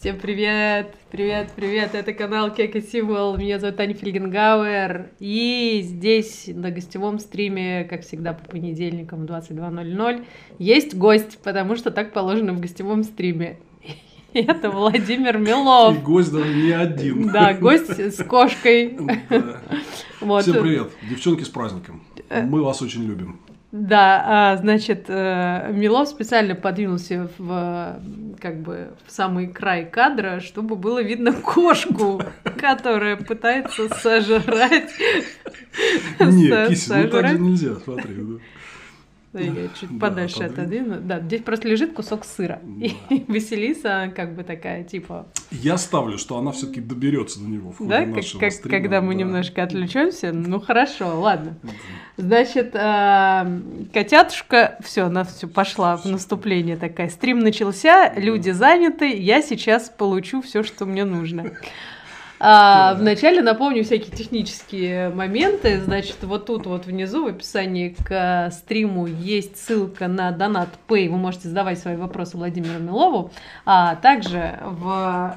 Всем привет! Привет, привет! Это канал Кека Символ. Меня зовут Таня Фельгенгауэр. И здесь на гостевом стриме, как всегда, по понедельникам в 22.00 есть гость, потому что так положено в гостевом стриме. Это Владимир Милов. И гость даже не один. Да, гость с кошкой. Да. Вот. Всем привет, девчонки с праздником. Э. Мы вас очень любим. Да, а, значит, э, Милов специально подвинулся в как бы в самый край кадра, чтобы было видно кошку, которая пытается сожрать. Нет, киси, ну так же нельзя, смотри. Я чуть да, подальше отодвину. Да, здесь просто лежит кусок сыра. Да. И Василиса как бы такая, типа... Я ставлю, что она все таки доберется до него в ходе да? нашего как, стрима. Когда мы да. немножко отвлечемся. Ну, хорошо, ладно. Значит, э, котятушка... Все, она все пошла в наступление такая. Стрим начался, люди заняты, я сейчас получу все, что мне нужно. А, вначале напомню всякие технические моменты. Значит, вот тут вот внизу в описании к стриму есть ссылка на донат Pay. Вы можете задавать свои вопросы Владимиру Милову. А также в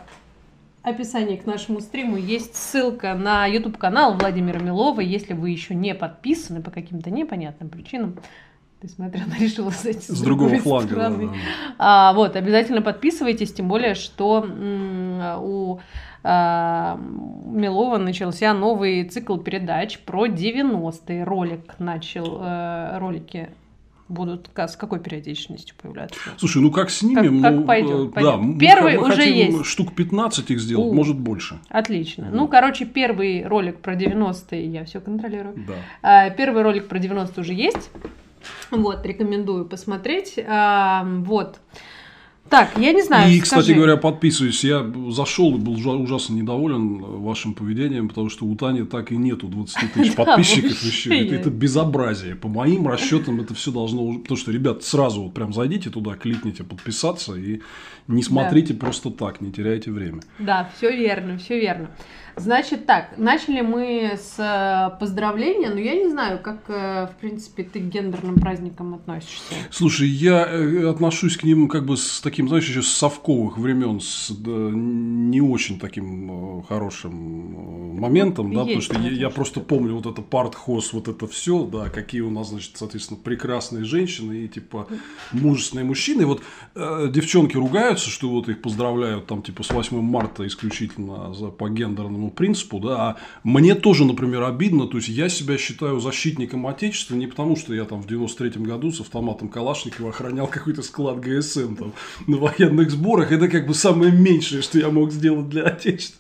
описании к нашему стриму есть ссылка на YouTube канал Владимира Милова. Если вы еще не подписаны по каким-то непонятным причинам, ты смотри, она решила зайти с, с другого фланга. Да, да. А, вот, обязательно подписывайтесь, тем более, что у а, Милова начался новый цикл передач про 90-е. Ролик начал, э, ролики будут с какой периодичностью появляться? Слушай, ну как снимем? Как, ну, как пойдет, пойдет. Да, первый мы, мы уже есть. Штук 15 их сделать, У, может больше. Отлично. Вот. Ну, короче, первый ролик про 90-е, я все контролирую. Да. А, первый ролик про 90-е уже есть. Вот, рекомендую посмотреть. А, вот. Так, я не знаю. И, скажи. кстати говоря, подписываюсь. Я зашел и был ужасно недоволен вашим поведением, потому что у Тани так и нету 20 тысяч подписчиков еще. Это, это безобразие. По моим расчетам это все должно... Потому что, ребят, сразу вот прям зайдите туда, кликните подписаться и не смотрите просто так, не теряйте время. Да, все верно, все верно. Значит так, начали мы с э, поздравления, но я не знаю, как, э, в принципе, ты к гендерным праздникам относишься. Слушай, я э, отношусь к ним как бы с таким, знаешь, еще с совковых времен, с да, не очень таким хорошим моментом, да, потому что я, я просто помню вот это партхоз, вот это все, да, какие у нас, значит, соответственно, прекрасные женщины и типа мужественные мужчины. И вот э, девчонки ругаются, что вот их поздравляют там типа с 8 марта исключительно за, по гендерным этому принципу, да, а мне тоже, например, обидно, то есть я себя считаю защитником Отечества не потому, что я там в 93 году с автоматом Калашникова охранял какой-то склад ГСМ там на военных сборах, это как бы самое меньшее, что я мог сделать для Отечества.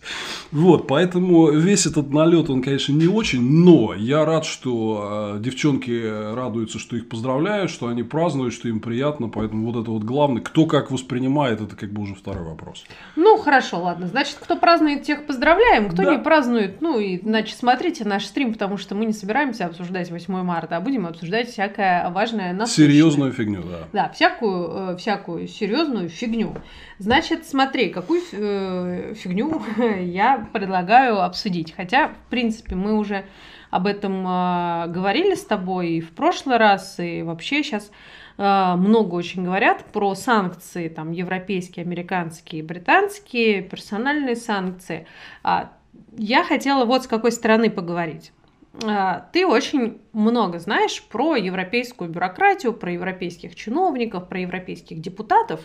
Вот, поэтому весь этот налет, он, конечно, не очень, но я рад, что э, девчонки радуются, что их поздравляют, что они празднуют, что им приятно, поэтому вот это вот главное, кто как воспринимает, это как бы уже второй вопрос. Ну, хорошо, ладно, значит, кто празднует, тех поздравляем, кто да. не празднует, ну, и, значит, смотрите наш стрим, потому что мы не собираемся обсуждать 8 марта, а будем обсуждать всякое важное насущное. Серьезную фигню, да. Да, всякую, э, всякую серьезную фигню. Значит, смотри, какую э, фигню я предлагаю обсудить. Хотя, в принципе, мы уже об этом э, говорили с тобой и в прошлый раз, и вообще сейчас много очень говорят про санкции, там, европейские, американские, британские, персональные санкции. А, я хотела вот с какой стороны поговорить. А, ты очень много знаешь про европейскую бюрократию, про европейских чиновников, про европейских депутатов.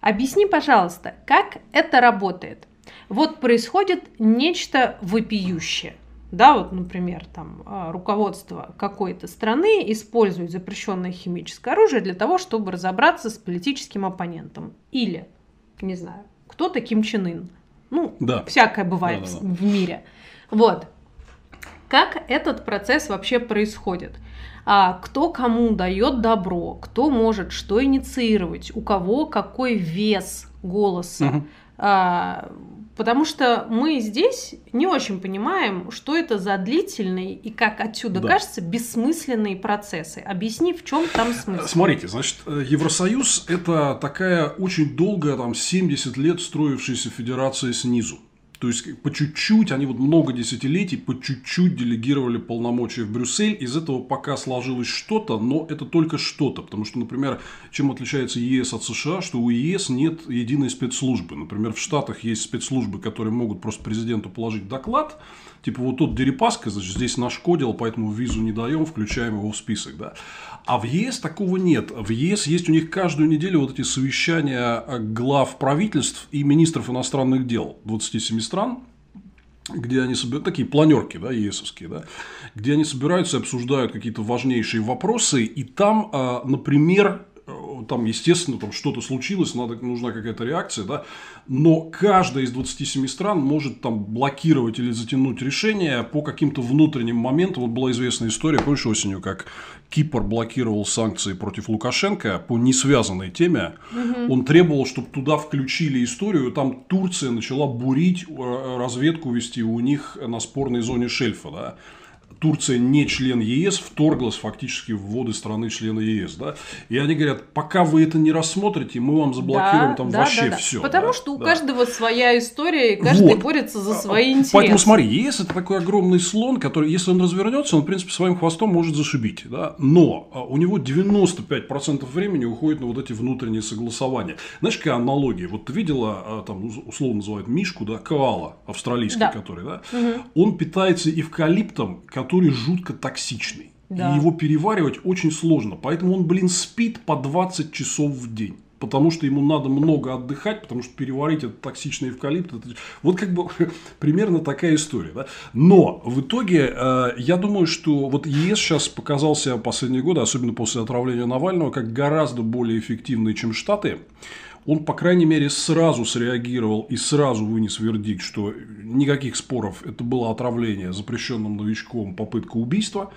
Объясни, пожалуйста, как это работает? Вот происходит нечто вопиющее – да, вот, например, там а, руководство какой-то страны использует запрещенное химическое оружие для того, чтобы разобраться с политическим оппонентом. Или, не знаю, кто-то Ким Чен Ын. Ну, да. всякое бывает да, да, да. в мире. Вот. Как этот процесс вообще происходит? А, кто кому дает добро, кто может что инициировать, у кого какой вес голоса. Угу. А, Потому что мы здесь не очень понимаем, что это за длительные и, как отсюда да. кажется, бессмысленные процессы. Объясни, в чем там смысл. Смотрите, значит, э, Евросоюз – это такая очень долгая, там, 70 лет строившаяся федерация снизу. То есть, по чуть-чуть, они вот много десятилетий по чуть-чуть делегировали полномочия в Брюссель. Из этого пока сложилось что-то, но это только что-то. Потому что, например, чем отличается ЕС от США, что у ЕС нет единой спецслужбы. Например, в Штатах есть спецслужбы, которые могут просто президенту положить доклад, типа вот тот Дерипаска, значит, здесь нашкодил, поэтому визу не даем, включаем его в список, да. А в ЕС такого нет. В ЕС есть у них каждую неделю вот эти совещания глав правительств и министров иностранных дел 27 стран, где они собирают такие планерки, да, ЕСовские, да, где они собираются и обсуждают какие-то важнейшие вопросы, и там, а, например, там, естественно, там что-то случилось, надо, нужна какая-то реакция, да, но каждая из 27 стран может там блокировать или затянуть решение по каким-то внутренним моментам. Вот была известная история, помнишь, осенью, как Кипр блокировал санкции против Лукашенко по несвязанной теме. Угу. Он требовал, чтобы туда включили историю. Там Турция начала бурить, э, разведку вести у них на спорной зоне шельфа. Да? Турция не член ЕС вторглась фактически в воды страны члена ЕС, да, и они говорят, пока вы это не рассмотрите, мы вам заблокируем да, там да, вообще да, да. все. Потому да, что у да. каждого своя история, и каждый вот. борется за свои интересы. Поэтому смотри, ЕС это такой огромный слон, который, если он развернется, он, в принципе, своим хвостом может зашибить, да, но а, у него 95% времени уходит на вот эти внутренние согласования. Знаешь, какая аналогия? Вот ты видела, а, там, условно называют мишку, да, коала австралийский, да. который, да, угу. он питается эвкалиптом, который жутко токсичный. Да. И его переваривать очень сложно. Поэтому он, блин, спит по 20 часов в день. Потому что ему надо много отдыхать, потому что переварить этот токсичный эвкалипт. Это... Вот как бы примерно такая история. Да? Но в итоге э, я думаю, что вот ЕС сейчас показался последние годы, особенно после отравления Навального, как гораздо более эффективный, чем Штаты он, по крайней мере, сразу среагировал и сразу вынес вердикт, что никаких споров, это было отравление запрещенным новичком, попытка убийства.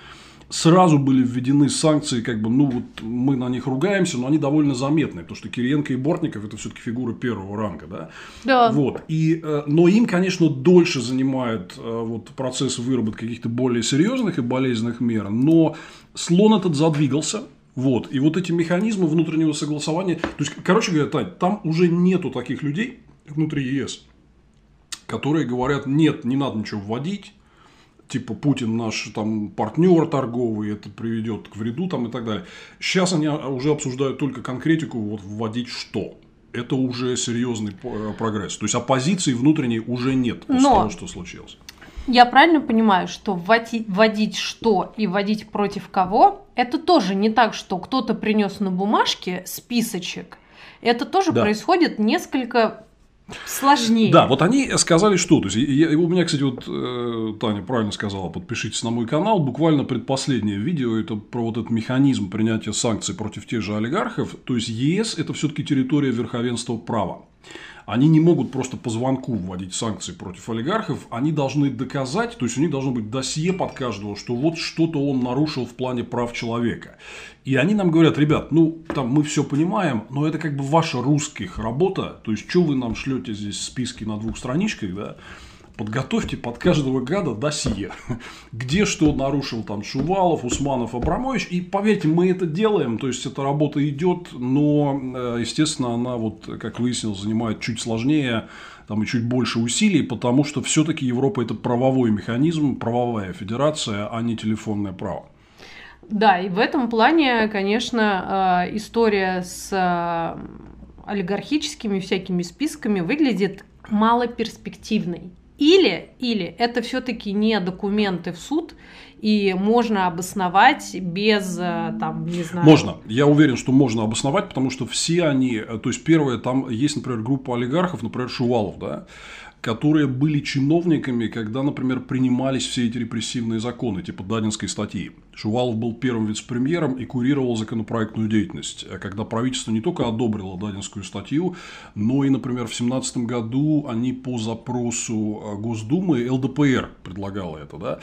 Сразу были введены санкции, как бы, ну вот мы на них ругаемся, но они довольно заметные, потому что Кириенко и Бортников это все-таки фигуры первого ранга, да. Да. Вот. И, э, но им, конечно, дольше занимает э, вот процесс выработки каких-то более серьезных и болезненных мер, но слон этот задвигался, вот. И вот эти механизмы внутреннего согласования. То есть, короче говоря, Тань, там уже нету таких людей внутри ЕС, которые говорят, нет, не надо ничего вводить, типа Путин наш там партнер торговый, это приведет к вреду там и так далее. Сейчас они уже обсуждают только конкретику, вот вводить что. Это уже серьезный э, прогресс. То есть оппозиции внутренней уже нет после Но... того, что случилось. Я правильно понимаю, что вводить, вводить что и вводить против кого, это тоже не так, что кто-то принес на бумажке списочек. Это тоже да. происходит несколько сложнее. Да, вот они сказали, что. То есть, я, у меня, кстати, вот э, Таня правильно сказала, подпишитесь на мой канал. Буквально предпоследнее видео это про вот этот механизм принятия санкций против тех же олигархов. То есть ЕС это все-таки территория верховенства права. Они не могут просто по звонку вводить санкции против олигархов. Они должны доказать, то есть у них должно быть досье под каждого, что вот что-то он нарушил в плане прав человека. И они нам говорят, ребят, ну там мы все понимаем, но это как бы ваша русских работа. То есть, что вы нам шлете здесь списки на двух страничках, да? Подготовьте под каждого гада досье. Где что нарушил там Шувалов, Усманов, Абрамович. И поверьте, мы это делаем. То есть, эта работа идет, но, э, естественно, она, вот, как выяснилось, занимает чуть сложнее там и чуть больше усилий, потому что все-таки Европа это правовой механизм, правовая федерация, а не телефонное право. Да, и в этом плане, конечно, э, история с э, олигархическими всякими списками выглядит малоперспективной. Или, или это все-таки не документы в суд, и можно обосновать без, э, там, не знаю... Можно. Я уверен, что можно обосновать, потому что все они... Э, то есть, первое, там есть, например, группа олигархов, например, Шувалов, да, которые были чиновниками, когда, например, принимались все эти репрессивные законы, типа Дадинской статьи. Шувалов был первым вице-премьером и курировал законопроектную деятельность, э, когда правительство не только одобрило Дадинскую статью, но и, например, в 2017 году они по запросу э, Госдумы, ЛДПР предлагала это, да,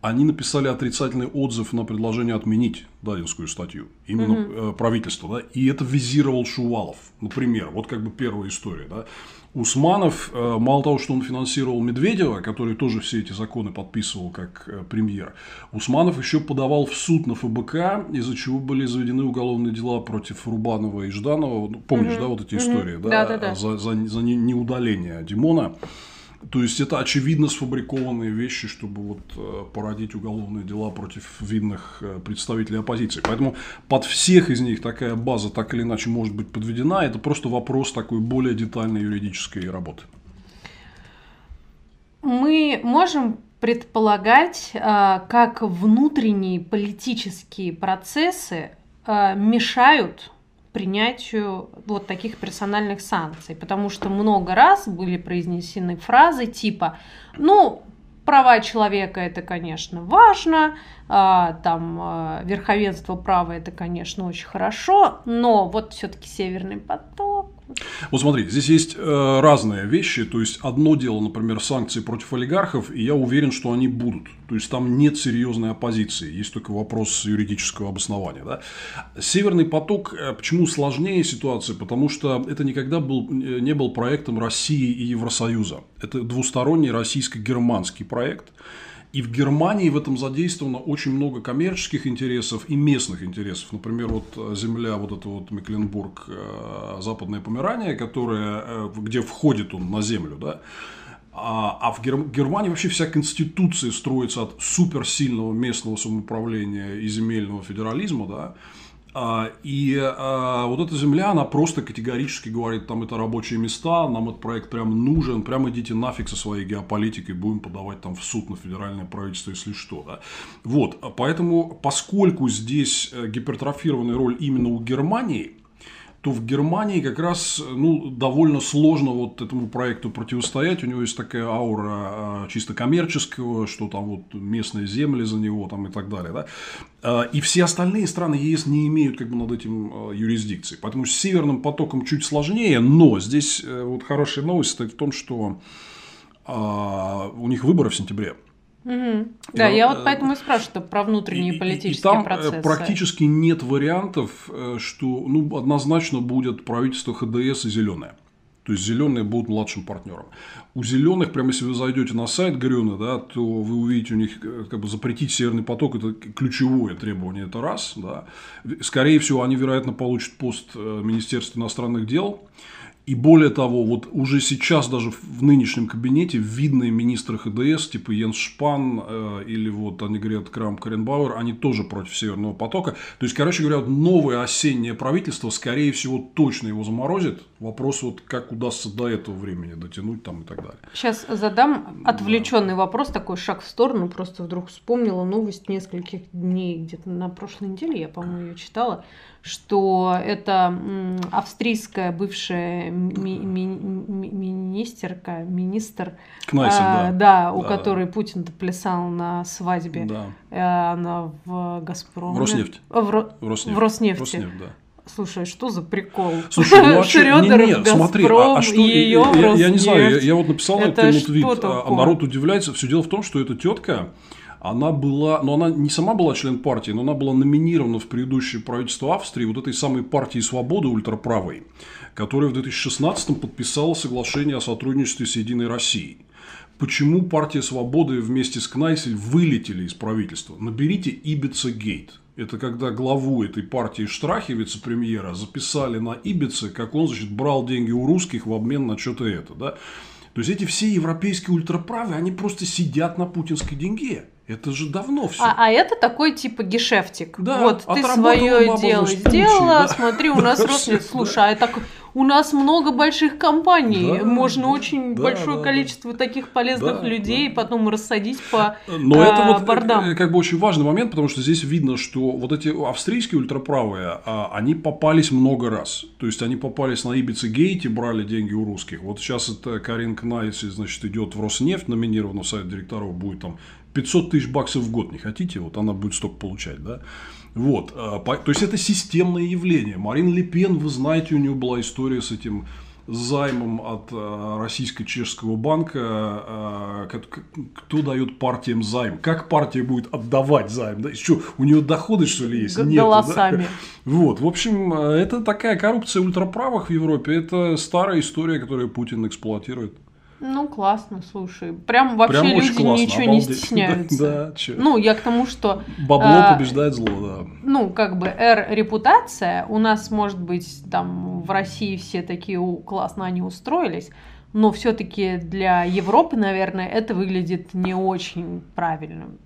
они написали отрицательный отзыв на предложение отменить Дадинскую статью, именно угу. правительство, да, и это визировал Шувалов, например, вот как бы первая история, да. Усманов, э, мало того, что он финансировал Медведева, который тоже все эти законы подписывал как э, премьер, Усманов еще подавал в суд на ФБК, из-за чего были заведены уголовные дела против Рубанова и Жданова. Ну, помнишь, угу. да, вот эти угу. истории, да, да, да, да. За, за, за неудаление Димона. То есть это очевидно сфабрикованные вещи, чтобы вот э, породить уголовные дела против видных э, представителей оппозиции. Поэтому под всех из них такая база так или иначе может быть подведена. Это просто вопрос такой более детальной юридической работы. Мы можем предполагать, э, как внутренние политические процессы мешают принятию вот таких персональных санкций, потому что много раз были произнесены фразы типа, ну, права человека это, конечно, важно, а, там а, верховенство права это, конечно, очень хорошо, но вот все-таки Северный поток. Вот смотри, здесь есть э, разные вещи. То есть одно дело, например, санкции против олигархов, и я уверен, что они будут. То есть там нет серьезной оппозиции, есть только вопрос юридического обоснования. Да? Северный поток, э, почему сложнее ситуация? Потому что это никогда был, э, не был проектом России и Евросоюза. Это двусторонний российско-германский проект. И в Германии в этом задействовано очень много коммерческих интересов и местных интересов. Например, вот э, земля, вот это вот Мекленбург, э, Западная Померания, которая, э, где входит он на землю, да, а, а в Гер... Германии вообще вся конституция строится от суперсильного местного самоуправления и земельного федерализма, да, и а, вот эта земля, она просто категорически говорит, там это рабочие места, нам этот проект прям нужен, прям идите нафиг со своей геополитикой, будем подавать там в суд на федеральное правительство, если что. Да? Вот, поэтому, поскольку здесь э, гипертрофированная роль именно у Германии, то в Германии как раз ну, довольно сложно вот этому проекту противостоять. У него есть такая аура а, чисто коммерческого, что там вот местные земли за него там и так далее. Да? А, и все остальные страны ЕС не имеют как бы над этим а, юрисдикции. Поэтому с Северным потоком чуть сложнее, но здесь э, вот хорошая новость состоит в том, что у них выборы в сентябре. Угу. Да, и, я вот э, поэтому и спрашиваю про внутренние и, политические и там э, процессы. практически нет вариантов, э, что ну, однозначно будет правительство ХДС и зеленое. То есть зеленые будут младшим партнером. У зеленых, прямо если вы зайдете на сайт Грюна, да, то вы увидите у них как бы запретить северный поток это ключевое требование, это раз. Да. Скорее всего, они, вероятно, получат пост Министерства иностранных дел. И более того, вот уже сейчас даже в нынешнем кабинете видные министры ХДС, типа Йенс Шпан э, или вот они говорят Крам Каренбауэр, они тоже против Северного потока. То есть, короче говоря, новое осеннее правительство, скорее всего, точно его заморозит. Вопрос вот, как удастся до этого времени дотянуть там и так далее. Сейчас задам отвлеченный да. вопрос, такой шаг в сторону, просто вдруг вспомнила новость нескольких дней, где-то на прошлой неделе, я, по-моему, ее читала, что это австрийская бывшая ми- ми- ми- министерка, министр, Кнайсен, а, да. да, у да, которой да. Путин плясал на свадьбе, да. Э, она в Газпроме. В Роснефть. В, Ро... Роснефть. в Роснефти. Роснефть, да. Слушай, что за прикол? Слушай, ну а Шрёдер, не, не, смотри, а, а что, ее я, я, я не знаю, я, я вот написал это этот твит, а, а народ удивляется. Все дело в том, что эта тетка, она была, но она не сама была член партии, но она была номинирована в предыдущее правительство Австрии вот этой самой партии свободы ультраправой, которая в 2016 подписала соглашение о сотрудничестве с Единой Россией. Почему партия свободы вместе с Кнайсель вылетели из правительства? Наберите Ибица Гейт. Это когда главу этой партии Штрахи, вице-премьера, записали на Ибице, как он, значит, брал деньги у русских в обмен на что-то это, да? То есть эти все европейские ультраправые, они просто сидят на путинской деньге. Это же давно все. А, а это такой типа гешефтик. Да, вот ты свое дело сделала, да. смотри, у нас рост. Слушай, а так у нас много больших компаний, да, можно очень да, большое да, количество да. таких полезных да, людей да. потом рассадить по Но а, это вот бордам. Как, как бы очень важный момент, потому что здесь видно, что вот эти австрийские ультраправые, а, они попались много раз. То есть они попались на Ибица-гейте, брали деньги у русских. Вот сейчас это Карин Кнайсль, значит, идет в Роснефть, номинирован в совет директоров, будет там 500 тысяч баксов в год не хотите, вот она будет столько получать, да. Вот, а, то есть это системное явление. Марин Ле Пен, вы знаете, у нее была история с этим займом от а, российско-чешского банка, а, кто дает партиям займ, как партия будет отдавать займ, да? что, у нее доходы что ли есть? Нет. Да? Вот, в общем, это такая коррупция ультраправых в Европе, это старая история, которую Путин эксплуатирует. Ну, классно, слушай. Прям вообще Прям люди классно, ничего обалдеть. не стесняются. Да, да чё. Ну, я к тому, что... Бабло а, побеждает зло, да. Ну, как бы R-репутация у нас может быть там в России все такие классно они устроились но все-таки для Европы, наверное, это выглядит не очень правильным.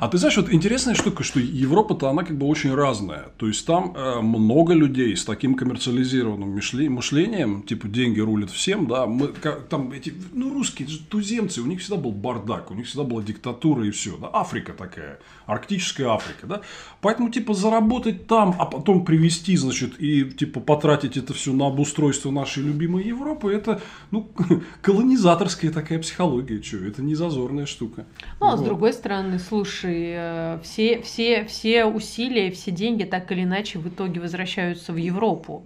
А ты знаешь, вот интересная штука, что Европа-то она как бы очень разная. То есть там э, много людей с таким коммерциализированным мышлением, типа деньги рулят всем, да, мы как, там эти, ну русские туземцы, у них всегда был бардак, у них всегда была диктатура и все, да, Африка такая, арктическая Африка, да, поэтому типа заработать там, а потом привезти, значит, и типа потратить это все на обустройство нашей любимой Европы, это, ну, колонизаторская такая психология, что, это не зазорная штука. Ну, а с другой стороны, слушай, э, все, все, все усилия, все деньги так или иначе в итоге возвращаются в Европу.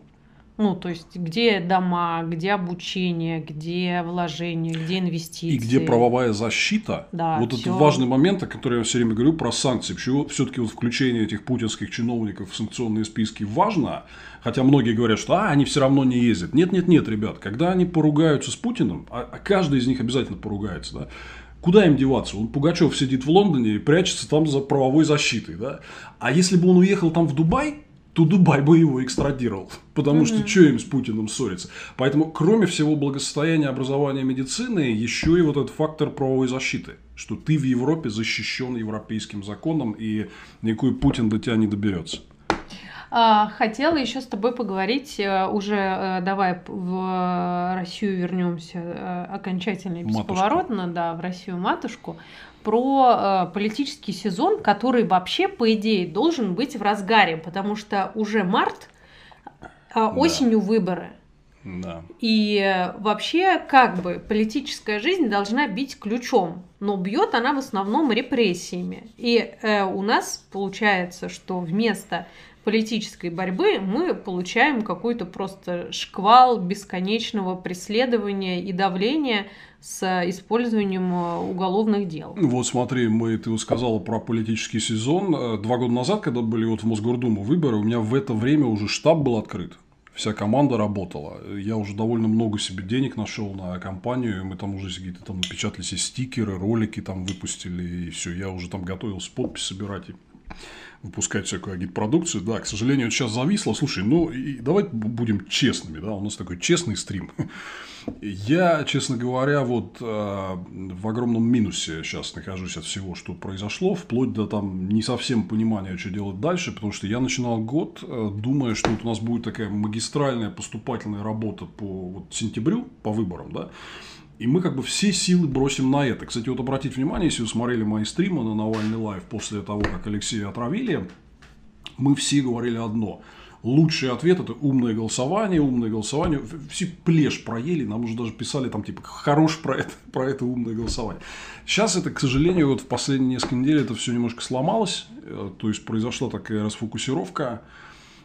Ну, то есть, где дома, где обучение, где вложения, где инвестиции. И где правовая защита. Да, вот всё. это важный момент, о котором я все время говорю про санкции. Почему все-таки вот включение этих путинских чиновников в санкционные списки важно? Хотя многие говорят, что а, они все равно не ездят. Нет, нет, нет, ребят, когда они поругаются с Путиным, а, а каждый из них обязательно поругается, да, Куда им деваться? Он Пугачев сидит в Лондоне и прячется там за правовой защитой, да? А если бы он уехал там в Дубай, то Дубай бы его экстрадировал. Потому что что им с Путиным ссориться? Поэтому, кроме всего благосостояния, образования, медицины, еще и вот этот фактор правовой защиты. Что ты в Европе защищен европейским законом, и никакой Путин до тебя не доберется. А, хотела еще с тобой поговорить, э, уже э, давай в Россию вернемся э, окончательно и бесповоротно, матушку. да, в Россию матушку про э, политический сезон, который вообще, по идее, должен быть в разгаре, потому что уже март, э, осенью да. выборы. Да. И э, вообще, как бы, политическая жизнь должна бить ключом, но бьет она в основном репрессиями. И э, у нас получается, что вместо политической борьбы мы получаем какой-то просто шквал бесконечного преследования и давления с использованием э, уголовных дел. Вот смотри, мы, ты сказала про политический сезон. Э, два года назад, когда были вот в Мосгордуму выборы, у меня в это время уже штаб был открыт. Вся команда работала. Я уже довольно много себе денег нашел на компанию. Мы там уже какие-то там напечатали себе стикеры, ролики там выпустили. И все. Я уже там готовился подпись собирать. И выпускать всякую агитпродукцию. Да, к сожалению, сейчас зависло. Слушай, ну, и давай будем честными, да, у нас такой честный стрим. Я, честно говоря, вот э, в огромном минусе сейчас нахожусь от всего, что произошло, вплоть до там не совсем понимания, что делать дальше, потому что я начинал год, э, думая, что вот у нас будет такая магистральная поступательная работа по вот, сентябрю, по выборам, да, и мы как бы все силы бросим на это. Кстати, вот обратите внимание, если вы смотрели мои стримы на Навальный Live после того, как Алексея отравили, мы все говорили одно. Лучший ответ это умное голосование, умное голосование. Все плешь проели, нам уже даже писали там типа хорош про это, про это умное голосование. Сейчас это, к сожалению, вот в последние несколько недель это все немножко сломалось. Э, то есть произошла такая расфокусировка.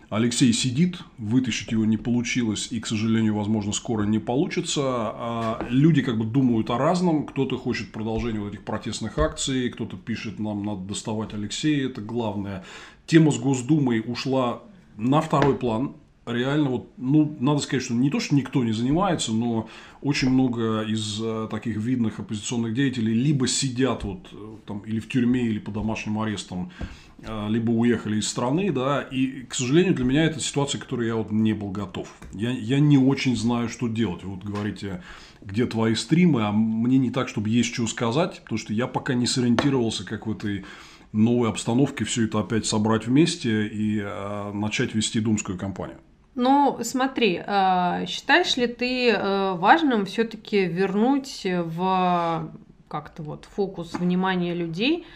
Алексей сидит, вытащить его не получилось и, к сожалению, возможно, скоро не получится. А люди как бы думают о разном. Кто-то хочет продолжения вот этих протестных акций, кто-то пишет, нам надо доставать Алексея, это главное. Тема с Госдумой ушла на второй план. Реально, вот, ну, надо сказать, что не то, что никто не занимается, но очень много из э, таких видных оппозиционных деятелей либо сидят вот э, там или в тюрьме, или по домашним арестам, э, либо уехали из страны, да, и, к сожалению, для меня это ситуация, к которой я вот не был готов. Я, я не очень знаю, что делать. Вот говорите, где твои стримы, а мне не так, чтобы есть что сказать, потому что я пока не сориентировался, как в этой новой обстановке все это опять собрать вместе и э, начать вести думскую кампанию? Ну, смотри, э, считаешь ли ты э, важным все-таки вернуть в как-то вот фокус внимания людей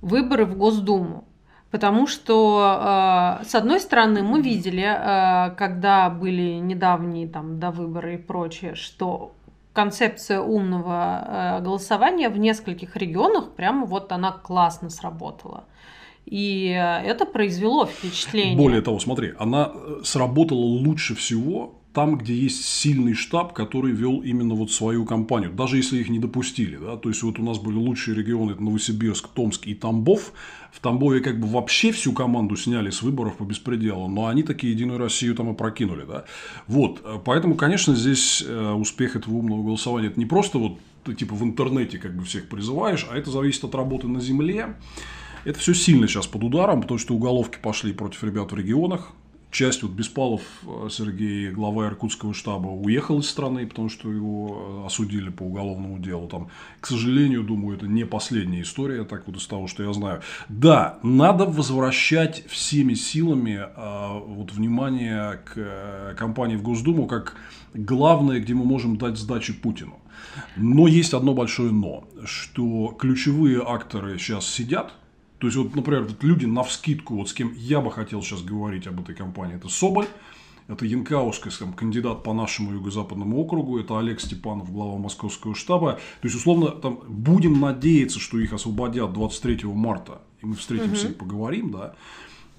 выборы в Госдуму? Потому что, э, с одной стороны, мы видели, э, когда были недавние там до выборы и прочее, что концепция умного э, голосования в нескольких регионах прямо вот она классно сработала. И это произвело впечатление. Более того, смотри, она э, сработала лучше всего там, где есть сильный штаб, который вел именно вот свою компанию, даже если их не допустили. Да? То есть, вот у нас были лучшие регионы, это Новосибирск, Томск и Тамбов. В Тамбове как бы вообще всю команду сняли с выборов по беспределу, но они такие Единую Россию там и прокинули. Да? Вот, поэтому, конечно, здесь э, успех этого умного голосования, это не просто вот ты типа в интернете как бы всех призываешь, а это зависит от работы на земле. Это все сильно сейчас под ударом, потому что уголовки пошли против ребят в регионах, часть, вот Беспалов э, Сергей, глава Иркутского штаба, уехал из страны, потому что его э, осудили по уголовному делу. Там, к сожалению, думаю, это не последняя история, так вот из того, что я знаю. Да, надо возвращать всеми силами э, вот, внимание к кампании в Госдуму как главное, где мы можем дать сдачи Путину. Но есть одно большое но, что ключевые акторы сейчас сидят, то есть, вот, например, вот люди на вскидку, вот с кем я бы хотел сейчас говорить об этой компании, это Соболь, это Янкаускас, там, кандидат по нашему юго-западному округу, это Олег Степанов, глава московского штаба. То есть, условно, там, будем надеяться, что их освободят 23 марта, и мы встретимся угу. и поговорим, да.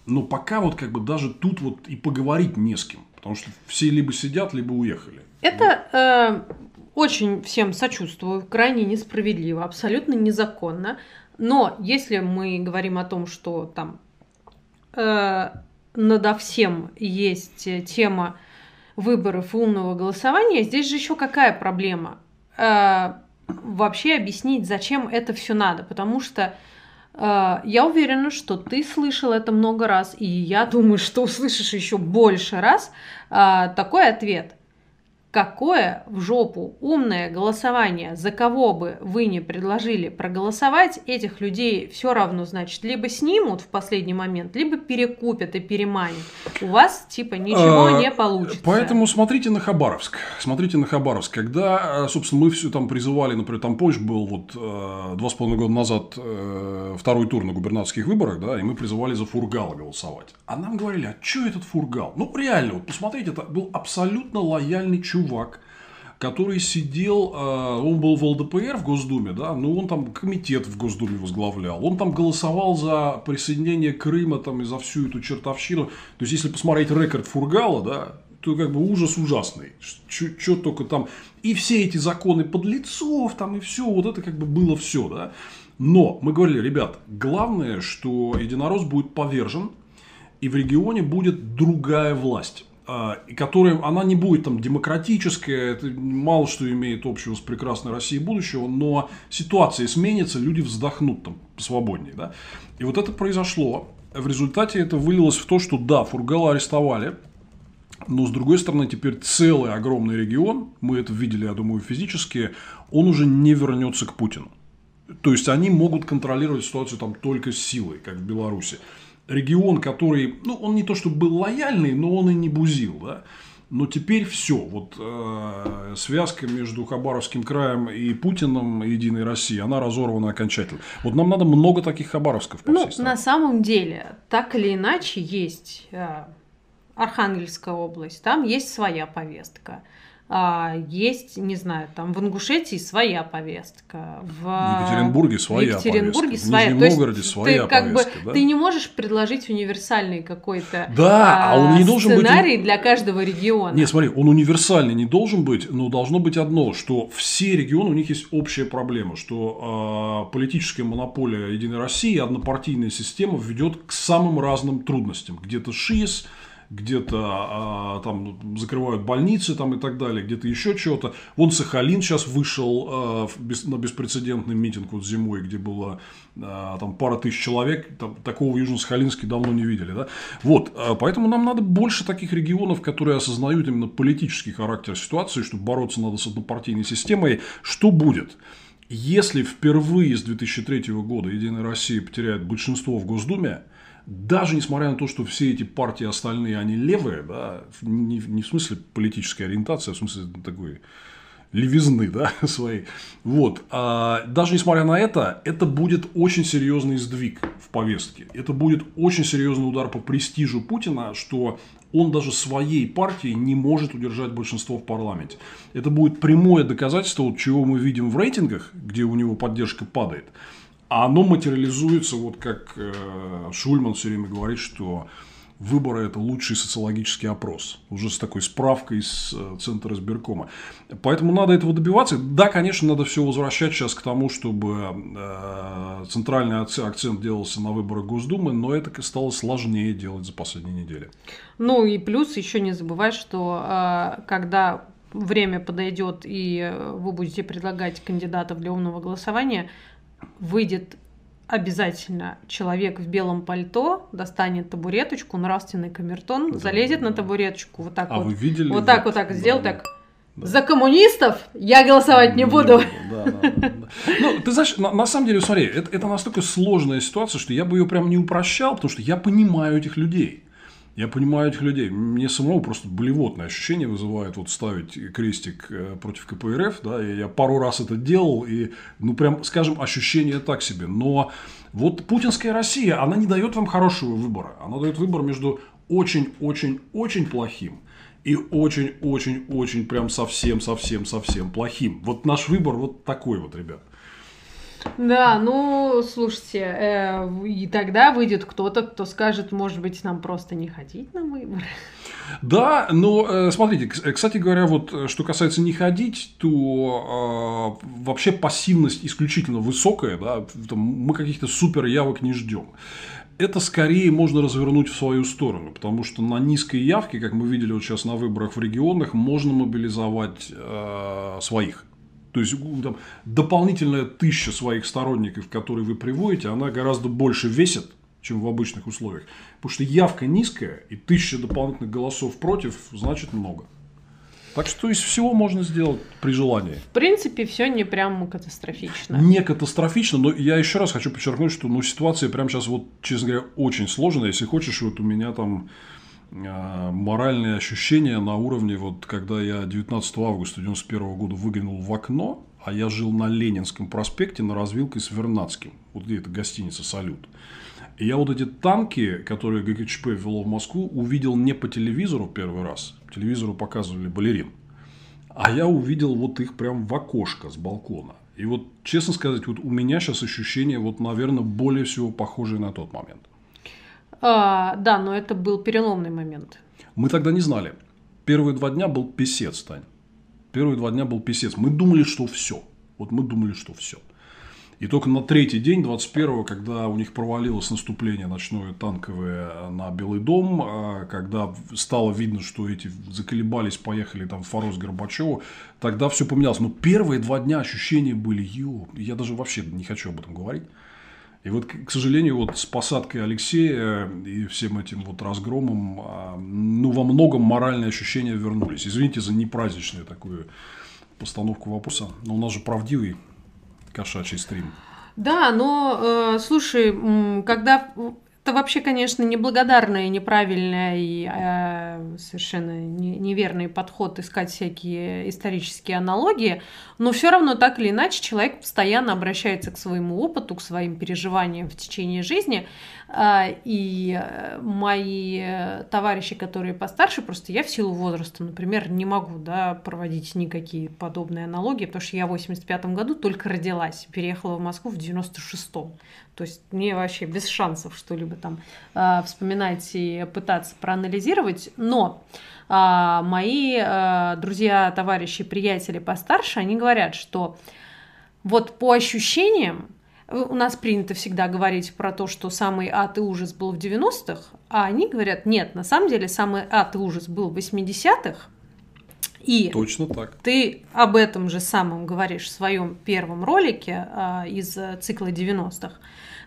Но пока вот как бы даже тут вот и поговорить не с кем, потому что все либо сидят, либо уехали. Это э, очень всем сочувствую, крайне несправедливо, абсолютно незаконно. Но если мы говорим о том, что там э, надо всем есть тема выборов и умного голосования, здесь же еще какая проблема? Э, вообще объяснить, зачем это все надо, потому что э, я уверена, что ты слышал это много раз, и я думаю, что услышишь еще больше раз э, такой ответ – Какое в жопу умное голосование, за кого бы вы не предложили проголосовать, этих людей все равно, значит, либо снимут в последний момент, либо перекупят и переманят. У вас типа ничего а, не получится. Поэтому смотрите на Хабаровск. Смотрите на Хабаровск. Когда, собственно, мы все там призывали, например, там позже был вот э, два с половиной года назад э, второй тур на губернаторских выборах, да, и мы призывали за Фургала голосовать. А нам говорили, а что этот Фургал? Ну, реально, вот посмотрите, это был абсолютно лояльный чувак чувак, который сидел, э, он был в ЛДПР в Госдуме, да, но он там комитет в Госдуме возглавлял, он там голосовал за присоединение Крыма там и за всю эту чертовщину. То есть, если посмотреть рекорд Фургала, да, то как бы ужас ужасный. Что только там. И все эти законы подлецов, там и все, вот это как бы было все, да. Но мы говорили, ребят, главное, что единорос будет повержен, и в регионе будет другая власть. А, и которая, она не будет там демократическая, это мало что имеет общего с прекрасной Россией будущего, но ситуация сменится, люди вздохнут там свободнее, да. И вот это произошло. В результате это вылилось в то, что да, Фургала арестовали, но с другой стороны, теперь целый огромный регион, мы это видели, я думаю, физически, он уже не вернется к Путину. То есть они могут контролировать ситуацию там только силой, как в Беларуси регион, который, ну, он не то чтобы был лояльный, но он и не бузил, да. Но теперь все, вот э, связка между Хабаровским краем и Путиным, и Единой Россией, она разорвана окончательно. Вот нам надо много таких Хабаровсков по Ну, на самом деле, так или иначе, есть э, Архангельская область, там есть своя повестка. А, есть, не знаю, там в Ингушетии своя повестка, в Екатеринбурге своя Екатеринбурге повестка, своя. в Нижнем Новгороде своя ты, как повестка. Бы, да? Ты не можешь предложить универсальный какой-то да, а, он не должен сценарий быть... для каждого региона. Не, смотри, он универсальный не должен быть, но должно быть одно, что все регионы, у них есть общая проблема, что э, политическая монополия Единой России, однопартийная система ведет к самым разным трудностям. Где-то ШИС, где-то а, там закрывают больницы там, и так далее, где-то еще чего-то. Вон Сахалин сейчас вышел а, без, на беспрецедентный митинг вот зимой, где было а, там пара тысяч человек, там, такого Южно-Сахалинске давно не видели. Да? Вот, поэтому нам надо больше таких регионов, которые осознают именно политический характер ситуации, чтобы бороться надо с однопартийной системой. Что будет? Если впервые с 2003 года Единая Россия потеряет большинство в Госдуме, даже несмотря на то, что все эти партии остальные, они левые, да, не, не в смысле политической ориентации, а в смысле такой левизны, да, своей. Вот. А даже несмотря на это, это будет очень серьезный сдвиг в повестке. Это будет очень серьезный удар по престижу Путина, что он даже своей партии не может удержать большинство в парламенте. Это будет прямое доказательство, вот, чего мы видим в рейтингах, где у него поддержка падает. А оно материализуется, вот как э, Шульман все время говорит, что выборы – это лучший социологический опрос. Уже с такой справкой из э, Центра избиркома. Поэтому надо этого добиваться. Да, конечно, надо все возвращать сейчас к тому, чтобы э, центральный акцент делался на выборах Госдумы, но это стало сложнее делать за последние недели. Ну и плюс еще не забывай, что когда время подойдет и вы будете предлагать кандидатов для умного голосования – выйдет обязательно человек в белом пальто достанет табуреточку, нравственный камертон, да, залезет да, на табуреточку, вот так а вот. Вы видели? Вот так вот так да, сделал, так. Да. За коммунистов я голосовать не, буду. Да, да, да. Ну, ты знаешь, на, на самом деле, смотри, это, это настолько сложная ситуация, что я бы ее прям не упрощал, потому что я понимаю этих людей. Я понимаю этих людей. Мне самому просто болевотное ощущение вызывает вот ставить крестик э, против КПРФ. Да, и я пару раз это делал, и, ну, прям, скажем, ощущение так себе. Но вот путинская Россия, она не дает вам хорошего выбора. Она дает выбор между очень-очень-очень плохим и очень-очень-очень прям совсем-совсем-совсем плохим. Вот наш выбор вот такой вот, ребят. Да, ну, слушайте, э, и тогда выйдет кто-то, кто скажет, может быть, нам просто не ходить на выборы. Да, но э, смотрите, кстати говоря, вот э, что касается не ходить, то э, вообще пассивность исключительно высокая, да, там, мы каких-то супер явок не ждем. Это скорее можно развернуть в свою сторону, потому что на низкой явке, как мы видели вот сейчас на выборах в регионах, можно мобилизовать э, своих. То есть там, дополнительная тысяча своих сторонников, которые вы приводите, она гораздо больше весит, чем в обычных условиях. Потому что явка низкая, и тысяча дополнительных голосов против, значит много. Так что из всего можно сделать при желании. В принципе, все не прям катастрофично. Не катастрофично, но я еще раз хочу подчеркнуть, что ну, ситуация прямо сейчас, вот, честно говоря, очень сложная. Если хочешь, вот у меня там моральные ощущения на уровне, вот когда я 19 августа 1991 года выглянул в окно, а я жил на Ленинском проспекте на развилке с Вернадским, вот где эта гостиница «Салют». И я вот эти танки, которые ГКЧП ввело в Москву, увидел не по телевизору первый раз. По телевизору показывали балерин. А я увидел вот их прям в окошко с балкона. И вот, честно сказать, вот у меня сейчас ощущение, вот, наверное, более всего похожее на тот момент. А, да, но это был переломный момент. Мы тогда не знали. Первые два дня был писец, Тань. Первые два дня был писец. Мы думали, что все. Вот мы думали, что все. И только на третий день, 21-го, когда у них провалилось наступление ночное танковое на Белый дом, а когда стало видно, что эти заколебались, поехали там в Форос Горбачеву, тогда все поменялось. Но первые два дня ощущения были, ё, я даже вообще не хочу об этом говорить. И вот, к сожалению, вот с посадкой Алексея и всем этим вот разгромом, а, ну, во многом моральные ощущения вернулись. Извините за непраздничную такую постановку вопроса, но у нас же правдивый кошачий стрим. Да, но, э, слушай, когда это вообще, конечно, неблагодарное, неправильное и э, совершенно не, неверный подход искать всякие исторические аналогии, но все равно так или иначе человек постоянно обращается к своему опыту, к своим переживаниям в течение жизни. Э, и мои товарищи, которые постарше, просто я в силу возраста, например, не могу да, проводить никакие подобные аналогии, потому что я в 85 году только родилась, переехала в Москву в 96-м. То есть мне вообще без шансов что-либо там э, вспоминать и пытаться проанализировать. Но э, мои э, друзья, товарищи, приятели постарше, они говорят, что вот по ощущениям, у нас принято всегда говорить про то, что самый ад и ужас был в 90-х, а они говорят, нет, на самом деле самый ад и ужас был в 80-х, и Точно так. ты об этом же самом говоришь в своем первом ролике а, из цикла 90-х.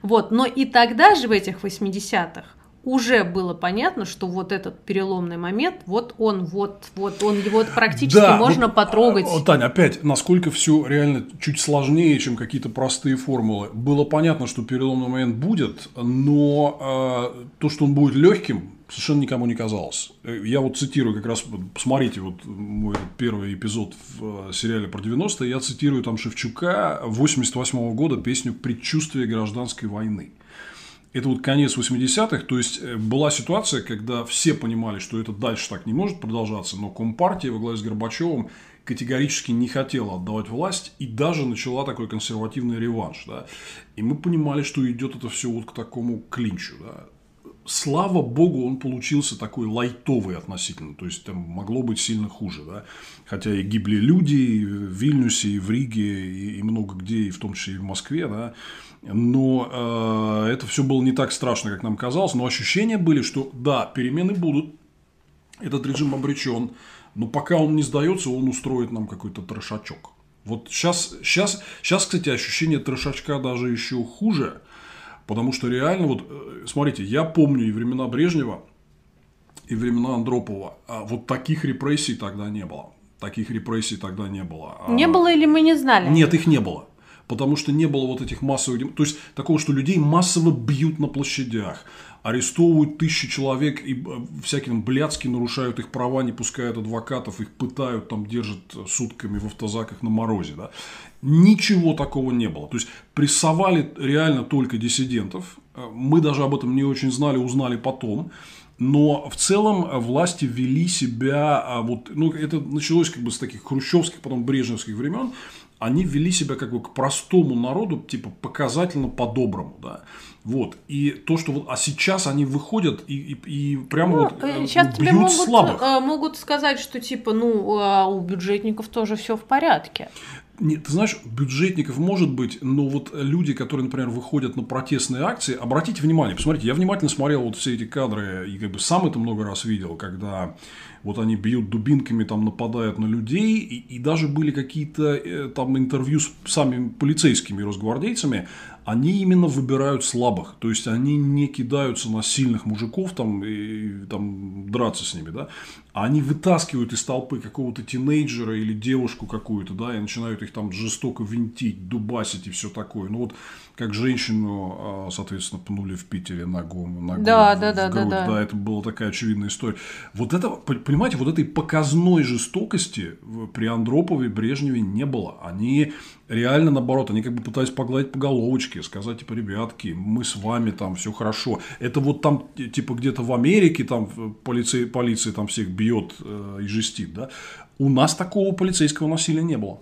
Вот, но и тогда же в этих 80-х уже было понятно, что вот этот переломный момент, вот он, вот, вот он, его практически да, можно вот, потрогать. Вот, Таня, опять, насколько все реально чуть сложнее, чем какие-то простые формулы. Было понятно, что переломный момент будет, но э, то, что он будет легким, совершенно никому не казалось. Я вот цитирую как раз, посмотрите вот мой первый эпизод в э, сериале про 90-е, я цитирую там Шевчука 88 -го года песню «Предчувствие гражданской войны». Это вот конец 80-х, то есть э, была ситуация, когда все понимали, что это дальше так не может продолжаться, но Компартия во главе с Горбачевым категорически не хотела отдавать власть и даже начала такой консервативный реванш. Да? И мы понимали, что идет это все вот к такому клинчу. Да? Слава богу, он получился такой лайтовый относительно, то есть там могло быть сильно хуже, да, хотя и гибли люди и в Вильнюсе, и в Риге, и, и много где, и в том числе и в Москве, да, но э, это все было не так страшно, как нам казалось. Но ощущения были, что да, перемены будут, этот режим обречен, но пока он не сдается, он устроит нам какой-то трешачок. Вот сейчас, сейчас, сейчас, кстати, ощущение трешачка даже еще хуже, Потому что реально, вот, э, смотрите, я помню и времена Брежнева, и времена Андропова. А вот таких репрессий тогда не было. Таких репрессий тогда не было. А не было или мы не знали? Нет, их не было. Потому что не было вот этих массовых... То есть, такого, что людей массово бьют на площадях, арестовывают тысячи человек и э, всяким блядски нарушают их права, не пускают адвокатов, их пытают, там держат сутками в автозаках на морозе. Да? Ничего такого не было. То есть, прессовали реально только диссидентов. Э, мы даже об этом не очень знали, узнали потом. Но в целом э, власти вели себя, вот, ну, это началось как бы с таких хрущевских, потом брежневских времен, они вели себя как бы к простому народу, типа показательно по-доброму, да. Вот. И то, что вот, а сейчас они выходят и, и, и прямо ну, вот сейчас э, бьют тебе могут, слабых. могут сказать, что типа, ну, а у бюджетников тоже все в порядке. Нет, ты знаешь, бюджетников может быть, но вот люди, которые, например, выходят на протестные акции, обратите внимание, посмотрите, я внимательно смотрел вот все эти кадры и как бы сам это много раз видел, когда вот они бьют дубинками, там нападают на людей, и, и даже были какие-то э, там интервью с самими полицейскими росгвардейцами, они именно выбирают слабых, то есть они не кидаются на сильных мужиков там и там драться с ними, да, а они вытаскивают из толпы какого-то тинейджера или девушку какую-то, да, и начинают их там жестоко винтить, дубасить и все такое. Ну вот как женщину, а, соответственно, пнули в Питере ногу, ногу да, в, да, в да, грудь. Да, да. да, это была такая очевидная история. Вот это, понимаете, вот этой показной жестокости при Андропове, Брежневе не было. Они реально наоборот, они как бы пытались погладить по головочке, сказать, типа, ребятки, мы с вами там, все хорошо. Это вот там, типа, где-то в Америке там полиция, полиция там всех бьет э, и жестит, да. У нас такого полицейского насилия не было.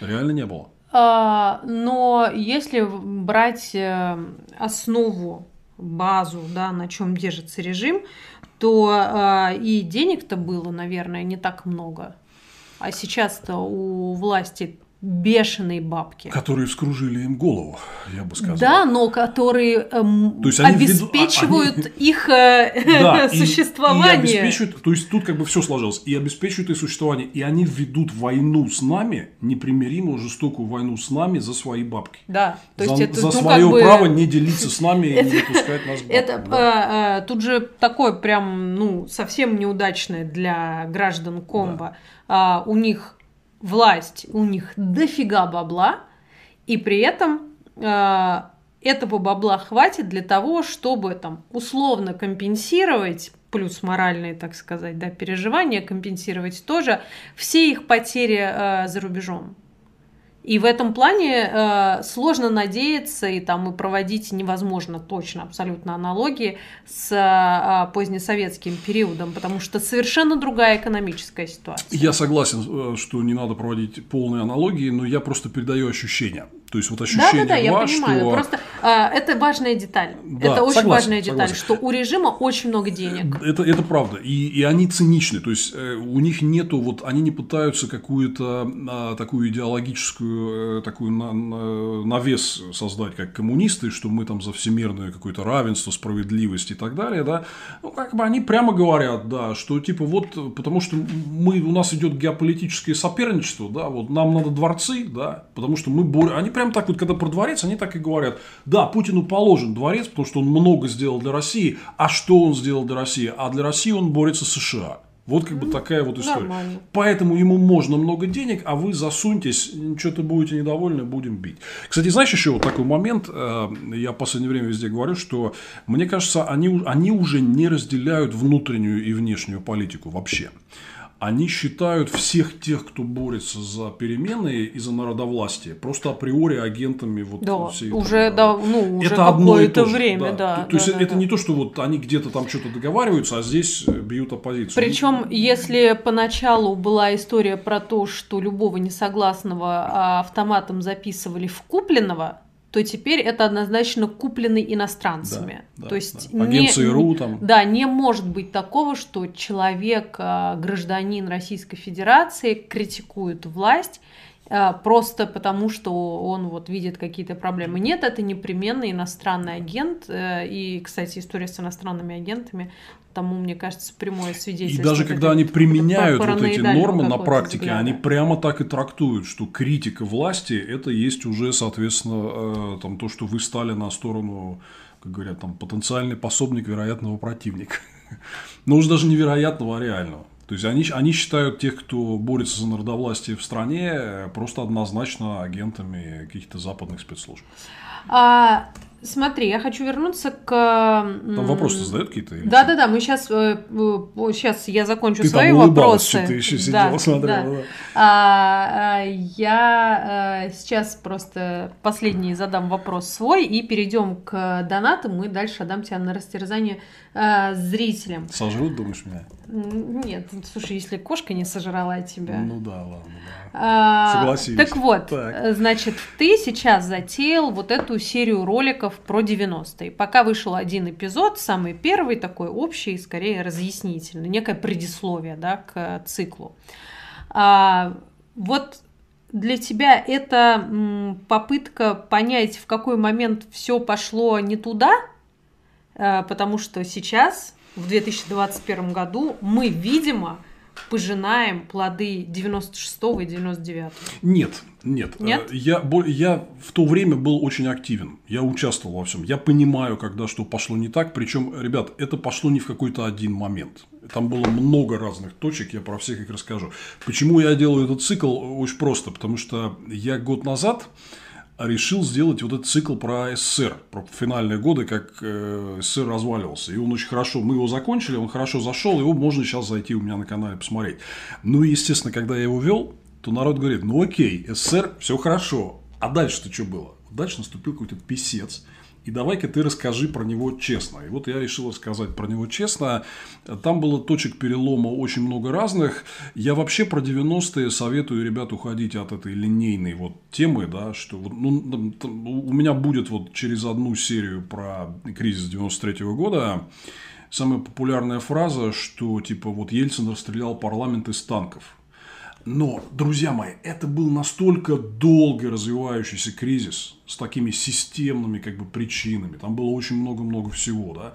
Реально не было. А, но если брать э, основу, базу, да, на чем держится режим, то а, и денег-то было, наверное, не так много. А сейчас-то у власти бешеные бабки. Которые вскружили им голову, я бы сказал. Да, но которые эм, то есть они обеспечивают веду... их э, да, существование. И, и обеспечивают, то есть тут как бы все сложилось. И обеспечивают их существование. И они ведут войну с нами, непримиримую жестокую войну с нами за свои бабки. Да. То есть за, это, за ну, свое бы... право не делиться с нами и не выпускать нас Это да. тут же такое прям, ну, совсем неудачное для граждан Комбо. Да. у них власть, у них дофига бабла, и при этом э, этого бабла хватит для того, чтобы там условно компенсировать плюс моральные, так сказать, да, переживания, компенсировать тоже все их потери э, за рубежом. И в этом плане э, сложно надеяться, и там и проводить невозможно точно абсолютно аналогии с э, позднесоветским периодом, потому что совершенно другая экономическая ситуация. Я согласен, э, что не надо проводить полные аналогии, но я просто передаю ощущения. То есть вот ощущение да, да, да, я понимаю. Что... Просто э, это важная деталь. Да, это очень согласен, важная деталь, согласен. что у режима очень много денег. Это, это правда. И, и они циничны. То есть э, у них нету, вот они не пытаются какую-то э, такую идеологическую, э, такую на, на, навес создать, как коммунисты, что мы там за всемирное какое-то равенство, справедливость и так далее, да. Ну, как бы они прямо говорят, да, что типа вот, потому что мы, у нас идет геополитическое соперничество, да, вот нам надо дворцы, да, потому что мы боремся. Они прям так вот, когда про дворец, они так и говорят. Да, Путину положен дворец, потому что он много сделал для России. А что он сделал для России? А для России он борется с США. Вот как бы такая вот история. Нормально. Поэтому ему можно много денег, а вы засуньтесь, что-то будете недовольны, будем бить. Кстати, знаешь еще вот такой момент, э, я в последнее время везде говорю, что мне кажется, они, они уже не разделяют внутреннюю и внешнюю политику вообще они считают всех тех, кто борется за перемены и за народовластие, просто априори агентами вот да, всей уже, этой, да, ну, уже это одно и то время, да. да. То, то есть да, это да. не то, что вот они где-то там что-то договариваются, а здесь бьют оппозицию. Причем, если поначалу была история про то, что любого несогласного автоматом записывали в купленного, то теперь это однозначно купленный иностранцами. Да, то есть да. Не, РУ там. Да, не может быть такого, что человек, а, гражданин Российской Федерации критикует власть а, просто потому, что он вот видит какие-то проблемы. Нет, это непременно иностранный агент. Э, и, кстати, история с иностранными агентами тому, мне кажется, прямое свидетельство. И даже когда они применяют вот эти нормы на практике, взгляда. они прямо так и трактуют, что критика власти – это есть уже, соответственно, э, там, то, что вы стали на сторону, как говорят, там, потенциальный пособник вероятного противника. Но уже даже невероятного, а реального. То есть они, они считают тех, кто борется за народовластие в стране, просто однозначно агентами каких-то западных спецслужб. А, смотри, я хочу вернуться к... Там вопросы задают какие-то? Да, да, да, мы сейчас, сейчас я закончу ты свои там вопросы. Ты еще сидела, да, смотрела. Да. Да. А, а, я а, сейчас просто последний задам вопрос свой и перейдем к донатам. Мы дальше отдам тебя на растерзание а, зрителям. Сожрут, думаешь, меня? Нет, слушай, если кошка не сожрала тебя. Ну да, ладно, да. А, Согласись. Так вот, так. значит, ты сейчас затеял вот эту серию роликов про 90-е. Пока вышел один эпизод, самый первый, такой общий, скорее разъяснительный, некое предисловие, да, к циклу. А, вот для тебя это попытка понять, в какой момент все пошло не туда, а, потому что сейчас в 2021 году мы, видимо, пожинаем плоды 96 и 99 Нет, нет. Нет? Э, я, я в то время был очень активен. Я участвовал во всем. Я понимаю, когда что пошло не так. Причем, ребят, это пошло не в какой-то один момент. Там было много разных точек, я про всех их расскажу. Почему я делаю этот цикл? Очень просто. Потому что я год назад решил сделать вот этот цикл про СССР, про финальные годы, как э, СССР разваливался. И он очень хорошо, мы его закончили, он хорошо зашел, его можно сейчас зайти у меня на канале посмотреть. Ну и, естественно, когда я его вел, то народ говорит, ну окей, СССР, все хорошо, а дальше-то что было? Дальше наступил какой-то писец, и давай-ка ты расскажи про него честно. И вот я решил рассказать про него честно. Там было точек перелома очень много разных. Я вообще про 90-е советую ребят уходить от этой линейной вот темы, да, что ну, у меня будет вот через одну серию про кризис 93 -го года самая популярная фраза, что типа вот Ельцин расстрелял парламент из танков. Но, друзья мои, это был настолько долго развивающийся кризис с такими системными как бы причинами. Там было очень много-много всего, да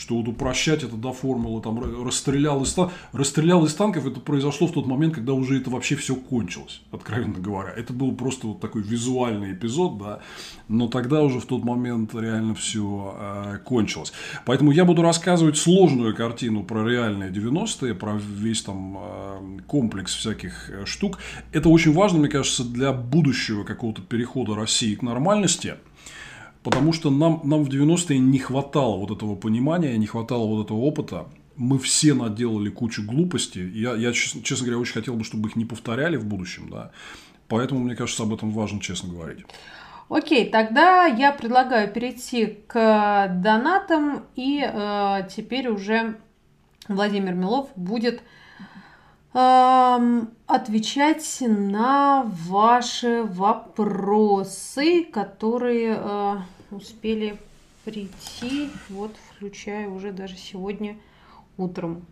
что вот упрощать это до формулы, там, расстрелял из, расстрелял из танков, это произошло в тот момент, когда уже это вообще все кончилось, откровенно говоря. Это был просто вот такой визуальный эпизод, да, но тогда уже в тот момент реально все э, кончилось. Поэтому я буду рассказывать сложную картину про реальные 90-е, про весь там э, комплекс всяких э, штук. Это очень важно, мне кажется, для будущего какого-то перехода России к нормальности – Потому что нам, нам в 90-е не хватало вот этого понимания, не хватало вот этого опыта. Мы все наделали кучу глупостей. Я, я честно говоря, очень хотел бы, чтобы их не повторяли в будущем. Да? Поэтому, мне кажется, об этом важно честно говорить. Окей, тогда я предлагаю перейти к донатам. И э, теперь уже Владимир Милов будет отвечать на ваши вопросы, которые э, успели прийти, вот, включая уже даже сегодня утром.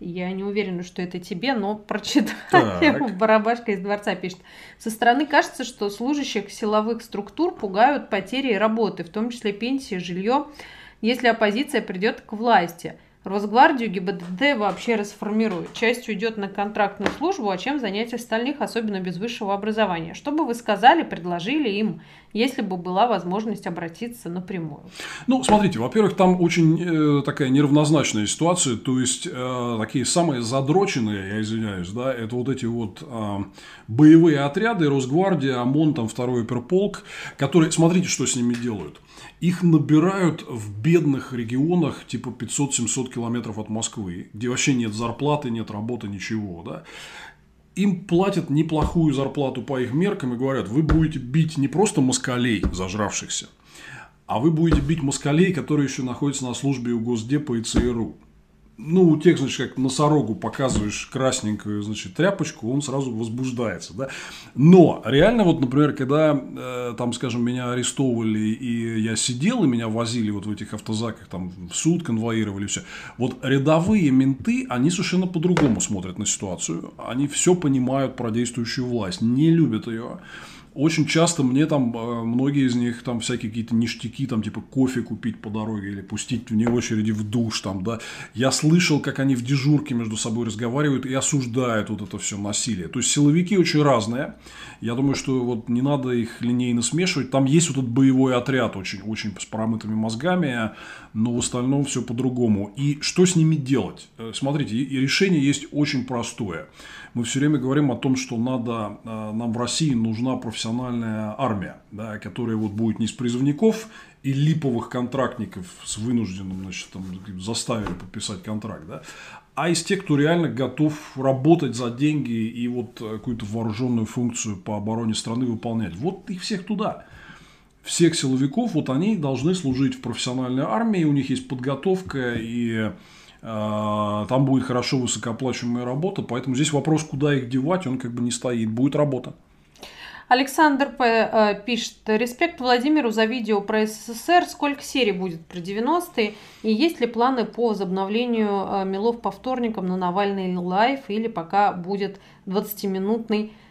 Я не уверена, что это тебе, но прочитаю. Барабашка из дворца пишет. Со стороны кажется, что служащих силовых структур пугают потери работы, в том числе пенсии, жилье, если оппозиция придет к власти. Росгвардию ГИБДД вообще расформирует. Часть уйдет на контрактную службу, а чем занять остальных, особенно без высшего образования? Что бы вы сказали, предложили им, если бы была возможность обратиться напрямую? Ну, смотрите, во-первых, там очень э, такая неравнозначная ситуация, то есть э, такие самые задроченные, я извиняюсь, да, это вот эти вот э, боевые отряды, Росгвардия, ОМОН, там второй оперполк, которые, смотрите, что с ними делают. Их набирают в бедных регионах, типа 500-700 километров от Москвы, где вообще нет зарплаты, нет работы, ничего. Да? Им платят неплохую зарплату по их меркам и говорят, вы будете бить не просто москалей, зажравшихся, а вы будете бить москалей, которые еще находятся на службе у Госдепа и ЦРУ. Ну, у тех, значит, как носорогу показываешь красненькую, значит, тряпочку, он сразу возбуждается, да. Но реально, вот, например, когда э, там, скажем, меня арестовывали, и я сидел, и меня возили вот в этих автозаках, там, в суд конвоировали, все. Вот рядовые менты, они совершенно по-другому смотрят на ситуацию. Они все понимают про действующую власть, не любят ее очень часто мне там, э, многие из них, там всякие какие-то ништяки, там типа кофе купить по дороге или пустить вне очереди в душ, там, да. Я слышал, как они в дежурке между собой разговаривают и осуждают вот это все насилие. То есть силовики очень разные. Я думаю, что вот не надо их линейно смешивать. Там есть вот этот боевой отряд очень, очень с промытыми мозгами, но в остальном все по-другому. И что с ними делать? Э, смотрите, решение есть очень простое мы все время говорим о том, что надо, э, нам в России нужна профессиональная армия, да, которая вот будет не из призывников и липовых контрактников с вынужденным, значит, там, заставили подписать контракт, да, а из тех, кто реально готов работать за деньги и вот э, какую-то вооруженную функцию по обороне страны выполнять. Вот их всех туда. Всех силовиков, вот они должны служить в профессиональной армии, у них есть подготовка и а, там будет хорошо высокооплачиваемая работа, поэтому здесь вопрос, куда их девать, он как бы не стоит, будет работа. Александр П. Э, пишет, респект Владимиру за видео про СССР, сколько серий будет про 90-е, и есть ли планы по возобновлению э, мелов по вторникам на Навальный Live, или пока будет 20-минутный Э,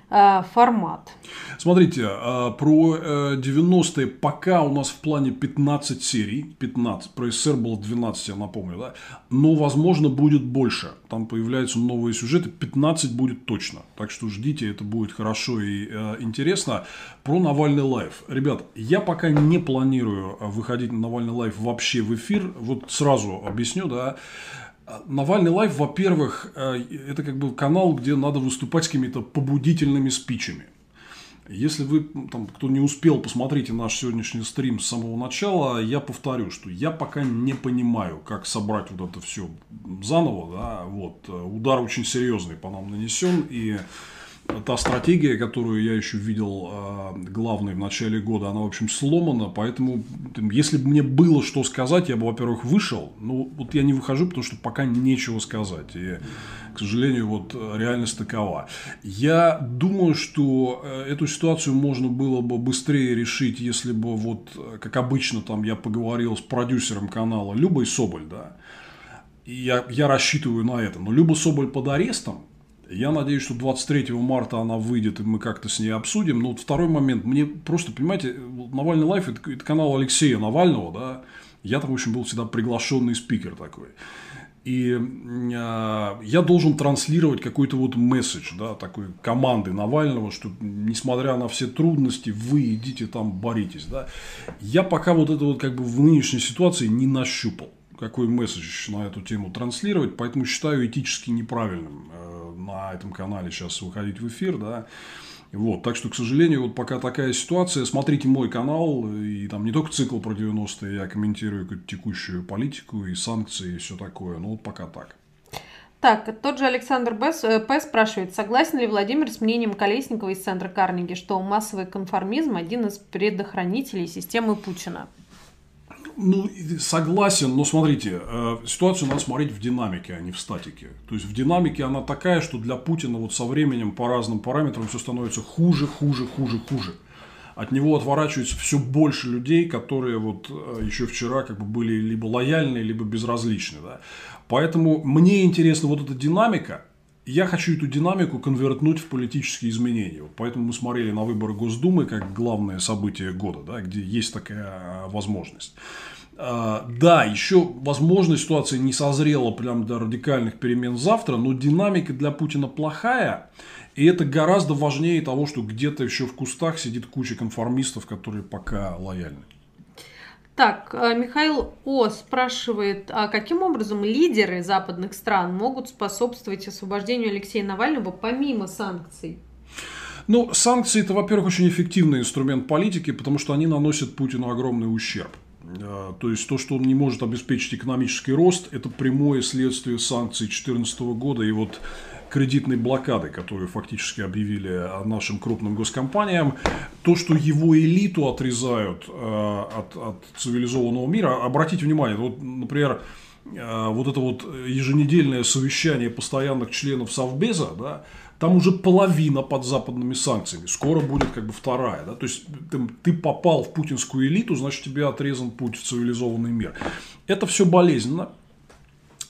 формат. Смотрите, э, про 90-е пока у нас в плане 15 серий, 15, про СССР было 12, я напомню, да, но, возможно, будет больше. Там появляются новые сюжеты, 15 будет точно. Так что ждите, это будет хорошо и э, интересно. Про Навальный Live. Ребят, я пока не планирую выходить на Навальный Live вообще в эфир. Вот сразу объясню, да. Навальный Live, во-первых, э, это как бы канал, где надо выступать с какими-то побудительными спичами. Если вы, там, кто не успел, посмотрите наш сегодняшний стрим с самого начала, я повторю, что я пока не понимаю, как собрать вот это все заново. Да? Вот. Э, удар очень серьезный по нам нанесен, и та стратегия, которую я еще видел э, главной в начале года, она, в общем, сломана. Поэтому, если бы мне было что сказать, я бы, во-первых, вышел. Ну, вот я не выхожу, потому что пока нечего сказать. И, к сожалению, вот реальность такова. Я думаю, что э, эту ситуацию можно было бы быстрее решить, если бы, вот, как обычно, там я поговорил с продюсером канала Любой Соболь, да. Я, я рассчитываю на это. Но Люба Соболь под арестом, я надеюсь, что 23 марта она выйдет, и мы как-то с ней обсудим. Но вот второй момент. Мне просто, понимаете, Навальный лайф это, канал Алексея Навального, да. Я там, в общем, был всегда приглашенный спикер такой. И э, я должен транслировать какой-то вот месседж, да, такой команды Навального, что несмотря на все трудности, вы идите там боритесь, да. Я пока вот это вот как бы в нынешней ситуации не нащупал какой месседж на эту тему транслировать, поэтому считаю этически неправильным э, на этом канале сейчас выходить в эфир, да. Вот, так что, к сожалению, вот пока такая ситуация, смотрите мой канал, и там не только цикл про 90-е, я комментирую текущую политику и санкции и все такое, но вот пока так. Так, тот же Александр. Э, П. спрашивает, согласен ли Владимир с мнением Колесникова из Центра Карнеги, что массовый конформизм – один из предохранителей системы Путина? Ну, согласен, но смотрите, э, ситуацию надо смотреть в динамике, а не в статике. То есть в динамике она такая, что для Путина вот со временем по разным параметрам все становится хуже, хуже, хуже, хуже. От него отворачивается все больше людей, которые вот э, еще вчера как бы были либо лояльны, либо безразличны. Да? Поэтому мне интересна вот эта динамика, я хочу эту динамику конвертнуть в политические изменения. Поэтому мы смотрели на выборы Госдумы как главное событие года, да, где есть такая а, возможность. А, да, еще, возможно, ситуация не созрела прям до радикальных перемен завтра, но динамика для Путина плохая. И это гораздо важнее того, что где-то еще в кустах сидит куча конформистов, которые пока лояльны. Так, э, Михаил О. спрашивает, а каким образом лидеры западных стран могут способствовать освобождению Алексея Навального помимо санкций? Ну, санкции это, во-первых, очень эффективный инструмент политики, потому что они наносят Путину огромный ущерб. Э, то есть то, что он не может обеспечить экономический рост, это прямое следствие санкций 2014 года. И вот кредитной блокады, которую фактически объявили нашим крупным госкомпаниям, то, что его элиту отрезают э, от, от цивилизованного мира, обратите внимание, вот, например, э, вот это вот еженедельное совещание постоянных членов Совбеза, да, там уже половина под западными санкциями. Скоро будет как бы вторая. Да? То есть ты, ты попал в путинскую элиту, значит тебе отрезан путь в цивилизованный мир. Это все болезненно.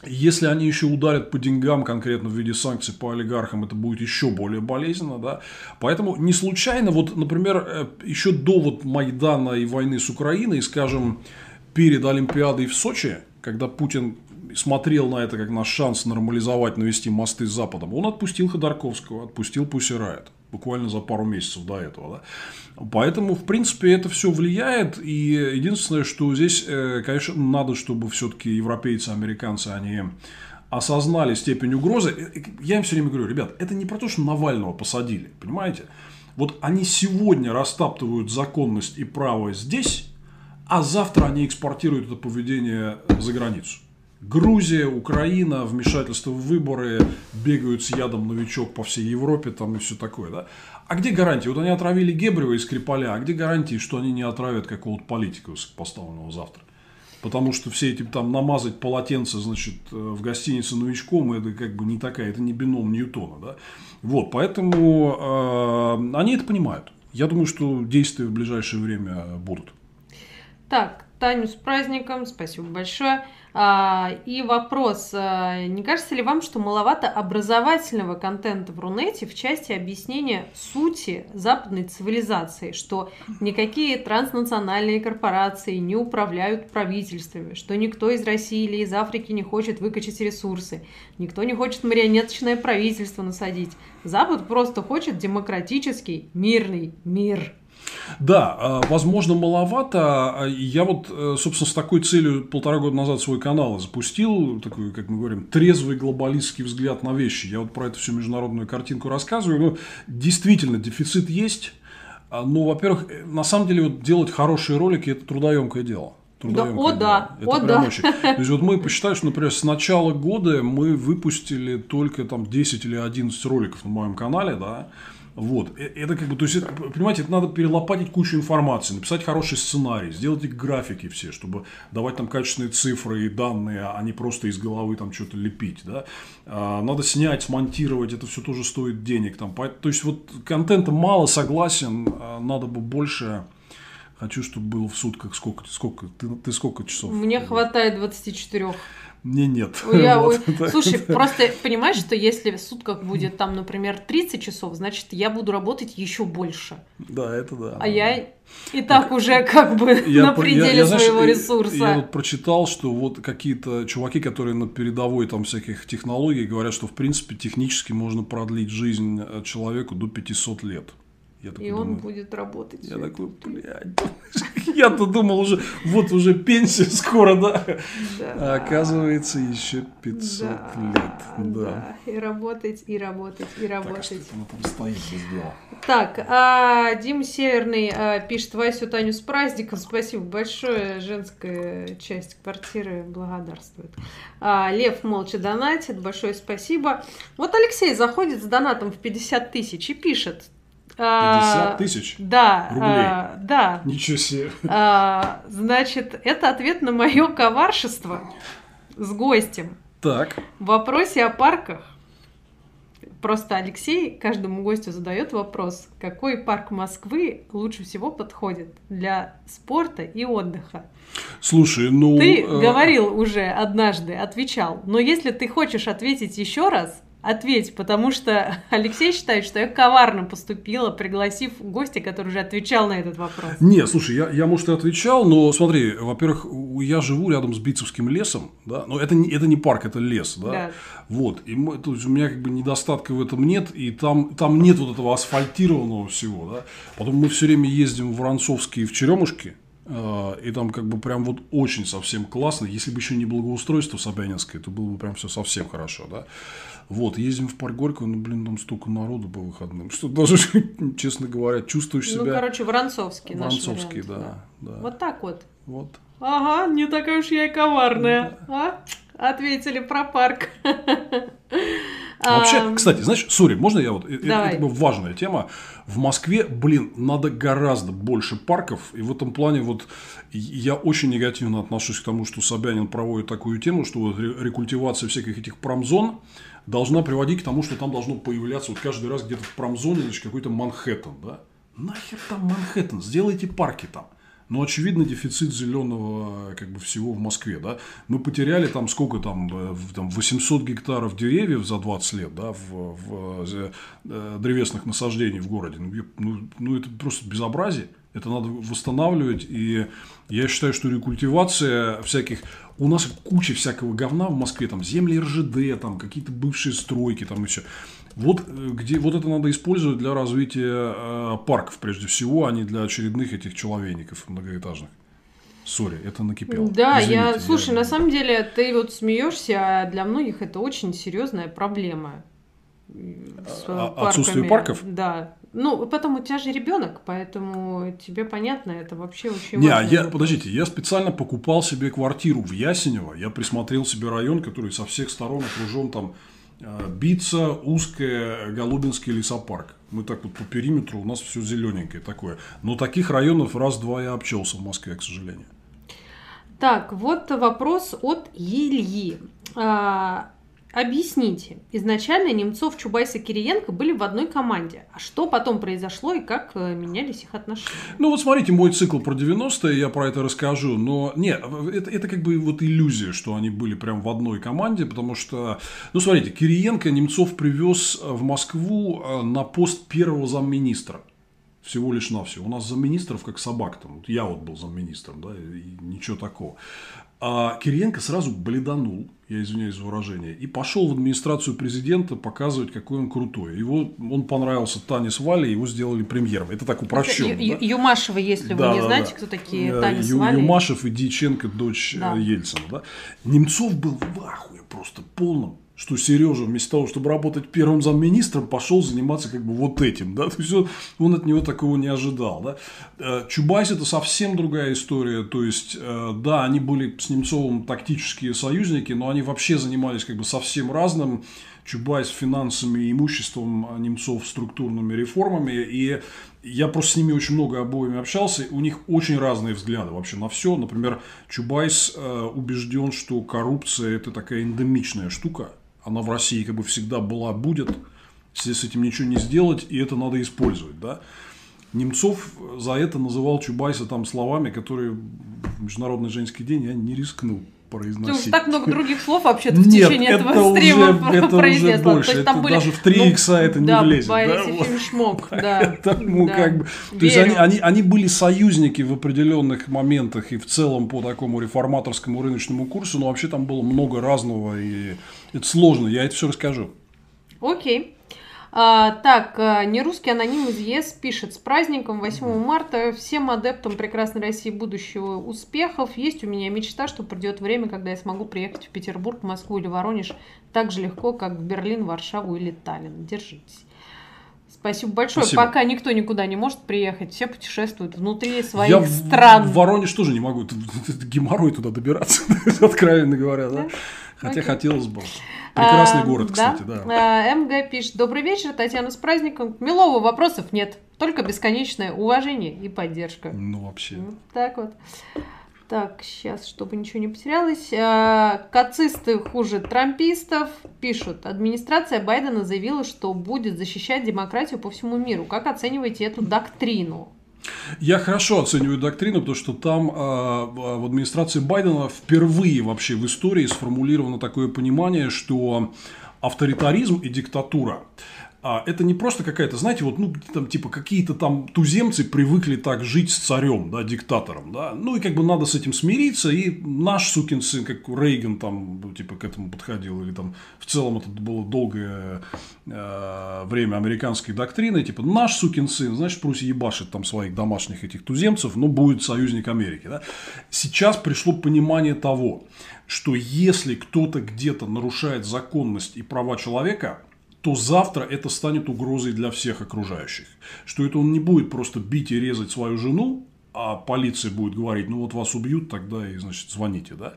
Если они еще ударят по деньгам конкретно в виде санкций по олигархам, это будет еще более болезненно, да. Поэтому не случайно, вот, например, э, еще до вот Майдана и войны с Украиной, скажем, перед Олимпиадой в Сочи, когда Путин смотрел на это как на шанс нормализовать, навести мосты с Западом, он отпустил Ходорковского, отпустил Пусирайт буквально за пару месяцев до этого. Да. Поэтому, в принципе, это все влияет. И единственное, что здесь, э, конечно, надо, чтобы все-таки европейцы, американцы, они осознали степень угрозы. Я им все время говорю, ребят, это не про то, что Навального посадили, понимаете? Вот они сегодня растаптывают законность и право здесь, а завтра они экспортируют это поведение за границу. Грузия, Украина, вмешательство в выборы, бегают с ядом новичок по всей Европе там и все такое, да? А где гарантии? Вот они отравили Гебрева и Скрипаля, а где гарантии, что они не отравят какого-то политика поставленного завтра? Потому что все эти там намазать полотенце, значит, э, в гостинице новичком, это как бы не такая, это не бином Ньютона, да? Вот, поэтому э, они это понимают. Я думаю, что действия в ближайшее время будут. Так, Таню с праздником, спасибо большое. А, и вопрос, а, не кажется ли вам, что маловато образовательного контента в Рунете в части объяснения сути западной цивилизации, что никакие транснациональные корпорации не управляют правительствами, что никто из России или из Африки не хочет выкачать ресурсы, никто не хочет марионеточное правительство насадить. Запад просто хочет демократический, мирный мир. Да, а, возможно, маловато. А, я вот, э, собственно, с такой целью полтора года назад свой канал запустил, такой, как мы говорим, трезвый глобалистский взгляд на вещи. Я вот про эту всю международную картинку рассказываю. Ну, действительно, дефицит есть. Но, во-первых, э, на самом деле, вот делать хорошие ролики – это трудоемкое дело. Да, о, да, Это о, прям да. очень. То есть, вот мы посчитали, что, например, с начала года мы выпустили только там 10 или 11 роликов на моем канале, да, вот. Э, это как бы, то есть, понимаете, это надо перелопатить кучу информации, написать хороший сценарий, сделать их графики все, чтобы давать там качественные цифры и данные, а не просто из головы там что-то лепить, да. А, надо снять, смонтировать, это все тоже стоит денег там. То есть, вот контента мало, согласен, а надо бы больше. Хочу, чтобы было в сутках сколько, сколько, ты, ты сколько часов? Мне хватает 24. Мне нет. Я, вот, слушай, это... просто понимаешь, что если в сутках будет там, например, 30 часов, значит, я буду работать еще больше. Да, это да. А я и так уже как бы я, на пределе я, я, своего знаешь, ресурса. Я, я вот прочитал, что вот какие-то чуваки, которые на передовой там всяких технологий, говорят, что в принципе технически можно продлить жизнь э, человеку до 500 лет. Я и он думаю, будет работать. Я такой, блядь, я-то думал уже, вот уже пенсия скоро, да? да. А оказывается, еще 500 да, лет. Да. да. И работать, и работать, и работать. Так, что там стоит дела. Так, а, Дима Северный а, пишет Васю Таню с праздником. Спасибо большое. Женская часть квартиры благодарствует. А, Лев молча донатит. Большое спасибо. Вот Алексей заходит с донатом в 50 тысяч и пишет. 50 а, тысяч да, рублей? А, да. Ничего себе. А, значит, это ответ на мое коваршество с гостем. Так. В вопросе о парках. Просто Алексей каждому гостю задает вопрос, какой парк Москвы лучше всего подходит для спорта и отдыха. Слушай, ну... Ты э... говорил уже однажды, отвечал, но если ты хочешь ответить еще раз, ответь, потому что Алексей считает, что я коварно поступила, пригласив гостя, который уже отвечал на этот вопрос. Не, слушай, я, я может, и отвечал, но смотри, во-первых, я живу рядом с Битцевским лесом, да, но это не, это не парк, это лес, да, да. вот, и мы, то есть у меня как бы недостатка в этом нет, и там, там нет вот этого асфальтированного всего, да, потом мы все время ездим в Воронцовские в Черемушки, э, и там как бы прям вот очень совсем классно. Если бы еще не благоустройство Собянинское, то было бы прям все совсем хорошо, да. Вот, ездим в парк Горького, ну, блин, там столько народу по выходным, что даже, честно говоря, чувствуешь ну, себя... Ну, короче, Воронцовский Воронцовский, вариант, да, да. Вот так вот. Вот. Ага, не такая уж я и коварная, да. а? Ответили про парк. Вообще, кстати, знаешь, сори, можно я вот, Давай. это, это важная тема. В Москве, блин, надо гораздо больше парков, и в этом плане вот я очень негативно отношусь к тому, что Собянин проводит такую тему, что вот рекультивация всяких этих промзон должна приводить к тому, что там должно появляться вот каждый раз где-то в промзоне значит, какой-то Манхэттен, да? Нахер там Манхэттен, сделайте парки там. Но очевидно дефицит зеленого как бы всего в Москве, да. Мы потеряли там сколько там, э, там 800 гектаров деревьев за 20 лет, да, в, в, в э, древесных насаждений в городе. Ну, ну, ну, это просто безобразие. Это надо восстанавливать. И я считаю, что рекультивация всяких... У нас куча всякого говна в Москве. Там земли РЖД, там какие-то бывшие стройки, там и все. Вот, э, где, вот это надо использовать для развития э, парков, прежде всего, а не для очередных этих человейников многоэтажных. Сори, это накипело. Да, Извините, я, слушай, я... на самом деле ты вот смеешься, а для многих это очень серьезная проблема. С а, парками. Отсутствие парков? Да. Ну, потом у тебя же ребенок, поэтому тебе понятно, это вообще очень Не, а я, подождите, я специально покупал себе квартиру в Ясенево, я присмотрел себе район, который со всех сторон окружен там Э, Бица, узкая, Голубинский лесопарк. Мы так вот по периметру, у нас все зелененькое такое. Но таких районов раз-два я обчелся в Москве, к сожалению. Так, вот вопрос от Ильи. Объясните, изначально Немцов, Чубайс и Кириенко были в одной команде. А что потом произошло и как э, менялись их отношения? Ну вот смотрите, мой цикл про 90-е, я про это расскажу. Но нет, это, это как бы вот иллюзия, что они были прям в одной команде, потому что, ну смотрите, Кириенко Немцов привез в Москву э, на пост первого замминистра всего лишь навсего. У нас замминистров как собак там. Я вот был замминистром, да, и ничего такого. А Кириенко сразу бледанул, я извиняюсь за выражение, и пошел в администрацию президента показывать, какой он крутой. Его, он понравился Танис Вали, его сделали премьером. Это так упрощенно. Это да? Юмашева, если да, вы не да, знаете, да. кто такие э, Танис Ю, Вали. Юмашев и Дьяченко, дочь да. Э, Ельцина. Да? Немцов был в ахуе просто полном что Сережа вместо того, чтобы работать первым замминистром, пошел заниматься как бы вот этим, да, то есть он от него такого не ожидал, да. Э, Чубайс это совсем другая история, то есть, э, да, они были с Немцовым тактические союзники, но они вообще занимались как бы совсем разным, Чубайс финансами и имуществом, а Немцов структурными реформами, и я просто с ними очень много обоими общался, у них очень разные взгляды вообще на все. Например, Чубайс э, убежден, что коррупция это такая эндемичная штука, она в России как бы всегда была, будет, если с этим ничего не сделать, и это надо использовать, да. Немцов за это называл Чубайса там словами, которые в Международный женский день я не рискнул произносить. Ты так много других слов вообще в течение этого стрима уже, это произнесла. Уже больше. То есть, там это были, даже в 3 ну, икса это да, не влезет. Да, фильм Шмок, да. Поэтому да. как бы... То есть они, они, они были союзники в определенных моментах и в целом по такому реформаторскому рыночному курсу, но вообще там было много разного и это сложно, я это все расскажу. Окей. А, так, а, нерусский аноним из ЕС пишет, с праздником 8 марта всем адептам прекрасной России будущего успехов. Есть у меня мечта, что придет время, когда я смогу приехать в Петербург, Москву или Воронеж так же легко, как в Берлин, Варшаву или Таллин. Держитесь. Спасибо большое. Спасибо. Пока никто никуда не может приехать, все путешествуют внутри своих я стран. В Воронеж тоже не могу. геморрой туда добираться, откровенно говоря, да? Хотя Окей. хотелось бы. Прекрасный а, город, да? кстати, да. А, МГ пишет. Добрый вечер, Татьяна, с праздником. Милого вопросов нет. Только бесконечное уважение и поддержка. Ну, вообще. Вот так вот. Так, сейчас, чтобы ничего не потерялось. А, кацисты хуже трампистов пишут. Администрация Байдена заявила, что будет защищать демократию по всему миру. Как оцениваете эту доктрину? Я хорошо оцениваю доктрину, потому что там э, в администрации Байдена впервые вообще в истории сформулировано такое понимание, что авторитаризм и диктатура а это не просто какая-то, знаете, вот, ну, там, типа, какие-то там туземцы привыкли так жить с царем, да, диктатором, да, ну, и как бы надо с этим смириться, и наш сукин сын, как Рейган там, типа, к этому подходил, или там, в целом это было долгое э, время американской доктрины, типа, наш сукин сын, значит, пусть ебашит там своих домашних этих туземцев, но будет союзник Америки, да. Сейчас пришло понимание того, что если кто-то где-то нарушает законность и права человека, то завтра это станет угрозой для всех окружающих. Что это он не будет просто бить и резать свою жену, а полиция будет говорить, ну вот вас убьют, тогда и, значит, звоните, да.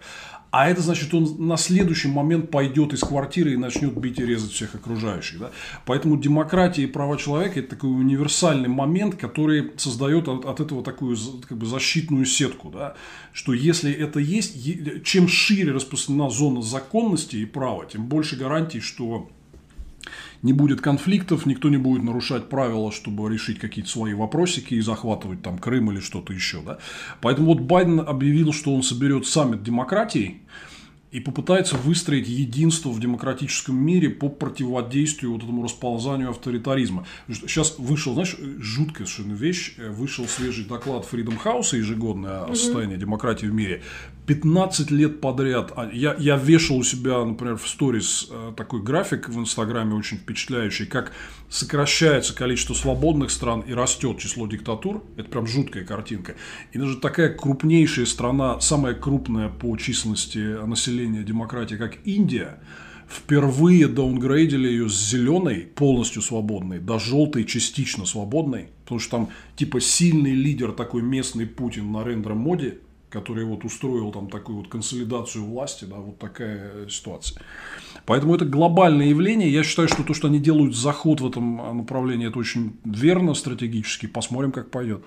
А это значит, он на следующий момент пойдет из квартиры и начнет бить и резать всех окружающих. Да? Поэтому демократия и права человека – это такой универсальный момент, который создает от, от этого такую как бы, защитную сетку. Да? Что если это есть, чем шире распространена зона законности и права, тем больше гарантий, что не будет конфликтов, никто не будет нарушать правила, чтобы решить какие-то свои вопросики и захватывать там Крым или что-то еще. Да? Поэтому вот Байден объявил, что он соберет саммит демократии, и попытается выстроить единство в демократическом мире по противодействию вот этому расползанию авторитаризма. Сейчас вышел, знаешь, жуткая совершенно вещь, вышел свежий доклад Freedom House ежегодный о состоянии демократии в мире. 15 лет подряд, а я, я вешал у себя, например, в сторис э, такой график в Инстаграме очень впечатляющий, как сокращается количество свободных стран и растет число диктатур. Это прям жуткая картинка. И даже такая крупнейшая страна, самая крупная по численности населения демократии, как Индия, впервые даунгрейдили ее с зеленой, полностью свободной, до желтой, частично свободной. Потому что там типа сильный лидер такой местный Путин на рендер моде который вот устроил там такую вот консолидацию власти, да, вот такая ситуация. Поэтому это глобальное явление. Я считаю, что то, что они делают заход в этом направлении, это очень верно стратегически. Посмотрим, как пойдет.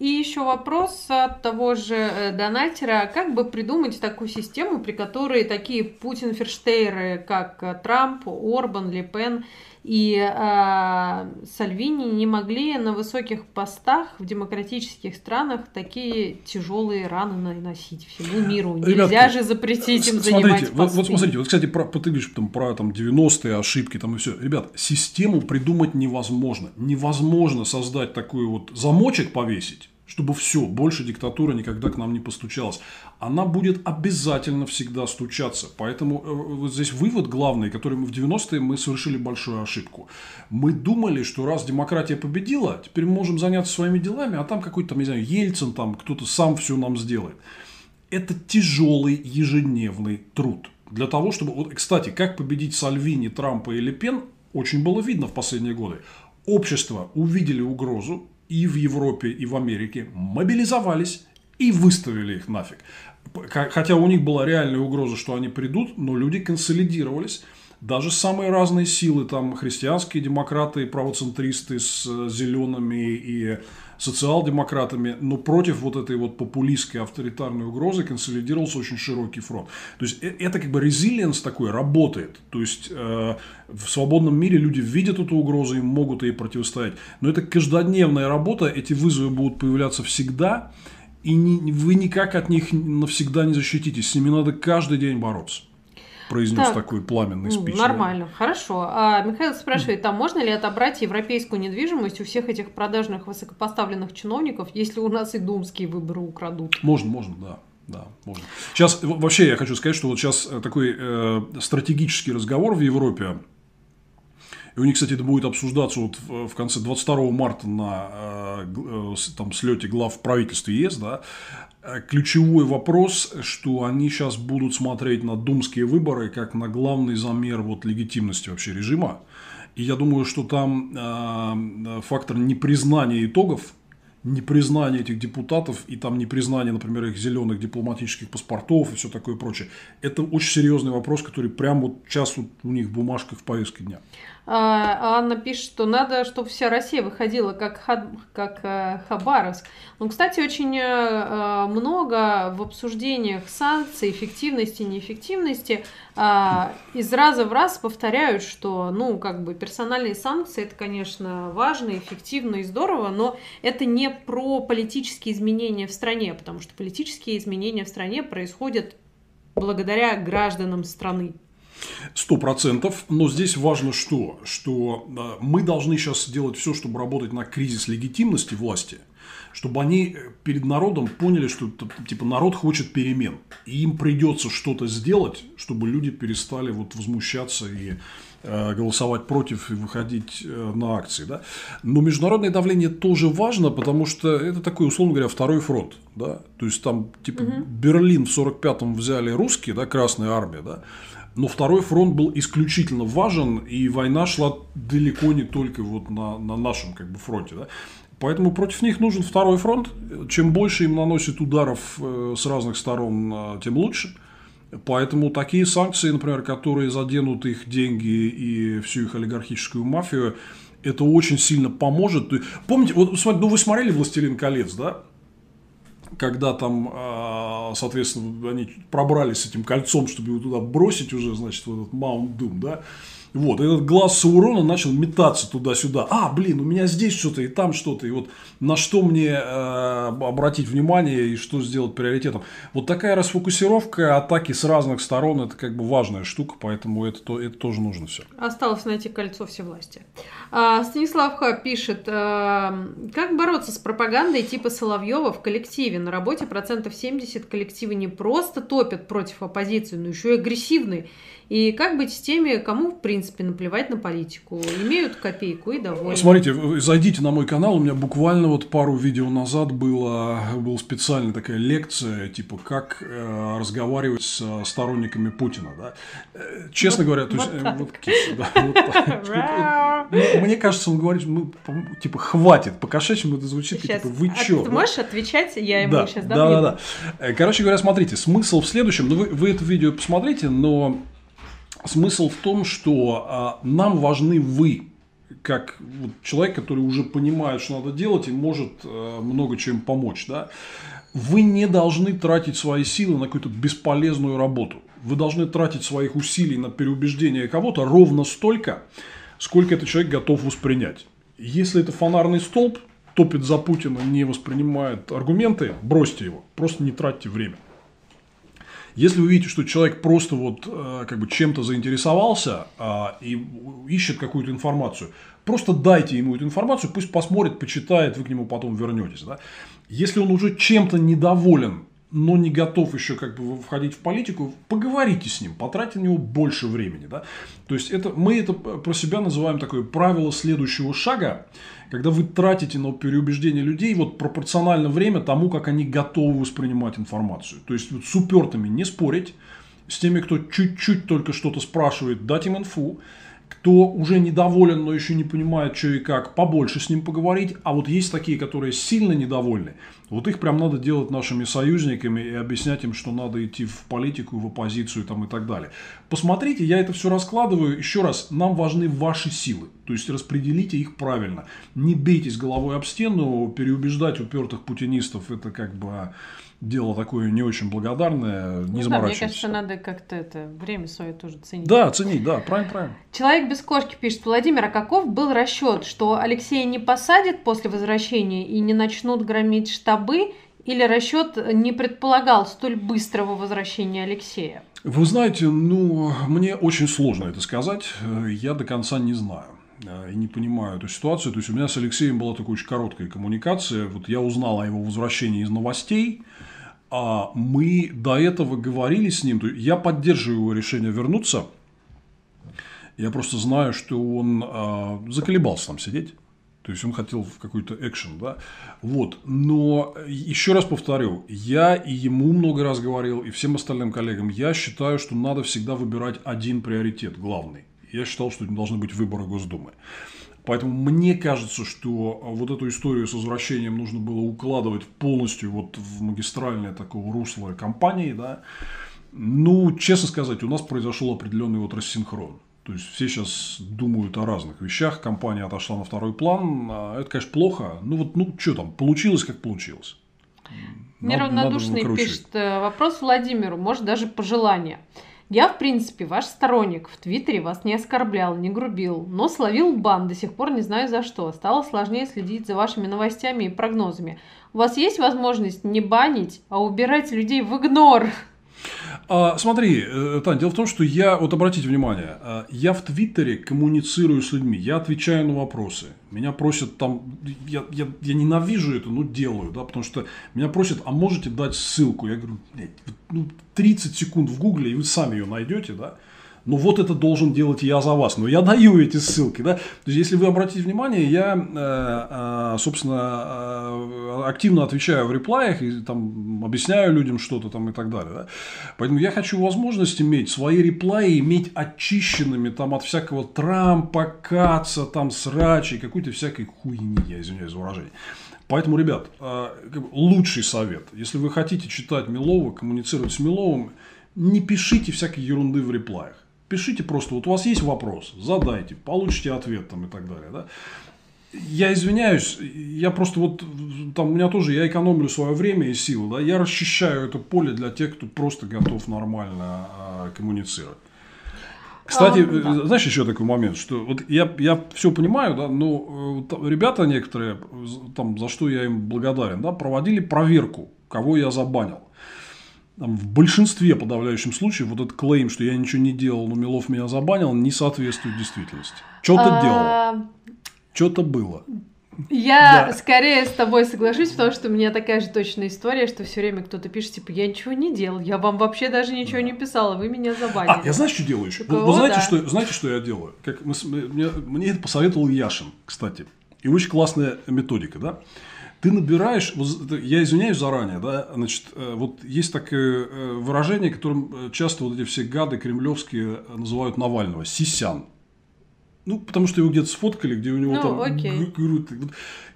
И еще вопрос от того же э, донатера. Как бы придумать такую систему, при которой такие Путин-ферштейры, как э, Трамп, Орбан, Ле Пен и э, Сальвини не могли на высоких постах в демократических странах такие тяжелые раны наносить всему миру. Нельзя Ребятки, же запретить им смотрите, занимать. Вот, вот смотрите, вот, кстати, про, ты говоришь там, про там, 90-е ошибки там, и все. Ребят, систему придумать невозможно. Невозможно создать такой вот замочек повесить, чтобы все, больше диктатура никогда к нам не постучалась. Она будет обязательно всегда стучаться. Поэтому э, вот здесь вывод главный, который мы в 90-е мы совершили большую ошибку. Мы думали, что раз демократия победила, теперь мы можем заняться своими делами, а там какой-то, не знаю, Ельцин, там кто-то сам все нам сделает. Это тяжелый ежедневный труд. Для того, чтобы... Вот, кстати, как победить Сальвини, Трампа и Лепен, очень было видно в последние годы. Общество увидели угрозу, и в Европе, и в Америке мобилизовались и выставили их нафиг. Хотя у них была реальная угроза, что они придут, но люди консолидировались. Даже самые разные силы, там христианские демократы, правоцентристы с зелеными и социал-демократами, но против вот этой вот популистской авторитарной угрозы консолидировался очень широкий фронт. То есть э, это как бы резилиенс такой работает. То есть э, в свободном мире люди видят эту угрозу и могут ей противостоять. Но это каждодневная работа, эти вызовы будут появляться всегда, и не, вы никак от них навсегда не защититесь. С ними надо каждый день бороться произнес так, такой пламенный спич. Нормально, хорошо. А Михаил спрашивает, там можно ли отобрать европейскую недвижимость у всех этих продажных высокопоставленных чиновников, если у нас и думские выборы украдут? Можно, можно, да. Да, можно. Сейчас вообще я хочу сказать, что вот сейчас э, такой э, стратегический разговор в Европе и у них, кстати, это будет обсуждаться вот в конце 22 марта на э, э, там, слете глав правительства ЕС, да, Э, ключевой вопрос, что они сейчас будут смотреть на думские выборы как на главный замер вот легитимности вообще режима. И я думаю, что там фактор непризнания итогов, непризнание этих депутатов и там непризнание, например, их зеленых дипломатических паспортов и все такое прочее. Это очень серьезный вопрос, который прямо вот сейчас вот у них в бумажках в повестке дня. А, Анна пишет, что надо, чтобы вся Россия выходила как, как э, Хабаровск. Ну, кстати, очень э, э, много в обсуждениях санкций, эффективности, неэффективности а, из раза в раз повторяют, что, ну, как бы персональные санкции, это, конечно, важно, эффективно и здорово, но это не про политические изменения в стране, потому что политические изменения в стране происходят благодаря гражданам страны. Сто процентов. Но здесь важно что? Что мы должны сейчас сделать все, чтобы работать на кризис легитимности власти, чтобы они э, перед народом поняли, что типа народ хочет перемен. И им придется что-то сделать, чтобы люди перестали вот возмущаться и э, голосовать против и выходить э, на акции. Да? Но международное давление тоже важно, потому что это такой, условно говоря, второй фронт. Да? То есть там типа угу. Берлин в 45-м взяли русские, да, Красная армия, да, но второй фронт был исключительно важен, и война шла далеко не только вот на, на нашем как бы, фронте. Да? Поэтому против них нужен второй фронт. Чем больше им наносит ударов э, с разных сторон, э, тем лучше. Поэтому такие санкции, например, которые заденут их деньги и всю их олигархическую мафию, это очень сильно поможет. Помните, вот смотрите, ну вы смотрели «Властелин колец», да? Когда там, а, соответственно, они пробрались с этим кольцом, чтобы его туда бросить уже, значит, в этот Маунт Дум, да? Вот, этот глаз Саурона начал метаться туда-сюда. А, блин, у меня здесь что-то и там что-то. И вот на что мне э, обратить внимание и что сделать приоритетом. Вот такая расфокусировка атаки с разных сторон, это как бы важная штука, поэтому это, это тоже нужно все. Осталось найти кольцо всевластия. А, Станислав Ха пишет, а, как бороться с пропагандой типа Соловьева в коллективе? На работе процентов 70 коллективы не просто топят против оппозиции, но еще и агрессивные. И как быть с теми, кому, в принципе, наплевать на политику, имеют копейку и довольны. Смотрите, зайдите на мой канал, у меня буквально вот пару видео назад была, была специальная такая лекция, типа, как э, разговаривать с сторонниками Путина, да. Э, честно вот, говоря, то есть... Мне кажется, он говорит, ну, типа, хватит, по кошачьему это звучит, типа, вы чё? Ты можешь отвечать, я ему сейчас дам. Да, да, да. Э, короче говоря, смотрите, смысл в следующем, ну, вы, вы это видео посмотрите, но Смысл в том, что а, нам важны вы, как вот, человек, который уже понимает, что надо делать и может а, много чем помочь. Да? Вы не должны тратить свои силы на какую-то бесполезную работу. Вы должны тратить своих усилий на переубеждение кого-то ровно столько, сколько этот человек готов воспринять. Если это фонарный столб, топит за Путина, не воспринимает аргументы, бросьте его, просто не тратьте время. Если вы видите, что человек просто вот э, как бы чем-то заинтересовался а, и ищет какую-то информацию, просто дайте ему эту информацию, пусть посмотрит, почитает, вы к нему потом вернетесь. Да? Если он уже чем-то недоволен, но не готов еще как бы входить в политику, поговорите с ним, потратьте на него больше времени. Да? То есть это, мы это про себя называем такое правило следующего шага когда вы тратите на переубеждение людей вот пропорционально время тому, как они готовы воспринимать информацию. То есть вот с упертыми не спорить, с теми, кто чуть-чуть только что-то спрашивает, дать им инфу, кто уже недоволен, но еще не понимает, что и как, побольше с ним поговорить. А вот есть такие, которые сильно недовольны. Вот их прям надо делать нашими союзниками и объяснять им, что надо идти в политику, в оппозицию там, и так далее. Посмотрите, я это все раскладываю. Еще раз, нам важны ваши силы. То есть распределите их правильно. Не бейтесь головой об стену, переубеждать упертых путинистов это как бы дело такое не очень благодарное, не ну, да, Мне кажется, надо как-то это время свое тоже ценить. Да, ценить, да, правильно, правильно. Человек без кошки пишет, Владимир, а каков был расчет, что Алексея не посадят после возвращения и не начнут громить штабы, или расчет не предполагал столь быстрого возвращения Алексея? Вы знаете, ну, мне очень сложно это сказать, я до конца не знаю и не понимаю эту ситуацию. То есть у меня с Алексеем была такая очень короткая коммуникация. Вот я узнал о его возвращении из новостей, а мы до этого говорили с ним, я поддерживаю его решение вернуться. Я просто знаю, что он а, заколебался там сидеть. То есть он хотел в какой-то экшен, да. Вот. Но еще раз повторю, я и ему много раз говорил, и всем остальным коллегам, я считаю, что надо всегда выбирать один приоритет, главный. Я считал, что не должны быть выборы Госдумы. Поэтому мне кажется, что вот эту историю с возвращением нужно было укладывать полностью вот в магистральное такого русла компании, да. Ну, честно сказать, у нас произошел определенный вот рассинхрон. То есть все сейчас думают о разных вещах, компания отошла на второй план. А это, конечно, плохо. Ну вот, ну что там, получилось как получилось. Неравнодушный пишет э, вопрос Владимиру, может даже пожелание. Я, в принципе, ваш сторонник. В Твиттере вас не оскорблял, не грубил, но словил бан, до сих пор не знаю за что. Стало сложнее следить за вашими новостями и прогнозами. У вас есть возможность не банить, а убирать людей в игнор? А, смотри, э, Тань, дело в том, что я, вот обратите внимание, а, я в Твиттере коммуницирую с людьми, я отвечаю на вопросы. Меня просят там, я, я, я ненавижу это, но делаю, да, потому что меня просят, а можете дать ссылку? Я говорю, ну, 30 секунд в гугле, и вы сами ее найдете, да ну вот это должен делать я за вас. Но я даю эти ссылки. Да? То есть, если вы обратите внимание, я, э, э, собственно, активно отвечаю в реплаях и там объясняю людям что-то там и так далее. Да? Поэтому я хочу возможность иметь свои реплаи, иметь очищенными там от всякого Трампа, Каца, там срачей, какой-то всякой хуйни, я извиняюсь за выражение. Поэтому, ребят, э, лучший совет, если вы хотите читать Милова, коммуницировать с Миловым, не пишите всякой ерунды в реплаях. Пишите просто, вот у вас есть вопрос, задайте, получите ответ там и так далее. Да? Я извиняюсь, я просто вот, там у меня тоже, я экономлю свое время и силы, да, я расчищаю это поле для тех, кто просто готов нормально э, коммуницировать. Кстати, а, да. знаешь еще такой момент, что вот я, я все понимаю, да, но э, ребята некоторые, там, за что я им благодарен, да, проводили проверку, кого я забанил там, в большинстве подавляющем случаев вот этот клейм, что я ничего не делал, но Милов меня забанил, не соответствует действительности. Что-то а... делал. Что-то было. Я да. скорее с тобой соглашусь, потому что у меня такая же точная история, что все время кто-то пишет, типа, я ничего не делал, я вам вообще даже ничего да. не писала, вы меня забанили. А, я знаешь, что делаю еще? Такого, вы, знаете, да. что, знаете, что я делаю? Как мы, мне, мне это посоветовал Яшин, кстати. И очень классная методика, да? Ты набираешь, я извиняюсь заранее, да, значит, э, вот есть такое э, выражение, которым э, часто вот эти все гады кремлевские называют Навального – сисян. Ну, потому что его где-то сфоткали, где у него ну, там окей.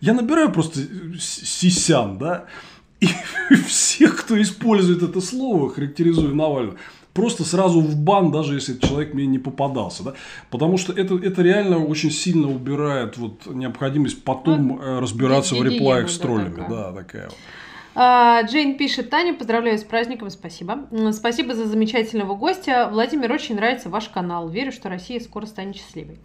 Я набираю просто сисян, да, и всех, кто использует это слово, характеризую Навального, просто сразу в бан, даже если человек мне не попадался. Да? Потому что это, это реально очень сильно убирает вот, необходимость потом ну, разбираться в реплаях с троллями. Да, такая. Да, такая вот. А, Джейн пишет, Таня, поздравляю с праздником, спасибо. Спасибо за замечательного гостя. Владимир, очень нравится ваш канал. Верю, что Россия скоро станет счастливой.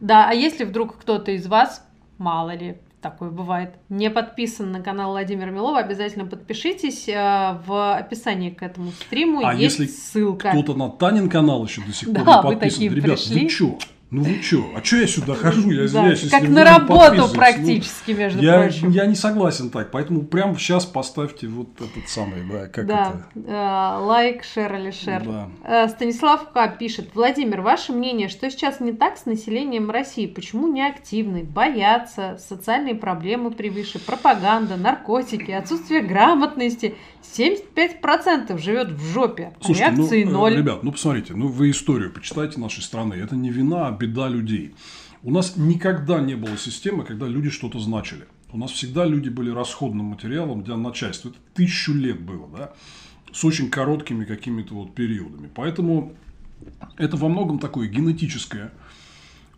Да, а если вдруг кто-то из вас, мало ли, такое бывает, не подписан на канал Владимира Милова, обязательно подпишитесь. Э, в описании к этому стриму а есть если ссылка. кто-то на Танин канал еще до сих пор не подписан, ребят, пришли. вы что? Ну вы что? А что я сюда хожу? Я извиняюсь, да, Как на работу ну, практически, ну, между я, прочим. Я не согласен так, поэтому прямо сейчас поставьте вот этот самый, да, как да. это? Да, лайк, шер или шер. Да. Э, Станислав К. пишет. Владимир, ваше мнение, что сейчас не так с населением России? Почему не активны? Боятся, социальные проблемы превыше, пропаганда, наркотики, отсутствие грамотности. 75% живет в жопе, а Слушайте, реакции ну, ноль. Ребят, ну посмотрите, ну вы историю почитайте нашей страны. Это не вина, а беда людей. У нас никогда не было системы, когда люди что-то значили. У нас всегда люди были расходным материалом для начальства. Это тысячу лет было, да, с очень короткими какими-то вот периодами. Поэтому это во многом такое генетическое.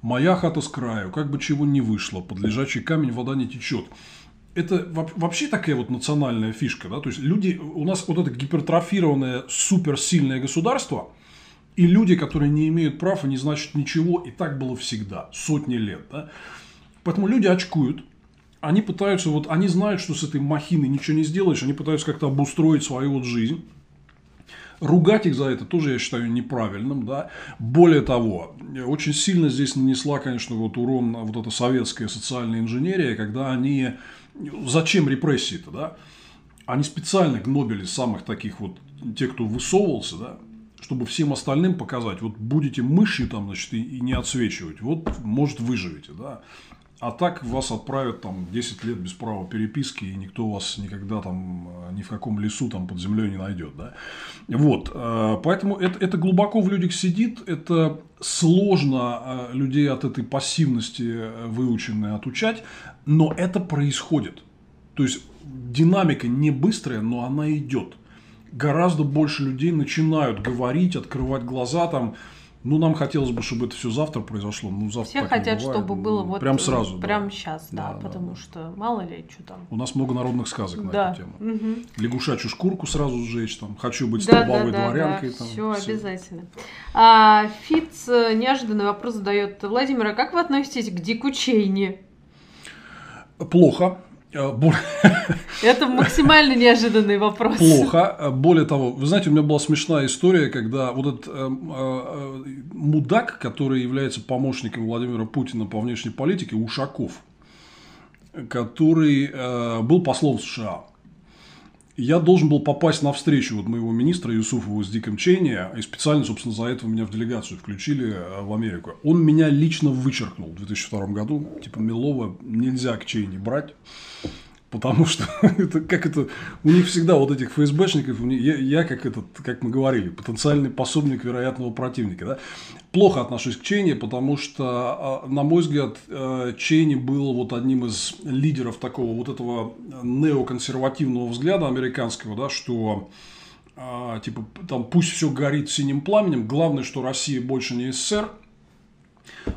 Моя хата с краю, как бы чего не вышло, под лежачий камень вода не течет. Это вообще такая вот национальная фишка, да, то есть люди, у нас вот это гипертрофированное суперсильное государство – и люди, которые не имеют прав и не значат ничего, и так было всегда, сотни лет. Да? Поэтому люди очкуют, они пытаются, вот они знают, что с этой махиной ничего не сделаешь, они пытаются как-то обустроить свою вот жизнь. Ругать их за это тоже я считаю неправильным, да. Более того, очень сильно здесь нанесла, конечно, вот урон вот эта советская социальная инженерия, когда они, зачем репрессии-то, да? Они специально гнобили самых таких вот, тех, кто высовывался, да, чтобы всем остальным показать, вот будете мышью там, значит, и, и не отсвечивать, вот, может, выживете, да. А так вас отправят там 10 лет без права переписки, и никто вас никогда там э, ни в каком лесу там под землей не найдет. Да? Вот. Э, поэтому это, это глубоко в людях сидит, это сложно э, людей от этой пассивности выученной отучать, но это происходит. То есть динамика не быстрая, но она идет гораздо больше людей начинают говорить, открывать глаза там. Ну, нам хотелось бы, чтобы это все завтра произошло. Ну, завтра все хотят, чтобы было вот прям сразу, прям да. сейчас, да, да потому да. что мало ли что там. У нас много народных сказок на да. эту тему. Угу. Лягушачью шкурку сразу сжечь, там, хочу быть да, столбовой да, дворянкой. Да, там, все, все обязательно. А, Фиц э, неожиданный вопрос задает. Владимир, а как вы относитесь к Дику Чейни? Плохо. Э, Это максимально неожиданный вопрос. Плохо. Э, более того, вы знаете, у меня была смешная история, когда вот этот э, э, мудак, который является помощником Владимира Путина по внешней политике, Ушаков, который э, был послом США я должен был попасть на встречу вот моего министра Юсуфова с Диком Чейни, и специально, собственно, за это меня в делегацию включили э, в Америку. Он меня лично вычеркнул в 2002 году. Типа, Милова нельзя к Чейни брать, Потому что это как это у них всегда вот этих ФСБшников, я, я как этот, как мы говорили, потенциальный пособник вероятного противника. Да? Плохо отношусь к Чейни, потому что, а, на мой взгляд, э, Чейни был вот одним из лидеров такого вот этого неоконсервативного взгляда американского, да, что а, типа там пусть все горит синим пламенем, главное, что Россия больше не СССР,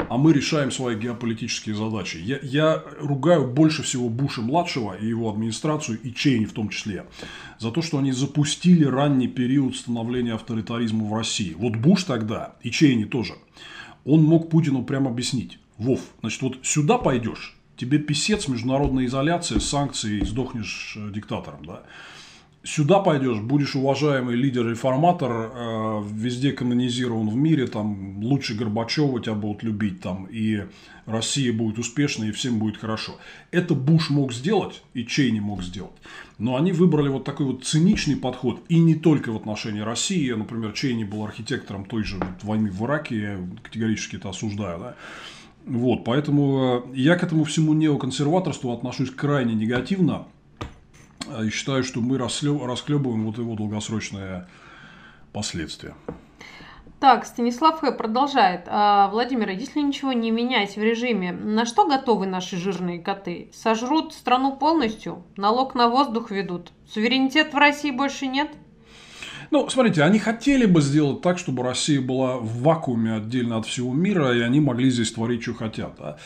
а мы решаем свои геополитические задачи. Я, я ругаю больше всего Буша-младшего и его администрацию, и Чейни в том числе, за то, что они запустили ранний период становления авторитаризма в России. Вот Буш тогда, и Чейни тоже, он мог Путину прямо объяснить. Вов, значит, вот сюда пойдешь, тебе писец, международная изоляция, санкции, сдохнешь э, диктатором, да сюда пойдешь, будешь уважаемый лидер-реформатор, э, везде канонизирован в мире, там лучше Горбачева тебя будут любить, там, и Россия будет успешной, и всем будет хорошо. Это Буш мог сделать, и Чейни мог сделать. Но они выбрали вот такой вот циничный подход, и не только в отношении России. Например, Чейни был архитектором той же войны в Ираке, я категорически это осуждаю, да. Вот, поэтому э, я к этому всему неоконсерваторству отношусь крайне негативно – и считаю, что мы расхлебываем вот его долгосрочные последствия. Так, Станислав Х. продолжает. А, Владимир, если ничего не менять в режиме, на что готовы наши жирные коты? Сожрут страну полностью? Налог на воздух ведут? Суверенитет в России больше нет? Ну, смотрите, они хотели бы сделать так, чтобы Россия была в вакууме отдельно от всего мира, и они могли здесь творить, что хотят. Да?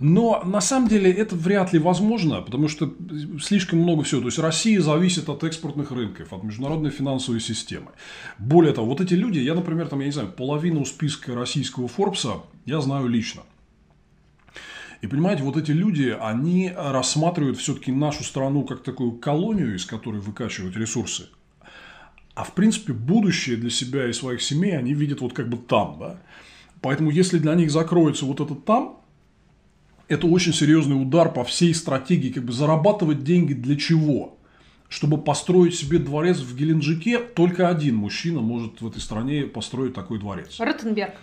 Но на самом деле это вряд ли возможно, потому что слишком много всего. То есть Россия зависит от экспортных рынков, от международной финансовой системы. Более того, вот эти люди, я, например, там, я не знаю, половину списка российского Форбса я знаю лично. И понимаете, вот эти люди, они рассматривают все-таки нашу страну как такую колонию, из которой выкачивают ресурсы. А в принципе, будущее для себя и своих семей они видят вот как бы там, да. Поэтому, если для них закроется вот этот там, это очень серьезный удар по всей стратегии, как бы зарабатывать деньги для чего? Чтобы построить себе дворец в Геленджике, только один мужчина может в этой стране построить такой дворец. Ротенберг.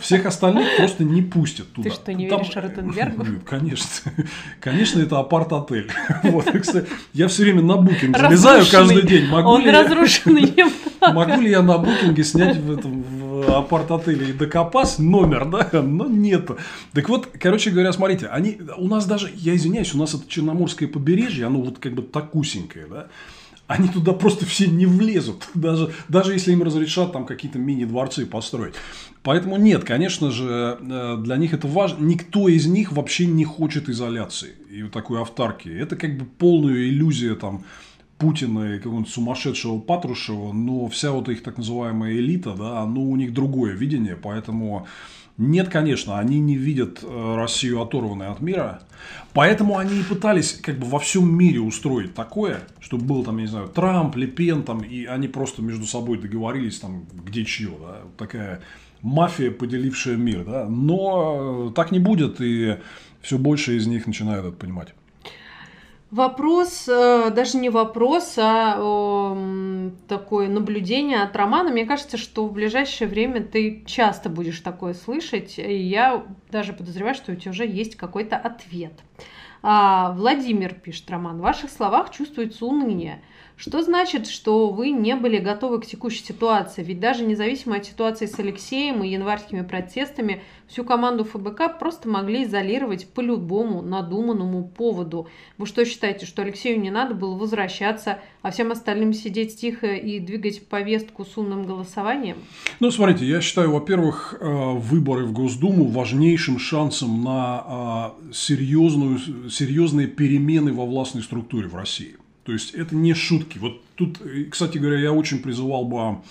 Всех остальных просто не пустят туда. Ты что, не веришь Там... Ротенбергу? Конечно. Конечно, это апарт-отель. Вот, кстати, я все время на букинг залезаю каждый день. Могу Он ли разрушенный. Могу ли я на букинге снять в этом в апарт-отеле и докопас номер, да? Но нет. Так вот, короче говоря, смотрите, они, у нас даже, я извиняюсь, у нас это Черноморское побережье, оно вот как бы такусенькое, да? Они туда просто все не влезут, даже, даже если им разрешат там какие-то мини-дворцы построить. Поэтому нет, конечно же, э, для них это важно. Никто из них вообще не хочет изоляции и вот такой автарки. Это как бы полная иллюзия там Путина и какого-нибудь сумасшедшего Патрушева, но вся вот их так называемая элита, да, ну, у них другое видение, поэтому нет, конечно, они не видят э, Россию оторванной от мира. Поэтому они и пытались как бы во всем мире устроить такое, чтобы был там, я не знаю, Трамп, Лепен там, и они просто между собой договорились там, где чье, да, такая мафия, поделившая мир, да. Но э, так не будет, и все больше из них начинают это понимать. Вопрос, э, даже не вопрос, а такое наблюдение от Романа. Мне кажется, что в ближайшее время ты часто будешь такое слышать, и я даже подозреваю, что у тебя уже есть какой-то ответ. А, Владимир пишет, Роман, в ваших словах чувствуется уныние. Что значит, что вы не были готовы к текущей ситуации? Ведь даже независимо от ситуации с Алексеем и январскими протестами, всю команду ФБК просто могли изолировать по любому надуманному поводу. Вы что считаете, что Алексею не надо было возвращаться, а всем остальным сидеть тихо и двигать повестку с умным голосованием? Ну, смотрите, я считаю, во-первых, э, выборы в Госдуму важнейшим шансом на э, серьезную, серьезные перемены во властной структуре в России. То есть это не шутки. Вот тут, э, кстати говоря, я очень призывал бы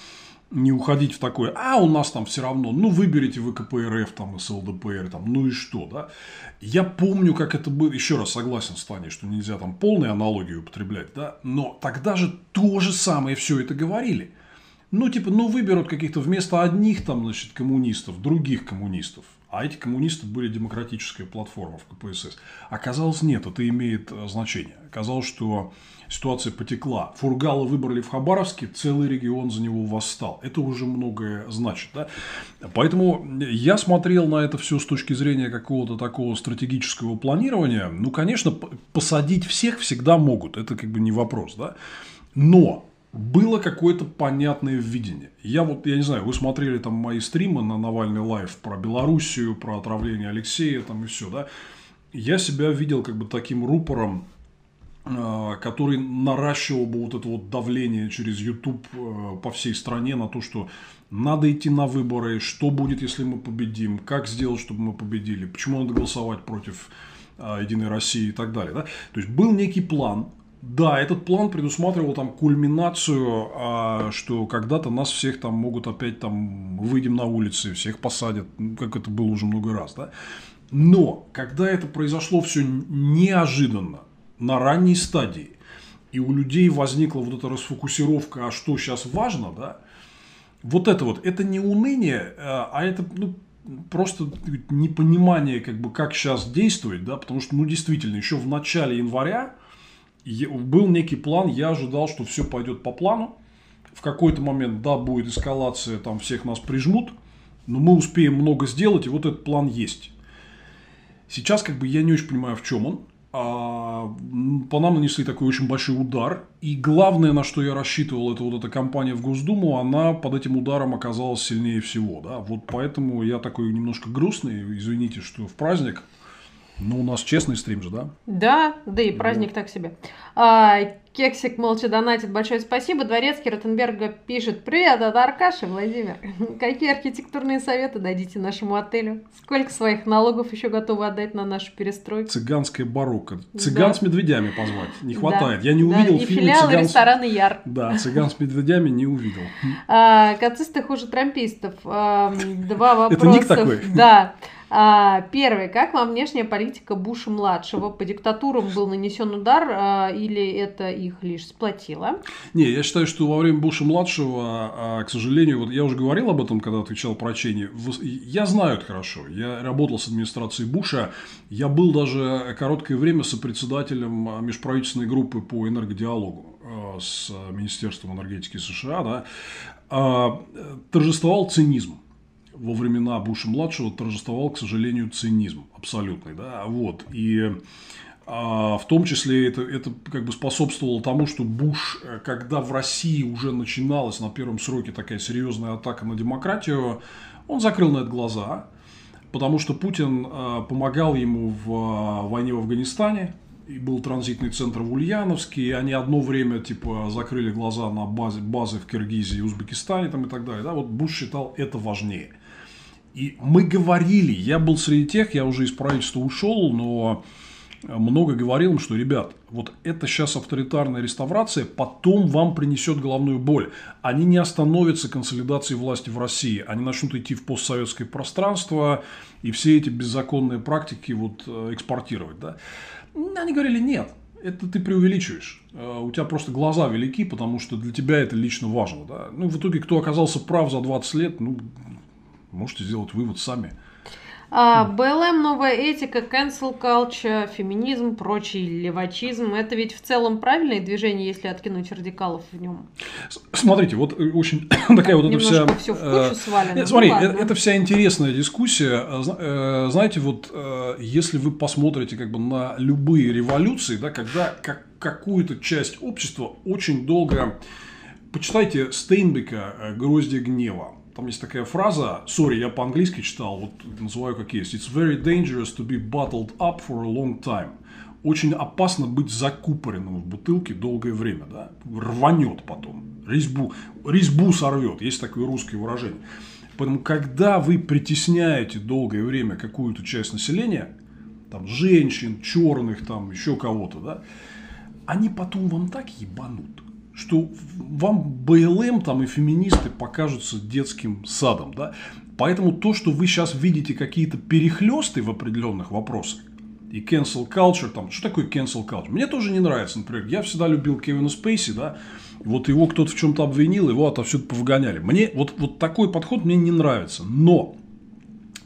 не уходить в такое, а у нас там все равно, ну выберите вы КПРФ там с ЛДПР, там, ну и что, да. Я помню, как это было, еще раз согласен с Таней, что нельзя там полные аналогии употреблять, да, но тогда же то же самое все это говорили. Ну, типа, ну, выберут каких-то вместо одних там, значит, коммунистов, других коммунистов. А эти коммунисты были демократическая платформа в КПСС. Оказалось, нет, это имеет э, значение. Оказалось, что ситуация потекла. Фургала выбрали в Хабаровске, целый регион за него восстал. Это уже многое значит. Да? Поэтому я смотрел на это все с точки зрения какого-то такого стратегического планирования. Ну, конечно, посадить всех всегда могут. Это как бы не вопрос. Да? Но было какое-то понятное видение. Я вот, я не знаю, вы смотрели там мои стримы на Навальный Live про Белоруссию, про отравление Алексея там и все, да. Я себя видел как бы таким рупором, который наращивал бы вот это вот давление через YouTube э, по всей стране на то, что надо идти на выборы, что будет, если мы победим, как сделать, чтобы мы победили, почему надо голосовать против а, Единой России и так далее. Да? То есть был некий план, да, этот план предусматривал там кульминацию, а, что когда-то нас всех там могут опять там выйдем на улицы, всех посадят, ну, как это было уже много раз, да. Но когда это произошло все неожиданно, на ранней стадии, и у людей возникла вот эта расфокусировка, а что сейчас важно, да, вот это вот, это не уныние, а, а это, ну, просто непонимание, как бы, как сейчас действовать, да, потому что, ну, действительно, еще в начале января был некий план, я ожидал, что все пойдет по плану. В какой-то момент, да, будет эскалация, там всех нас прижмут, но мы успеем много сделать, и вот этот план есть. Сейчас как бы я не очень понимаю, в чем он. А, по нам нанесли такой очень большой удар. И главное, на что я рассчитывал, это вот эта кампания в Госдуму, она под этим ударом оказалась сильнее всего. Да? Вот поэтому я такой немножко грустный. Извините, что в праздник. Ну, у нас честный стрим же, да? Да, да и праздник так себе. А, Кексик молча донатит. Большое спасибо. Дворецкий Ротенберга пишет. Привет от Аркаши, Владимир. Какие архитектурные советы дадите нашему отелю? Сколько своих налогов еще готовы отдать на нашу перестройку? Цыганская барокко. Цыган да. с медведями позвать. Не хватает. Да. Я не увидел да. И фильм филиалы цыган... ресторана Яр. Да, цыган с медведями не увидел. А, кацисты хуже трампистов. А, два вопроса. Это ник такой? Да. А, первый. Как вам внешняя политика Буша-младшего? По диктатурам был нанесен удар а, или это их лишь сплотило? Не, я считаю, что во время Буша-младшего, а, к сожалению, вот я уже говорил об этом, когда отвечал про Чейни, я знаю это хорошо. Я работал с администрацией Буша. Я был даже короткое время сопредседателем межправительственной группы по энергодиалогу с Министерством энергетики США. Да. Торжествовал цинизм во времена Буша-младшего торжествовал, к сожалению, цинизм абсолютный. Да? Вот. И а, в том числе это, это как бы способствовало тому, что Буш, э, когда в России уже начиналась на первом сроке такая серьезная атака на демократию, он закрыл на это глаза, потому что Путин а, помогал ему в а, войне в Афганистане, и был транзитный центр в Ульяновске, и они одно время типа закрыли глаза на базе, базы в Киргизии и Узбекистане там, и так далее. Да? Вот Буш считал это важнее. И мы говорили, я был среди тех, я уже из правительства ушел, но много говорил им, что, ребят, вот это сейчас авторитарная реставрация, потом вам принесет головную боль. Они не остановятся консолидацией власти в России, они начнут идти в постсоветское пространство и все эти беззаконные практики вот э, экспортировать. Да? Они говорили, нет, это ты преувеличиваешь. Э, у тебя просто глаза велики, потому что для тебя это лично важно. Да? Ну, в итоге, кто оказался прав за 20 лет, ну, Можете сделать вывод сами. А, БЛМ, новая этика, cancel culture, феминизм, прочий левачизм. Это ведь в целом правильное движение, если откинуть радикалов в нем. Смотрите, вот э, очень такая вот эта вся... все в кучу э, свалено. Нет, смотри, ну, это вся интересная дискуссия. Э, знаете, вот если вы посмотрите как бы на любые революции, да, когда как, какую-то часть общества очень долго... Почитайте Стейнбека «Гроздья гнева». Там есть такая фраза, сори, я по-английски читал, вот называю как есть. It's very dangerous to be bottled up for a long time. Очень опасно быть закупоренным в бутылке долгое время, да, рванет потом, резьбу, резьбу сорвет, есть такое русское выражение. Поэтому, когда вы притесняете долгое время какую-то часть населения, там, женщин, черных, там, еще кого-то, да, они потом вам так ебанут что вам БЛМ там и феминисты покажутся детским садом. Да? Поэтому то, что вы сейчас видите какие-то перехлесты в определенных вопросах, и cancel culture, там, что такое cancel culture? Мне тоже не нравится, например, я всегда любил Кевина Спейси, да, вот его кто-то в чем-то обвинил, его отовсюду повыгоняли. Мне вот, вот такой подход мне не нравится, но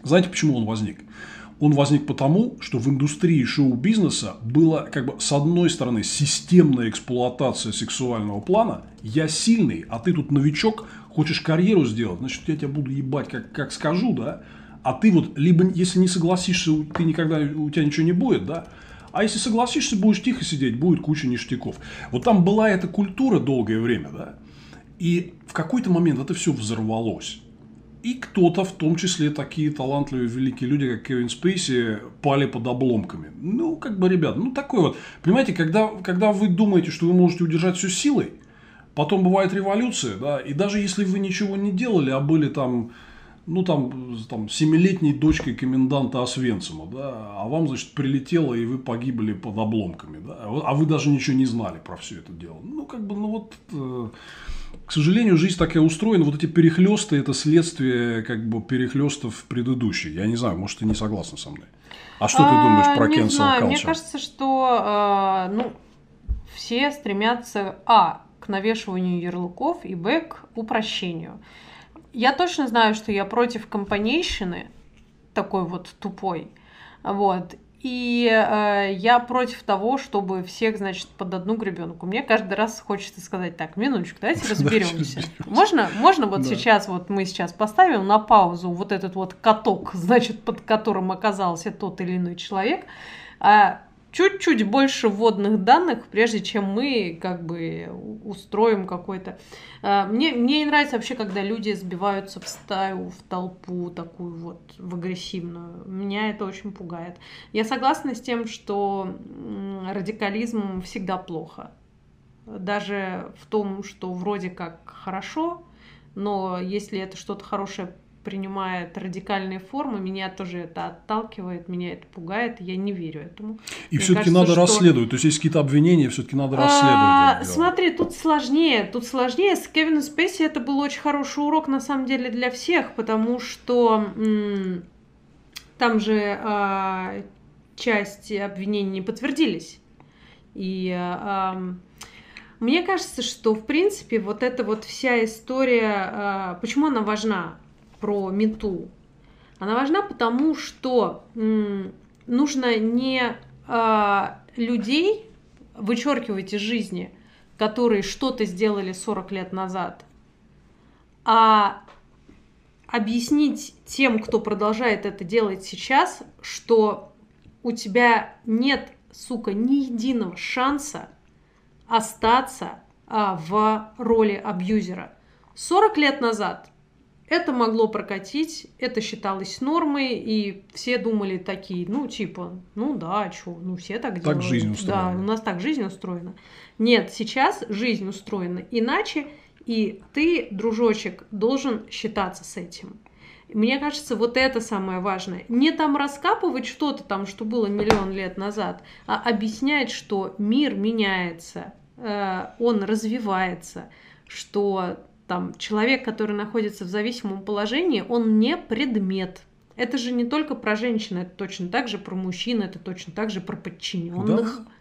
знаете, почему он возник? Он возник потому, что в индустрии шоу-бизнеса было как бы с одной стороны системная эксплуатация сексуального плана. Я сильный, а ты тут новичок, хочешь карьеру сделать, значит, я тебя буду ебать, как, как скажу, да? А ты вот, либо если не согласишься, ты никогда, у тебя ничего не будет, да? А если согласишься, будешь тихо сидеть, будет куча ништяков. Вот там была эта культура долгое время, да? И в какой-то момент это все взорвалось. И кто-то, в том числе такие талантливые великие люди, как Кевин Спейси, пали под обломками. Ну, как бы, ребят, ну такой вот. Понимаете, когда, когда вы думаете, что вы можете удержать все силой, потом бывает революция, да, и даже если вы ничего не делали, а были там ну, там, там, семилетней дочкой коменданта Освенцима, да, а вам, значит, прилетело, и вы погибли под обломками, да, а вы даже ничего не знали про все это дело. Ну, как бы, ну, вот, э, к сожалению, жизнь такая устроена, вот эти перехлесты – это следствие, как бы, перехлестов предыдущих. Я не знаю, может, ты не согласна со мной. А что а, ты думаешь про не cancel знаю. culture? Мне кажется, что, э, ну, все стремятся, а, к навешиванию ярлыков, и, б, к упрощению – я точно знаю, что я против компанейщины, такой вот тупой. Вот. И э, я против того, чтобы всех, значит, под одну гребенку. Мне каждый раз хочется сказать, так, минуточку, давайте разберемся. Можно, можно вот да. сейчас, вот мы сейчас поставим на паузу вот этот вот каток, значит, под которым оказался тот или иной человек, а чуть-чуть больше вводных данных, прежде чем мы как бы устроим какой-то... А, мне, мне не нравится вообще, когда люди сбиваются в стаю, в толпу такую вот, в агрессивную. Меня это очень пугает. Я согласна с тем, что радикализм всегда плохо. Даже в том, что вроде как хорошо, но если это что-то хорошее принимает радикальные формы, меня тоже это отталкивает, меня это пугает, я не верю этому. И все-таки надо что... расследовать, то есть есть какие-то обвинения, все-таки надо расследовать. А, смотри, тут сложнее, тут сложнее. С Кевином Спейси это был очень хороший урок на самом деле для всех, потому что м- там же а, часть обвинений не подтвердились. И а, мне кажется, что в принципе вот эта вот вся история, а, почему она важна? Про мету. Она важна потому, что нужно не а, людей вычеркивать из жизни, которые что-то сделали 40 лет назад, а объяснить тем, кто продолжает это делать сейчас, что у тебя нет, сука, ни единого шанса остаться а, в роли абьюзера. 40 лет назад это могло прокатить, это считалось нормой, и все думали такие, ну, типа, ну да, что, ну все так, так делают. Так жизнь устроена. Да, у нас так жизнь устроена. Нет, сейчас жизнь устроена иначе, и ты, дружочек, должен считаться с этим. Мне кажется, вот это самое важное. Не там раскапывать что-то там, что было миллион лет назад, а объяснять, что мир меняется, э, он развивается, что там человек, который находится в зависимом положении, он не предмет. Это же не только про женщин, это точно так же про мужчин, это точно так же про подчиненных. Да.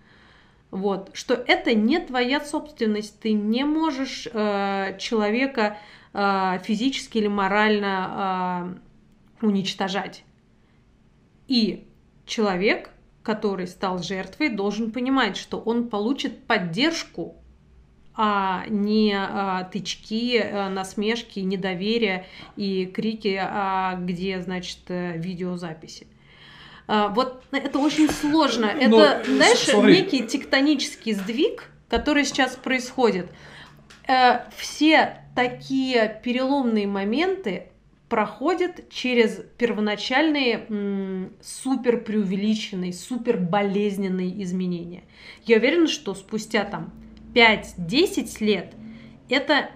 Вот, что это не твоя собственность, ты не можешь э, человека э, физически или морально э, уничтожать. И человек, который стал жертвой, должен понимать, что он получит поддержку а не а, тычки, а, насмешки, недоверие и крики, а, где, значит, э, видеозаписи. А, вот это очень сложно. Ну, это, Но, знаешь, смотри. некий тектонический сдвиг, который сейчас происходит. А, все такие переломные моменты проходят через первоначальные м, супер преувеличенные, супер болезненные изменения. Я уверена, что спустя там 5-10 лет, это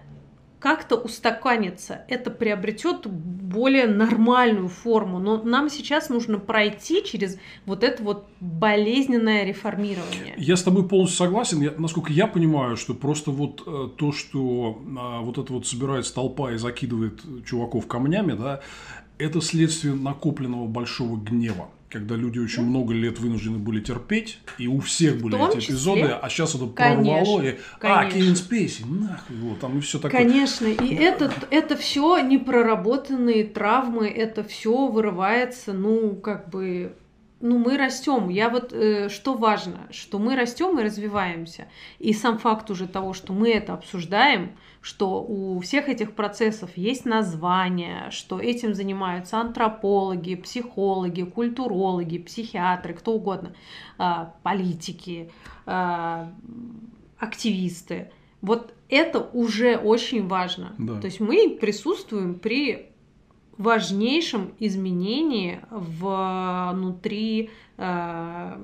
как-то устаканится, это приобретет более нормальную форму. Но нам сейчас нужно пройти через вот это вот болезненное реформирование. Я с тобой полностью согласен. Я, насколько я понимаю, что просто вот э, то, что э, вот это вот собирается толпа и закидывает чуваков камнями, да, это следствие накопленного большого гнева. Когда люди очень да. много лет вынуждены были терпеть, и у всех были эти числе, эпизоды, а сейчас это прорвало, и, а, Кевин Спейси, нахуй его, там и все такое. Конечно, и это, это все непроработанные травмы, это все вырывается, ну, как бы ну, мы растем. Я вот, э, что важно, что мы растем и развиваемся. И сам факт уже того, что мы это обсуждаем, что у всех этих процессов есть название, что этим занимаются антропологи, психологи, культурологи, психиатры, кто угодно, э, политики, э, активисты. Вот это уже очень важно. Да. То есть мы присутствуем при важнейшем изменении внутри э,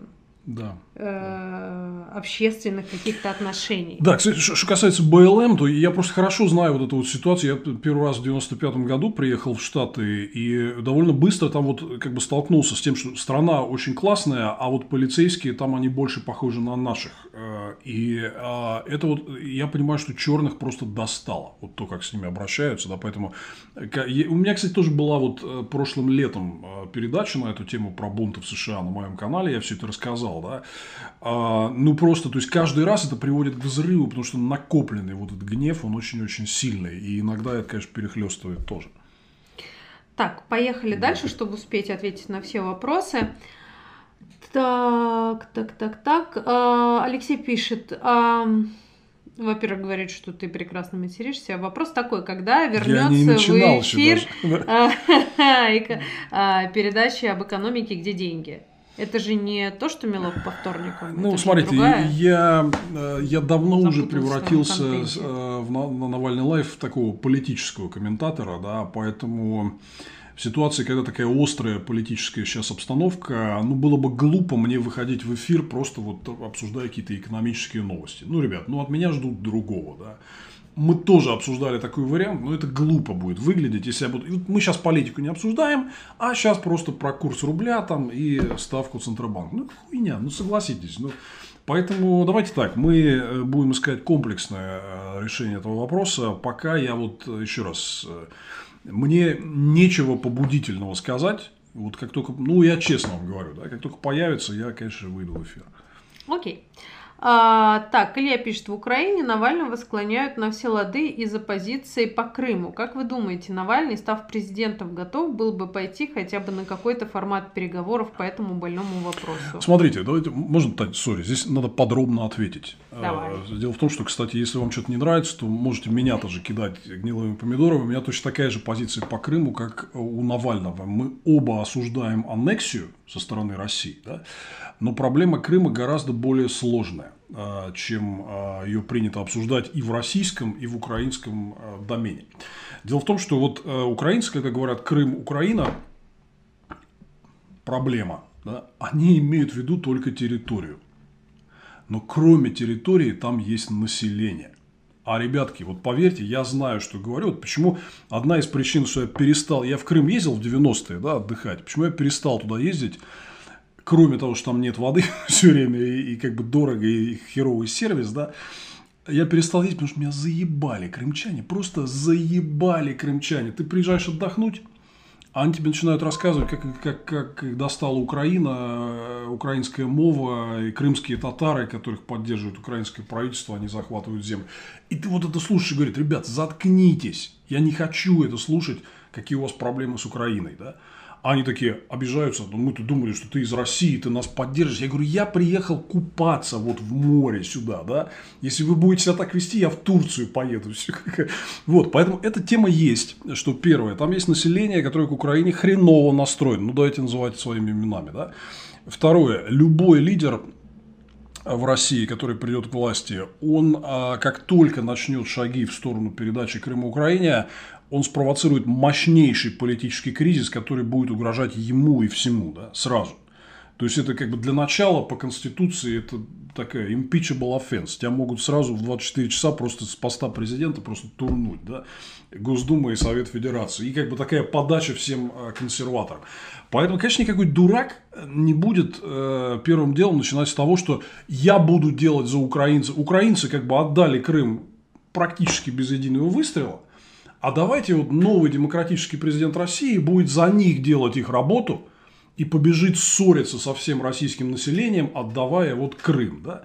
да. Э, общественных каких-то отношений. Да, кстати, что касается БЛМ, то я просто хорошо знаю вот эту вот ситуацию. Я первый раз в 95 году приехал в Штаты и довольно быстро там вот как бы столкнулся с тем, что страна очень классная, а вот полицейские там они больше похожи на наших. Э, и а, это вот я понимаю, что черных просто достало, вот то, как с ними обращаются, да, поэтому у меня, кстати, тоже была вот э, прошлым летом передача на эту тему про бунты в США на моем канале, я все это рассказал сказал, да, ну просто, то есть каждый раз это приводит к взрыву, потому что накопленный вот этот гнев, он очень-очень сильный, и иногда это, конечно, перехлестывает тоже. Так, поехали да. дальше, чтобы успеть ответить на все вопросы. Так, так, так, так. А, Алексей пишет. А, во-первых, говорит, что ты прекрасно материшься. Вопрос такой, когда вернется в эфир передача об экономике, где деньги? Это же не то, что Милов по вторникам. Ну, смотрите, я, э, я давно уже превратился э, в, на Навальный лайф в такого политического комментатора, да, поэтому в ситуации, когда такая острая политическая сейчас обстановка, ну, было бы глупо мне выходить в эфир, просто вот обсуждая какие-то экономические новости. Ну, ребят, ну, от меня ждут другого, да мы тоже обсуждали такой вариант, но это глупо будет выглядеть, если я буду... Мы сейчас политику не обсуждаем, а сейчас просто про курс рубля там и ставку Центробанка. Ну, хуйня, ну согласитесь. Ну, поэтому давайте так, мы э, будем искать комплексное э, решение этого вопроса. Пока я вот еще раз... Э, мне нечего побудительного сказать. Вот как только... Ну, я честно вам говорю, да, как только появится, я, конечно, выйду в эфир. Окей. Okay. А, так, Илья пишет, в Украине Навального склоняют на все лады из оппозиции по Крыму. Как вы думаете, Навальный, став президентом, готов был бы пойти хотя бы на какой-то формат переговоров по этому больному вопросу? Смотрите, давайте, можно, сори, здесь надо подробно ответить. Давай. А, дело в том, что, кстати, если вам что-то не нравится, то можете меня тоже кидать гнилыми помидорами. У меня точно такая же позиция по Крыму, как у Навального. Мы оба осуждаем аннексию со стороны России, да? Но проблема Крыма гораздо более сложная, а, чем а, ее принято обсуждать и в российском, и в украинском а, домене. Дело в том, что вот украинцы, когда говорят Крым, Украина, проблема, да, они имеют в виду только территорию. Но кроме территории там есть население. А, ребятки, вот поверьте, я знаю, что говорю. Вот почему одна из причин, что я перестал... Я в Крым ездил в 90-е, да, отдыхать. Почему я перестал туда ездить? кроме того, что там нет воды все время и, и как бы дорого и херовый сервис, да, я перестал ездить, потому что меня заебали крымчане, просто заебали крымчане. Ты приезжаешь отдохнуть, а они тебе начинают рассказывать, как, как, как достала Украина, украинская мова и крымские татары, которых поддерживает украинское правительство, они захватывают землю. И ты вот это слушаешь и говорит, ребят, заткнитесь, я не хочу это слушать, какие у вас проблемы с Украиной, да. Они такие обижаются, ну мы-то думали, что ты из России, ты нас поддержишь. Я говорю, я приехал купаться вот в море сюда, да. Если вы будете себя так вести, я в Турцию поеду. Вот, поэтому эта тема есть, что первое, там есть население, которое к Украине хреново настроено. Ну, давайте называть своими именами, да. Второе, любой лидер в России, который придет к власти, он а, как только начнет шаги в сторону передачи Крыма Украине, он спровоцирует мощнейший политический кризис, который будет угрожать ему и всему, да, сразу. То есть это как бы для начала по Конституции это такая impeachable offense. Тебя могут сразу в 24 часа просто с поста президента просто турнуть. Да? Госдума и Совет Федерации. И как бы такая подача всем э, консерваторам. Поэтому, конечно, никакой дурак не будет э, первым делом начинать с того, что я буду делать за украинцев. Украинцы как бы отдали Крым практически без единого выстрела – а давайте вот новый демократический президент России будет за них делать их работу, и побежит ссориться со всем российским населением, отдавая вот Крым. Да?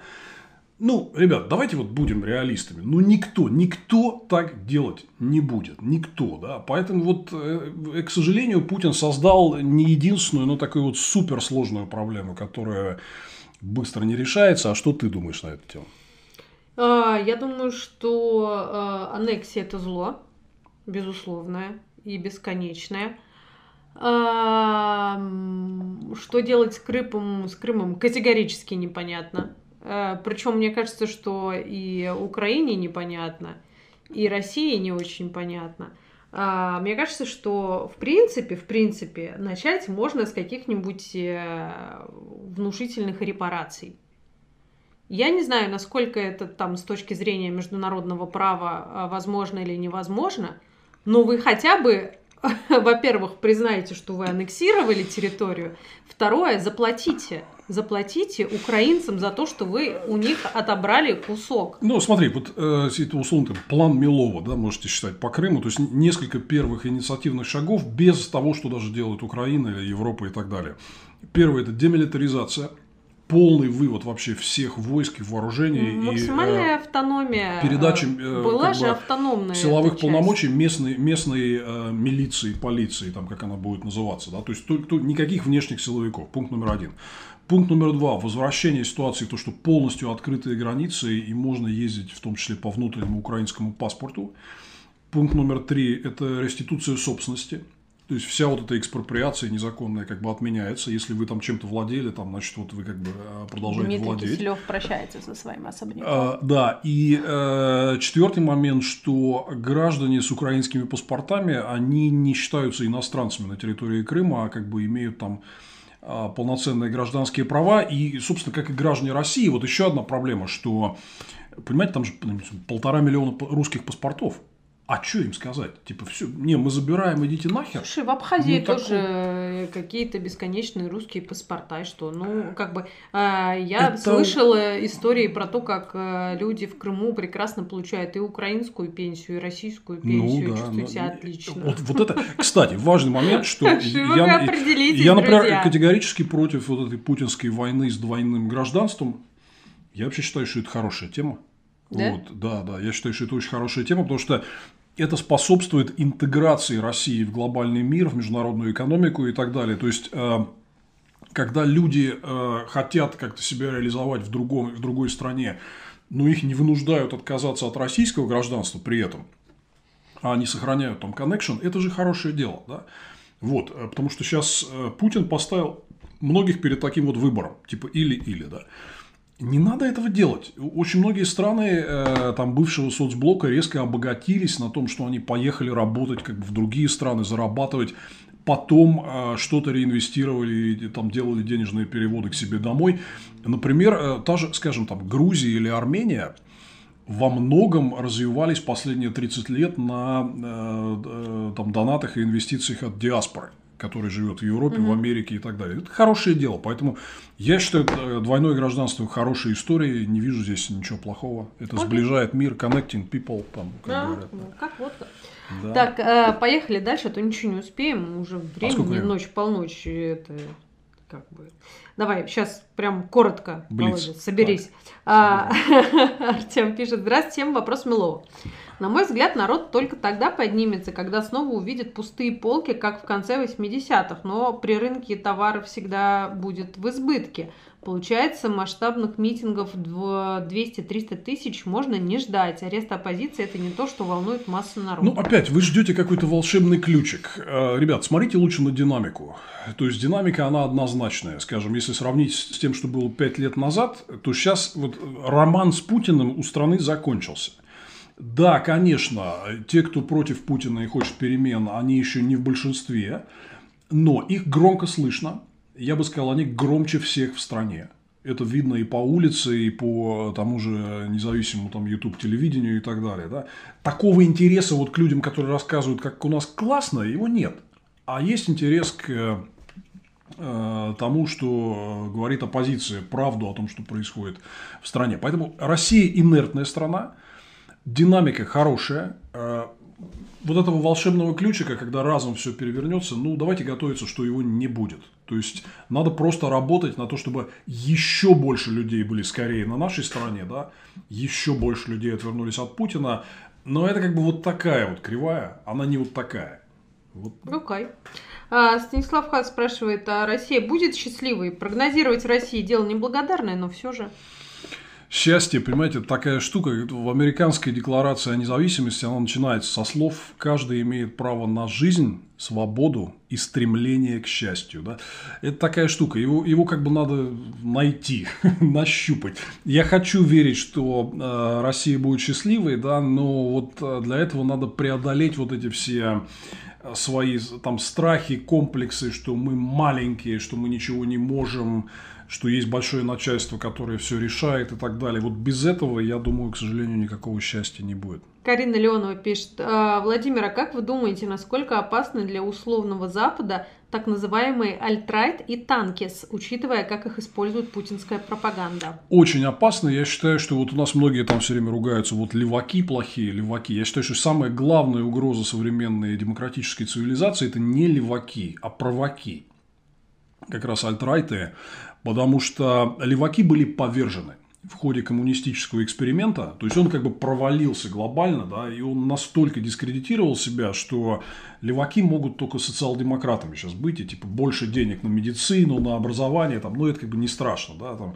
Ну, ребят, давайте вот будем реалистами. Ну, никто, никто так делать не будет. Никто, да. Поэтому вот, э, к сожалению, Путин создал не единственную, но такую вот суперсложную проблему, которая быстро не решается. А что ты думаешь на эту тему? А, я думаю, что а, аннексия это зло, безусловное и бесконечное. А, что делать с Крымом, с Крымом категорически непонятно. Причем мне кажется, что и Украине непонятно, и России не очень понятно. Мне кажется, что в принципе, в принципе, начать можно с каких-нибудь э, внушительных репараций. Я не знаю, насколько это там с точки зрения международного права а, возможно или невозможно, но вы хотя бы, во-первых, признаете, что вы аннексировали территорию, второе, заплатите заплатите украинцам за то, что вы у них отобрали кусок. Ну, смотри, вот э, это условно план Милова, да, можете считать по Крыму, то есть несколько первых инициативных шагов без того, что даже делает Украина или Европа и так далее. Первое – это демилитаризация – полный вывод вообще всех войск и вооружений. Максимальная и, э, автономия. Передача э, была же бы, автономная. Силовых полномочий местной, местной э, милиции, полиции, там, как она будет называться. Да? То есть то, то, никаких внешних силовиков. Пункт номер один. Пункт номер два. Возвращение ситуации, то, что полностью открытые границы и можно ездить в том числе по внутреннему украинскому паспорту. Пункт номер три – это реституция собственности. То есть вся вот эта экспроприация незаконная как бы отменяется. Если вы там чем-то владели, там, значит, вот вы как бы э, продолжаете Дмитрий владеть. Киселев прощается со своим особняком. А, да, и э, четвертый момент, что граждане с украинскими паспортами, они не считаются иностранцами на территории Крыма, а как бы имеют там а, полноценные гражданские права. И, собственно, как и граждане России, вот еще одна проблема, что, понимаете, там же полтора миллиона русских паспортов. А что им сказать? Типа, все, не, мы забираем, идите нахер. Слушай, в Абхазии ну, тоже так... какие-то бесконечные русские паспорта, что, ну, как бы, э, я Это... слышала истории про то, как э, люди в Крыму прекрасно получают и украинскую пенсию, и российскую ну пенсию, ну, да, чувствуют себя отлично. Вот, вот это, кстати, важный момент, что я, я, например, категорически против вот этой путинской войны с двойным гражданством. Я вообще считаю, что это хорошая тема. Да? Вот, да, да. Я считаю, что это очень хорошая тема, потому что это способствует интеграции России в глобальный мир, в международную экономику и так далее. То есть, э, когда люди э, хотят как-то себя реализовать в, другом, в другой стране, но их не вынуждают отказаться от российского гражданства при этом, а они сохраняют там connection, это же хорошее дело. Да? Вот, э, потому что сейчас Путин поставил многих перед таким вот выбором, типа или-или, да. Не надо этого делать. Очень многие страны э, там бывшего соцблока резко обогатились на том, что они поехали работать как бы в другие страны, зарабатывать, потом э, что-то реинвестировали, там делали денежные переводы к себе домой. Например, э, та же, скажем, там Грузия или Армения во многом развивались последние 30 лет на э, э, там, донатах и инвестициях от диаспоры который живет в Европе, угу. в Америке и так далее. Это хорошее дело. Поэтому я считаю, э, двойное гражданство хорошая история. Не вижу здесь ничего плохого. Это Окей. сближает мир, connecting people, там, как да, говорят. Ну, как водка. Да. Так, э, поехали дальше, а то ничего не успеем. Уже время, а ночь, полночь. Это как бы. Давай, сейчас прям коротко, Володя, соберись. А, Артем пишет, здравствуйте, вопрос Милова. На мой взгляд, народ только тогда поднимется, когда снова увидит пустые полки, как в конце 80-х, но при рынке товаров всегда будет в избытке. Получается, масштабных митингов в 200-300 тысяч можно не ждать. Арест оппозиции – это не то, что волнует массу народа. Ну, опять, вы ждете какой-то волшебный ключик. Э, ребят, смотрите лучше на динамику. То есть, динамика, она однозначная. Скажем, если сравнить с тем, что было 5 лет назад, то сейчас вот роман с Путиным у страны закончился. Да, конечно, те, кто против Путина и хочет перемен, они еще не в большинстве, но их громко слышно. Я бы сказал, они громче всех в стране. Это видно и по улице, и по тому же независимому там YouTube телевидению и так далее. Да? Такого интереса вот к людям, которые рассказывают, как у нас классно, его нет. А есть интерес к э, тому, что говорит оппозиция, правду о том, что происходит в стране. Поэтому Россия инертная страна, динамика хорошая. Э, вот этого волшебного ключика, когда разом все перевернется, ну, давайте готовиться, что его не будет. То есть, надо просто работать на то, чтобы еще больше людей были скорее на нашей стороне, да, еще больше людей отвернулись от Путина. Но это как бы вот такая вот кривая, она не вот такая. Вот. Okay. А, Станислав Хас спрашивает, а Россия будет счастливой? Прогнозировать России дело неблагодарное, но все же счастье, понимаете, такая штука. В американской декларации о независимости она начинается со слов «каждый имеет право на жизнь, свободу и стремление к счастью». Да? Это такая штука. Его, его как бы надо найти, нащупать. Я хочу верить, что э, Россия будет счастливой, да, но вот э, для этого надо преодолеть вот эти все э, свои там страхи, комплексы, что мы маленькие, что мы ничего не можем, что есть большое начальство, которое все решает и так далее. Вот без этого, я думаю, к сожалению, никакого счастья не будет. Карина Леонова пишет. «А, Владимир, а как вы думаете, насколько опасны для условного Запада так называемые альтрайт и танкис, учитывая, как их использует путинская пропаганда? Очень опасно. Я считаю, что вот у нас многие там все время ругаются, вот леваки плохие, леваки. Я считаю, что самая главная угроза современной демократической цивилизации – это не леваки, а праваки. Как раз альтрайты потому что леваки были повержены в ходе коммунистического эксперимента, то есть он как бы провалился глобально, да, и он настолько дискредитировал себя, что леваки могут только социал-демократами сейчас быть, и типа больше денег на медицину, на образование, там, ну это как бы не страшно, да, там,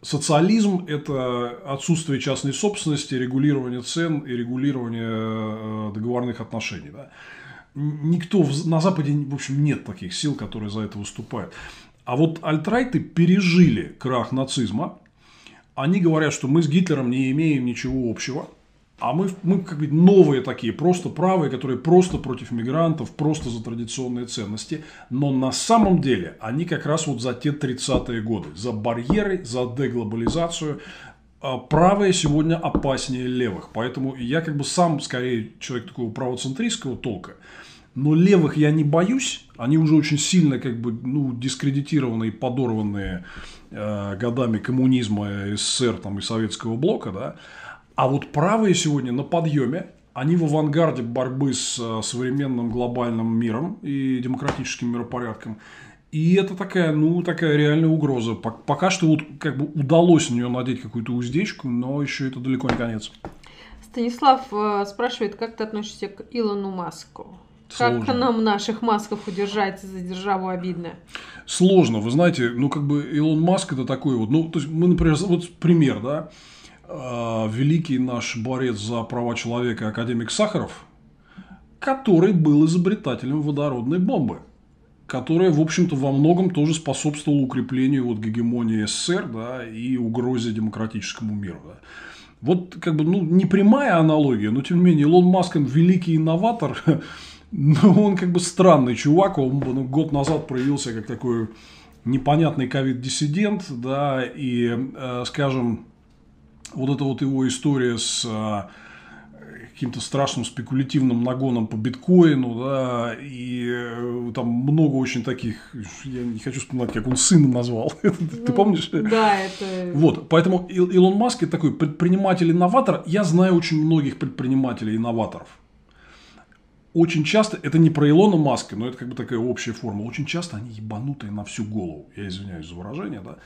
Социализм – это отсутствие частной собственности, регулирование цен и регулирование э, договорных отношений. Да. Никто на Западе, в общем, нет таких сил, которые за это выступают. А вот альтрайты пережили крах нацизма. Они говорят, что мы с Гитлером не имеем ничего общего. А мы, мы как бы новые такие, просто правые, которые просто против мигрантов, просто за традиционные ценности. Но на самом деле они как раз вот за те 30-е годы, за барьеры, за деглобализацию. А правые сегодня опаснее левых. Поэтому я как бы сам скорее человек такого правоцентристского толка. Но левых я не боюсь, они уже очень сильно как бы ну, дискредитированные, подорванные э, годами коммунизма, СССР там, и советского блока, да. А вот правые сегодня на подъеме, они в авангарде борьбы с э, современным глобальным миром и демократическим миропорядком. И это такая, ну, такая реальная угроза. Пока что вот как бы удалось на нее надеть какую-то уздечку, но еще это далеко не конец. Станислав э, спрашивает, как ты относишься к Илону Маску? Сложно. Как нам наших масков удержать за державу обидно? Сложно. Вы знаете, ну, как бы Илон Маск это такой вот, ну, то есть мы, например, вот пример, да, а, великий наш борец за права человека, академик Сахаров, который был изобретателем водородной бомбы, которая, в общем-то, во многом тоже способствовала укреплению вот гегемонии СССР, да, и угрозе демократическому миру, да. Вот, как бы, ну, не прямая аналогия, но, тем не менее, Илон Маск, великий инноватор, Ну, он как бы странный чувак, он ну, год назад проявился как такой непонятный ковид-диссидент, да, и, э, скажем, вот эта вот его история с э, каким-то страшным спекулятивным нагоном по биткоину, да, и э, там много очень таких, я не хочу вспоминать, как он сына назвал, ты ну, помнишь? Да, это... Вот, поэтому Илон Маск это такой предприниматель-инноватор, я знаю очень многих предпринимателей-инноваторов, очень часто, это не про Илона Маска, но это как бы такая общая форма, очень часто они ебанутые на всю голову. Я извиняюсь за выражение, да.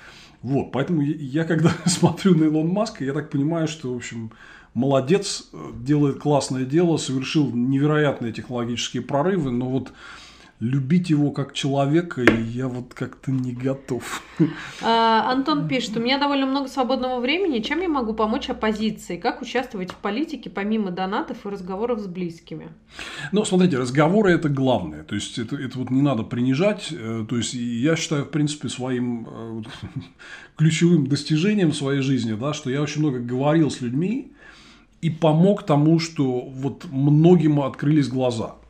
Вот, поэтому я, я когда смотрю на Илона Маска, я так понимаю, что, в общем, молодец, э, делает классное дело, совершил невероятные технологические прорывы, но вот любить его как человека, и я вот как-то не готов. А, Антон пишет, у меня довольно много свободного времени, чем я могу помочь оппозиции? Как участвовать в политике помимо донатов и разговоров с близкими? Ну, смотрите, разговоры это главное, то есть это, это вот не надо принижать, э, то есть я считаю, в принципе, своим э, ключевым достижением в своей жизни, да, что я очень много говорил с людьми и помог тому, что вот многим открылись глаза –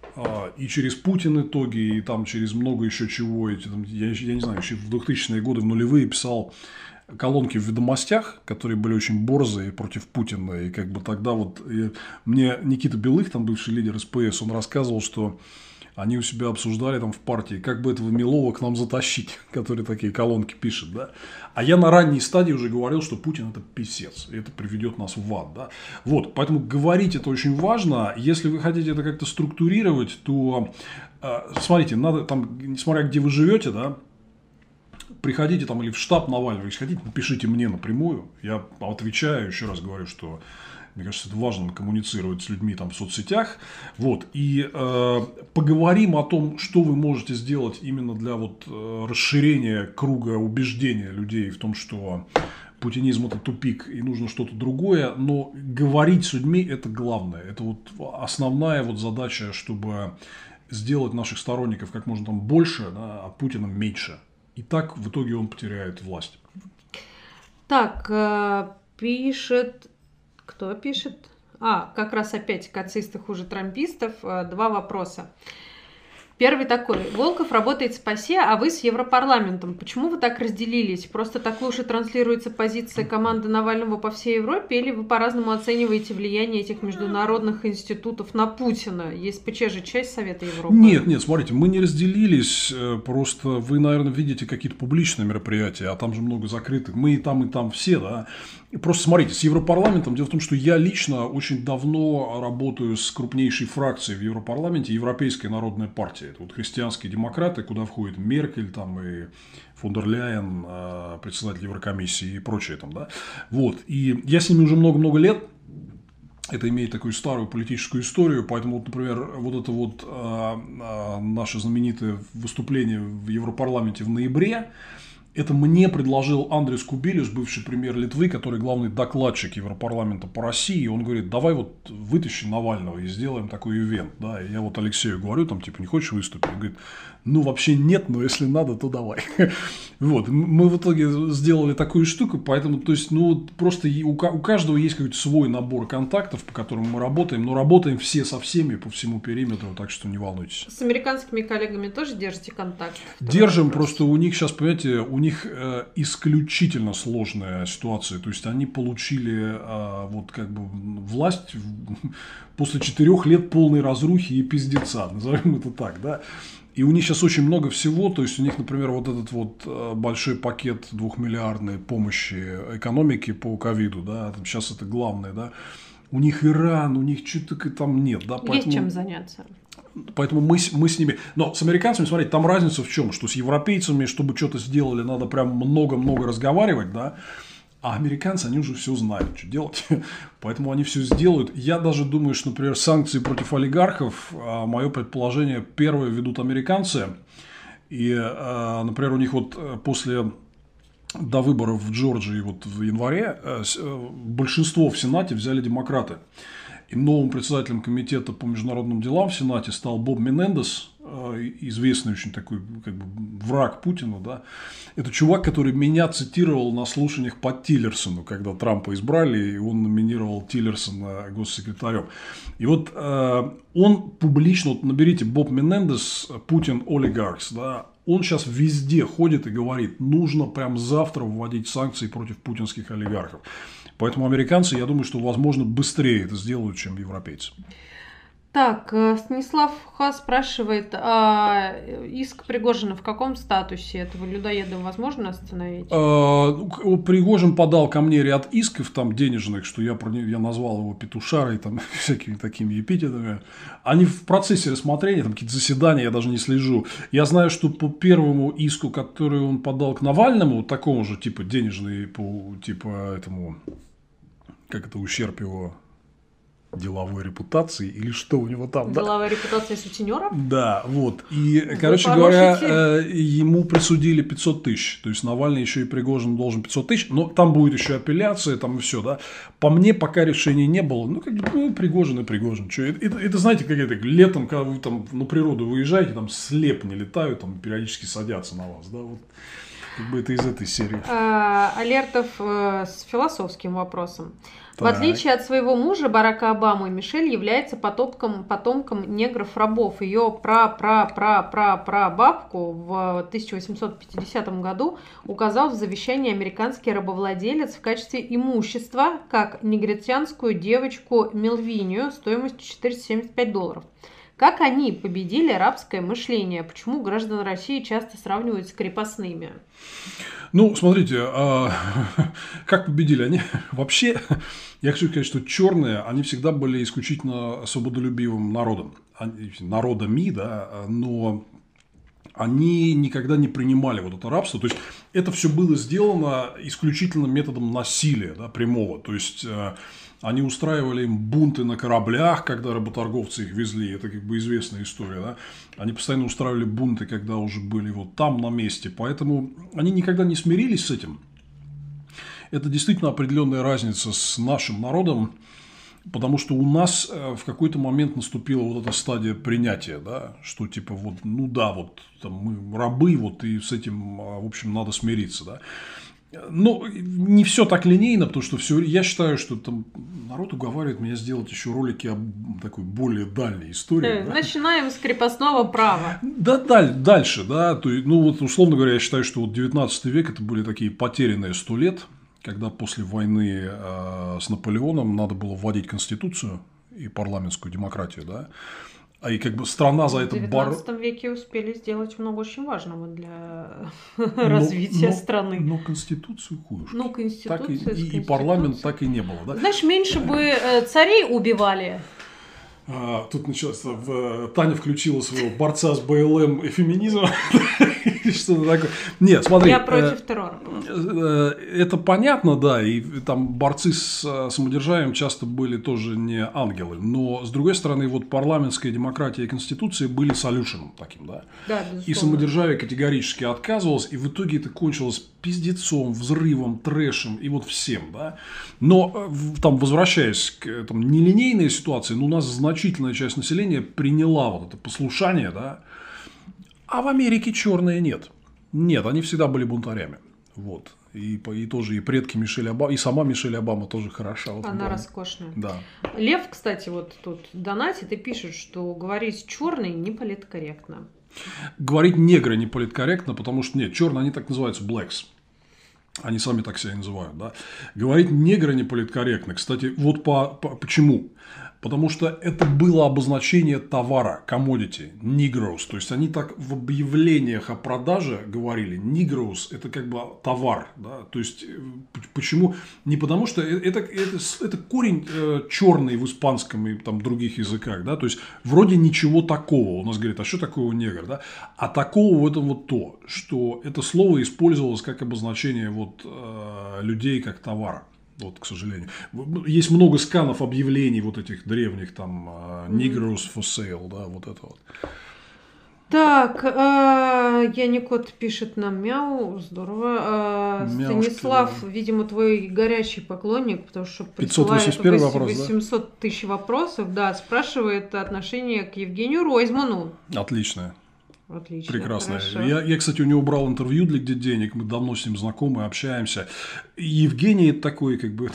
и через Путин итоги, и там через много еще чего, эти, там, я, я не знаю, еще в 2000-е годы, в нулевые писал колонки в ведомостях, которые были очень борзые против Путина. И как бы тогда вот мне Никита Белых, там бывший лидер СПС, он рассказывал, что они у себя обсуждали там в партии, как бы этого Милова к нам затащить, который такие колонки пишет, да. А я на ранней стадии уже говорил, что Путин это писец, и это приведет нас в ад, да. Вот, поэтому говорить это очень важно. Если вы хотите это как-то структурировать, то э, смотрите, надо там, несмотря где вы живете, да, приходите там или в штаб Навального, если хотите, напишите мне напрямую. Я отвечаю, еще раз говорю, что мне кажется, это важно коммуницировать с людьми там в соцсетях. Вот. И э, поговорим о том, что вы можете сделать именно для вот, э, расширения круга убеждения людей в том, что путинизм это тупик и нужно что-то другое, но говорить с людьми это главное. Это вот основная вот задача, чтобы сделать наших сторонников как можно там больше, да, а Путина меньше. И так в итоге он потеряет власть. Так, э, пишет кто пишет? А, как раз опять кацисты хуже трампистов. Э, два вопроса. Первый такой. Волков работает с ПАСЕ, а вы с Европарламентом. Почему вы так разделились? Просто уж и транслируется позиция команды Навального по всей Европе? Или вы по-разному оцениваете влияние этих международных институтов на Путина? Есть ПЧ же часть Совета Европы? Нет, нет, смотрите, мы не разделились. Э, просто вы, наверное, видите какие-то публичные мероприятия, а там же много закрытых. Мы и там, и там все, да. Просто смотрите, с Европарламентом, дело в том, что я лично очень давно работаю с крупнейшей фракцией в Европарламенте, Европейская народная партия. Это вот христианские демократы, куда входит Меркель там, и фон дер Ляйен, а, председатель Еврокомиссии и прочее там, да. Вот. И я с ними уже много-много лет, это имеет такую старую политическую историю, поэтому, вот, например, вот это вот э, э, наше знаменитое выступление в Европарламенте в ноябре, это мне предложил Андрес Кубилюс, бывший премьер Литвы, который главный докладчик Европарламента по России. Он говорит, давай вот вытащи Навального и сделаем такой ивент. Да, и я вот Алексею говорю, там, типа, не хочешь выступить? Он говорит, ну, вообще нет, но если надо, то давай. вот, мы в итоге сделали такую штуку, поэтому, то есть, ну, просто у каждого есть какой-то свой набор контактов, по которым мы работаем, но работаем все со всеми по всему периметру, так что не волнуйтесь. С американскими коллегами тоже держите контакт? Держим, вопрос. просто у них сейчас, понимаете, у них э, исключительно сложная ситуация, то есть, они получили э, вот как бы власть после четырех лет полной разрухи и пиздеца, назовем это так, да, и у них сейчас очень много всего, то есть у них, например, вот этот вот э, большой пакет двухмиллиардной помощи экономике по ковиду, да, там сейчас это главное, да, у них Иран, у них что-то там нет, да, поэтому... Есть чем заняться. Поэтому мы, мы с ними... Но с американцами, смотрите, там разница в чем? Что с европейцами, чтобы что-то сделали, надо прям много-много разговаривать, да, а американцы, они уже все знают, что делать. Поэтому они все сделают. Я даже думаю, что, например, санкции против олигархов, а, мое предположение, первые ведут американцы. И, а, например, у них вот э, после до выборов в Джорджии вот в январе э, э, большинство в Сенате взяли демократы. И новым председателем комитета по международным делам в Сенате стал Боб Менендес, э, известный очень такой как бы враг Путина, да. Это чувак, который меня цитировал на слушаниях по Тиллерсону, когда Трампа избрали, и он номинировал Тиллерсона госсекретарем. И вот э, он публично, вот наберите Боб Менендес, Путин олигархс, да, он сейчас везде ходит и говорит, нужно прям завтра вводить санкции против путинских олигархов. Поэтому американцы, я думаю, что, возможно, быстрее это сделают, чем европейцы. Так, э, Станислав Ха спрашивает, а иск Пригожина в каком статусе? Этого людоеда возможно остановить? А, Пригожин подал ко мне ряд исков там денежных, что я, я назвал его петушарой, там всякими такими эпитетами. Они в процессе рассмотрения, там какие-то заседания, я даже не слежу. Я знаю, что по первому иску, который он подал к Навальному, такому же типа денежный, по типа этому, как это, ущерб его деловой репутации или что у него там. Деловая да? репутация сутенера? Да, вот. И, Вы короче говоря, э, ему присудили 500 тысяч. То есть Навальный еще и Пригожин должен 500 тысяч. Но там будет еще апелляция, там и все, да. По мне пока решения не было. Ну, как бы, ну, Пригожин и Пригожин. Что, это, это, это, знаете, как это, летом, когда вы там на природу выезжаете, там слеп не летают, там периодически садятся на вас, да, вот. Как бы это из этой серии. А, Алертов э, с философским вопросом. В отличие от своего мужа Барака Обамы, Мишель является потомком, потомком негров-рабов. Ее пра-пра-пра-пра-пра-бабку в 1850 году указал в завещании американский рабовладелец в качестве имущества как негритянскую девочку Мелвинию стоимостью 475 долларов. Как они победили арабское мышление? Почему граждан России часто сравнивают с крепостными? Ну, смотрите, а, как победили они? Вообще, я хочу сказать, что черные, они всегда были исключительно свободолюбивым народом. Народами, да, но они никогда не принимали вот это рабство. То есть, это все было сделано исключительно методом насилия, да, прямого. То есть, э, они устраивали им бунты на кораблях, когда работорговцы их везли. Это как бы известная история. Да? Они постоянно устраивали бунты, когда уже были вот там на месте. Поэтому они никогда не смирились с этим. Это действительно определенная разница с нашим народом. Потому что у нас э, в какой-то момент наступила вот эта стадия принятия, да, что типа вот, ну да, вот там мы рабы, вот и с этим, а, в общем, надо смириться, да. Ну, не все так линейно, потому что все, я считаю, что там народ уговаривает меня сделать еще ролики о такой более дальней истории. Э, да? Начинаем с крепостного права. Да, даль, дальше, да. То, ну, вот, условно говоря, я считаю, что вот 19 век это были такие потерянные сто лет, когда после войны э, с Наполеоном надо было вводить конституцию и парламентскую демократию, да. А и как бы страна за это бар... В 19 веке успели сделать много очень важного для но, развития но, страны. Но Конституцию хуюшки. Ну, так и, и, и парламент так и не было, да? Знаешь, меньше бы э, царей убивали. А, тут началось, в, Таня включила своего борца с БЛМ и феминизмом. Что-то такое. Нет, смотри. Я против э, террора. Э, это понятно, да, и там борцы с э, самодержавием часто были тоже не ангелы. Но, с другой стороны, вот парламентская демократия и конституция были солюшеном таким, да. Да, И самодержавие категорически отказывалось, и в итоге это кончилось пиздецом, взрывом, трэшем и вот всем, да. Но, там, возвращаясь к там, нелинейной ситуации, ну, у нас значительная часть населения приняла вот это послушание, да, а в Америке черные нет. Нет, они всегда были бунтарями. Вот. И, и тоже и предки Мишель Обама, и сама Мишель Обама тоже хороша. Вот Она роскошная. Да. Лев, кстати, вот тут донатит и пишет, что говорить черный не политкорректно. Говорить негры не политкорректно, потому что нет, черные они так называются blacks. Они сами так себя называют, да. Говорить негры не политкорректно. Кстати, вот по, по почему? Потому что это было обозначение товара, commodity, Negroes. То есть, они так в объявлениях о продаже говорили, Negroes – это как бы товар. Да? То есть, э, почему? Не потому что э, это, это, это корень э, черный в испанском и там, других языках. Да? То есть, вроде ничего такого. У нас говорят, а что такое негр? Да? А такого в этом вот то, что это слово использовалось как обозначение вот, э, людей как товара. Вот, к сожалению. Есть много сканов объявлений вот этих древних, там, Negroes for sale, да, вот это вот. Так, э, Яникот пишет нам мяу, здорово. Э, Станислав, да. видимо, твой горячий поклонник, потому что 581 вопрос, 800 да? тысяч вопросов, да, спрашивает отношение к Евгению Ройзману. Отлично. Отлично. Прекрасно. Я, я, кстати, у него брал интервью для «Где денег?». Мы давно с ним знакомы, общаемся. И Евгений такой, как бы,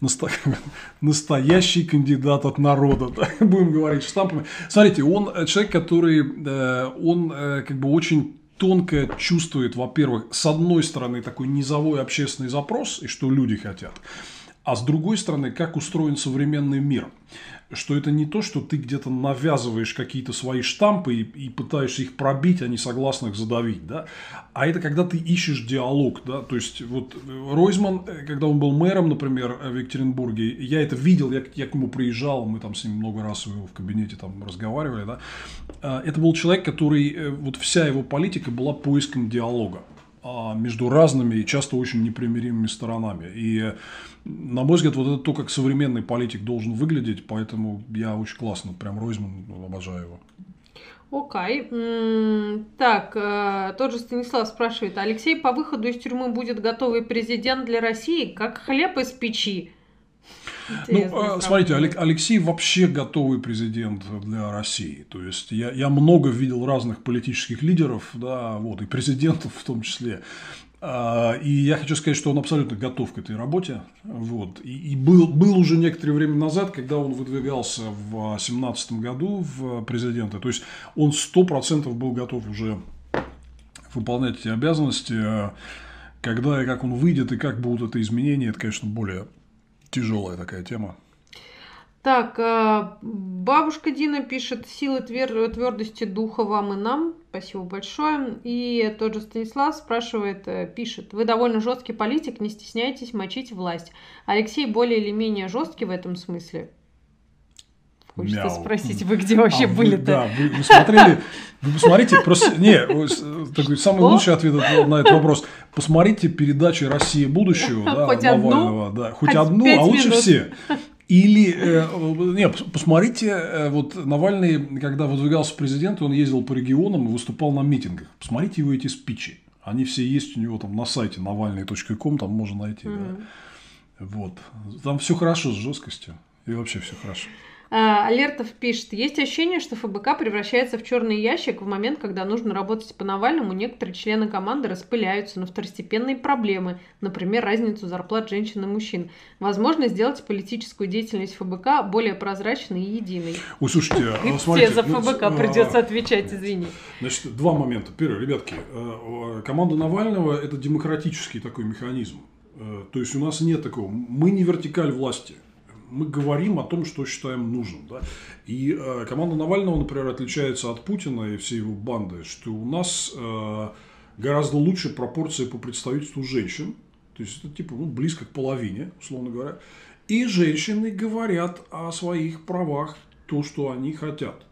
настоящий кандидат от народа, да? будем говорить штампами. Смотрите, он э, человек, который, э, он э, как бы очень тонко чувствует, во-первых, с одной стороны, такой низовой общественный запрос, и что люди хотят, а с другой стороны, как устроен современный мир что это не то, что ты где-то навязываешь какие-то свои штампы и, и пытаешься их пробить, а не согласных задавить, да, а это когда ты ищешь диалог, да, то есть вот Ройзман, э, когда он был мэром, например, в Екатеринбурге, я это видел, я, я к нему приезжал, мы там с ним много раз в кабинете там разговаривали, да, а, это был человек, который, э, вот вся его политика была поиском диалога а, между разными и часто очень непримиримыми сторонами. И на мой взгляд, вот это то, как современный политик должен выглядеть, поэтому я очень классно, прям Ройзман, обожаю его. Окей. Okay. Так, э, тот же Станислав спрашивает, Алексей по выходу из тюрьмы будет готовый президент для России, как хлеб из печи? ну, э, смотрите, Алексей вообще готовый президент для России. То есть я, я много видел разных политических лидеров, да, вот, и президентов в том числе. А, и я хочу сказать, что он абсолютно готов к этой работе. Вот. И, и был, был уже некоторое время назад, когда он выдвигался в 2017 году в президенты. То есть он сто процентов был готов уже выполнять эти обязанности. Когда и как он выйдет, и как будут это изменения, это, конечно, более тяжелая такая тема. Так, а, бабушка Дина пишет, силы твер... твердости духа вам и нам. Спасибо большое. И тот же Станислав спрашивает, э, пишет, вы довольно жесткий политик, не стесняйтесь мочить власть. Алексей более или менее жесткий в этом смысле? Хочется Мяу. спросить, вы где вообще а, были-то? Да, вы, вы смотрели, вы посмотрите, просто, не, такой самый Что? лучший ответ на этот вопрос. Посмотрите передачи «Россия будущего», да, хоть Навального, одну? да, хоть, хоть одну, а лучше минут. все. Или, э, не, посмотрите, э, вот Навальный, когда выдвигался в президенты, он ездил по регионам и выступал на митингах. Посмотрите его эти спичи. Они все есть у него там на сайте навальный.ком, там можно найти. Mm-hmm. Да. Вот. Там все хорошо с жесткостью. И вообще все хорошо. А, Алертов пишет, есть ощущение, что ФБК превращается в черный ящик в момент, когда нужно работать по Навальному, некоторые члены команды распыляются на второстепенные проблемы, например, разницу зарплат женщин и мужчин. Возможно, сделать политическую деятельность ФБК более прозрачной и единой. Ой, слушайте, а, смотрите, за ФБК ну, придется отвечать, извини. Значит, два момента. Первый, ребятки, э, команда Навального – это демократический такой механизм. Э, то есть у нас нет такого. Мы не вертикаль власти мы говорим о том, что считаем нужным. Да? И э, команда Навального, например, отличается от Путина и всей его банды, что у нас э, гораздо лучше пропорция по представительству женщин. То есть это типа ну, близко к половине, условно говоря. И женщины говорят о своих правах, то, что они хотят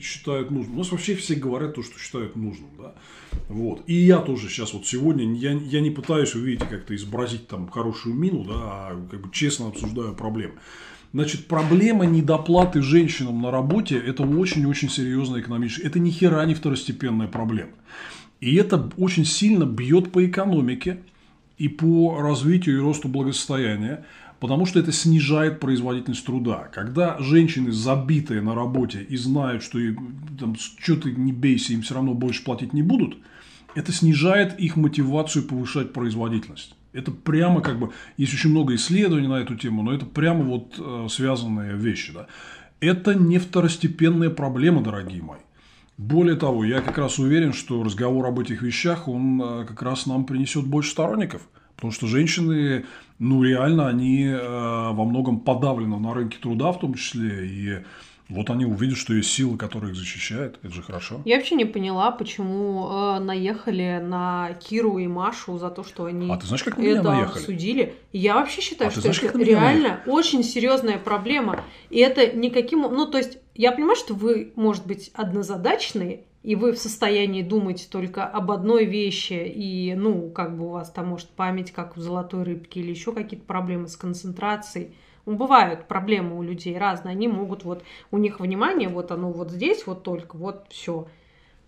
считают нужным. У нас вообще все говорят то, что считают нужным. Да? Вот. И я тоже сейчас вот сегодня, я, я не пытаюсь, вы видите, как-то изобразить там хорошую мину, да, а как бы честно обсуждаю проблемы. Значит, проблема недоплаты женщинам на работе – это очень-очень серьезная экономическая. Это ни хера не второстепенная проблема. И это очень сильно бьет по экономике и по развитию и росту благосостояния потому что это снижает производительность труда. Когда женщины забитые на работе и знают, что там, что ты не бейся, им все равно больше платить не будут, это снижает их мотивацию повышать производительность. Это прямо как бы, есть очень много исследований на эту тему, но это прямо вот э, связанные вещи. Да. Это не второстепенная проблема, дорогие мои. Более того, я как раз уверен, что разговор об этих вещах, он э, как раз нам принесет больше сторонников. Потому что женщины, ну, реально, они э, во многом подавлены на рынке труда, в том числе. И вот они увидят, что есть силы, которые их защищают. Это же хорошо. Я вообще не поняла, почему э, наехали на Киру и Машу за то, что они а ты знаешь, как это наехали? судили. Я вообще считаю, а что знаешь, это реально очень серьезная проблема. И это никаким... Ну, то есть, я понимаю, что вы, может быть, однозадачные, и вы в состоянии думать только об одной вещи, и, ну, как бы у вас там может память, как у золотой рыбки, или еще какие-то проблемы с концентрацией. Ну, бывают проблемы у людей разные, они могут вот, у них внимание, вот оно вот здесь вот только, вот все.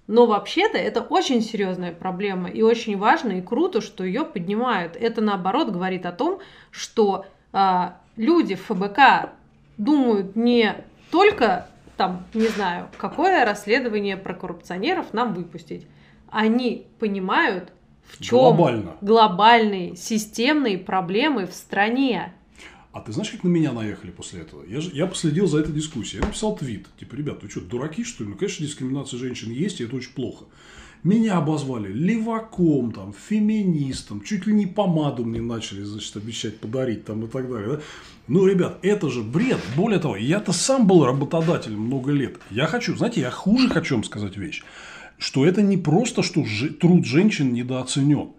Но вообще-то это очень серьезная проблема, и очень важно и круто, что ее поднимают. Это наоборот говорит о том, что э, люди в ФБК думают не только там, не знаю, какое расследование про коррупционеров нам выпустить. Они понимают, в чем Глобально. глобальные системные проблемы в стране. А ты знаешь, как на меня наехали после этого? Я, же, я последил за этой дискуссией. Я написал твит. Типа, ребят, вы что, дураки, что ли? Ну, конечно, дискриминация женщин есть, и это очень плохо. Меня обозвали леваком, там, феминистом, чуть ли не помаду мне начали, значит, обещать подарить там и так далее. Да? Ну, ребят, это же бред. Более того, я-то сам был работодателем много лет. Я хочу, знаете, я хуже хочу вам сказать вещь, что это не просто, что труд женщин недооценен.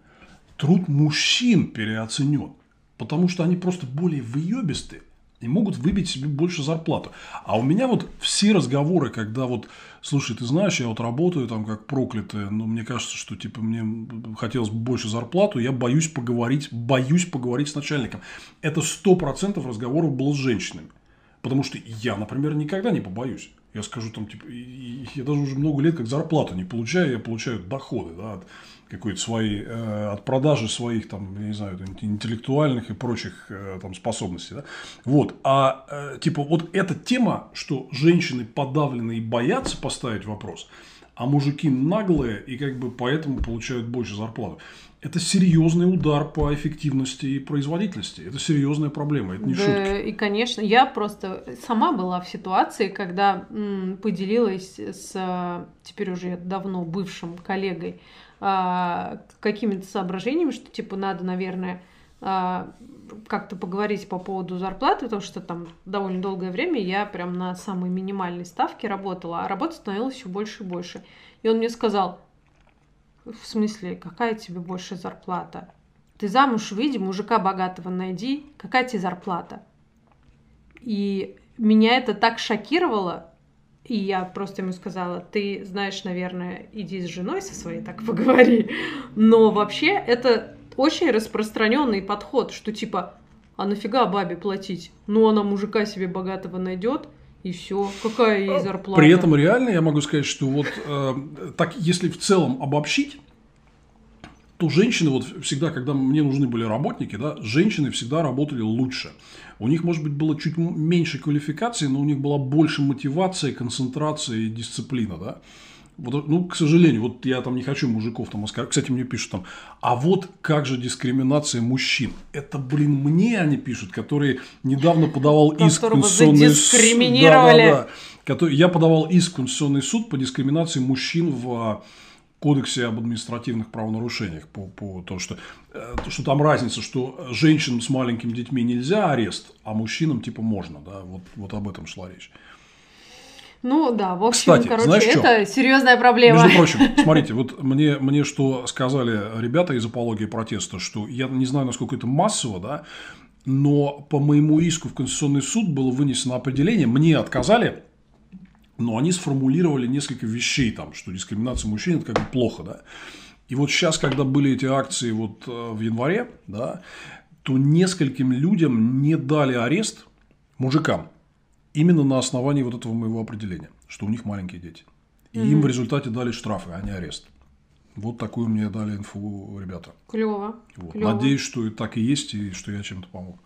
Труд мужчин переоценен. Потому что они просто более выебистые и могут выбить себе больше зарплату. А у меня вот все разговоры, когда вот, слушай, ты знаешь, я вот работаю там как проклятый, но мне кажется, что типа мне хотелось бы больше зарплату, я боюсь поговорить, боюсь поговорить с начальником. Это сто процентов разговоров было с женщинами. Потому что я, например, никогда не побоюсь. Я скажу там, типа, я даже уже много лет как зарплату не получаю, я получаю доходы, да, от какой-то своей, э, от продажи своих, там, я не знаю, интеллектуальных и прочих э, там способностей, да. Вот, а, э, типа, вот эта тема, что женщины подавлены и боятся поставить вопрос, а мужики наглые и как бы поэтому получают больше зарплаты. Это серьезный удар по эффективности и производительности. Это серьезная проблема, это не да, шутки. И, конечно, я просто сама была в ситуации, когда м, поделилась с теперь уже давно бывшим коллегой а, какими-то соображениями, что типа надо, наверное, а, как-то поговорить по поводу зарплаты, потому что там довольно долгое время я прям на самой минимальной ставке работала, а работа становилась все больше и больше. И он мне сказал, в смысле, какая тебе больше зарплата? Ты замуж выйди, мужика богатого найди, какая тебе зарплата? И меня это так шокировало, и я просто ему сказала, ты знаешь, наверное, иди с женой со своей так поговори. Но вообще это очень распространенный подход, что типа, а нафига бабе платить? Ну, она мужика себе богатого найдет, и все. Какая ей зарплата? При этом реально я могу сказать, что вот э, так, если в целом обобщить, то женщины вот всегда, когда мне нужны были работники, да, женщины всегда работали лучше. У них, может быть, было чуть меньше квалификации, но у них была больше мотивации, концентрация и дисциплина, да. Вот, ну, к сожалению, вот я там не хочу мужиков там оскорблять. Кстати, мне пишут там, а вот как же дискриминация мужчин? Это, блин, мне они пишут, которые недавно подавал иск в Конституционный суд. Да, да, да. Который, я подавал иск в Конституционный суд по дискриминации мужчин в кодексе об административных правонарушениях по, по то, что, э, что там разница, что женщинам с маленькими детьми нельзя арест, а мужчинам типа можно, да, вот, вот об этом шла речь. Ну да, в общем, Кстати, короче, знаешь это что? серьезная проблема. Между прочим, смотрите, вот мне, мне что сказали ребята из апологии протеста, что я не знаю, насколько это массово, да, но по моему иску в Конституционный суд было вынесено определение, мне отказали, но они сформулировали несколько вещей там, что дискриминация мужчин это как бы плохо, да. И вот сейчас, когда были эти акции вот э, в январе, да, то нескольким людям не дали арест мужикам именно на основании вот этого моего определения, что у них маленькие дети. И угу. им в результате дали штрафы, а не арест. Вот такую мне дали инфу ребята. Клево. Вот. Надеюсь, что и так и есть, и что я чем-то помог.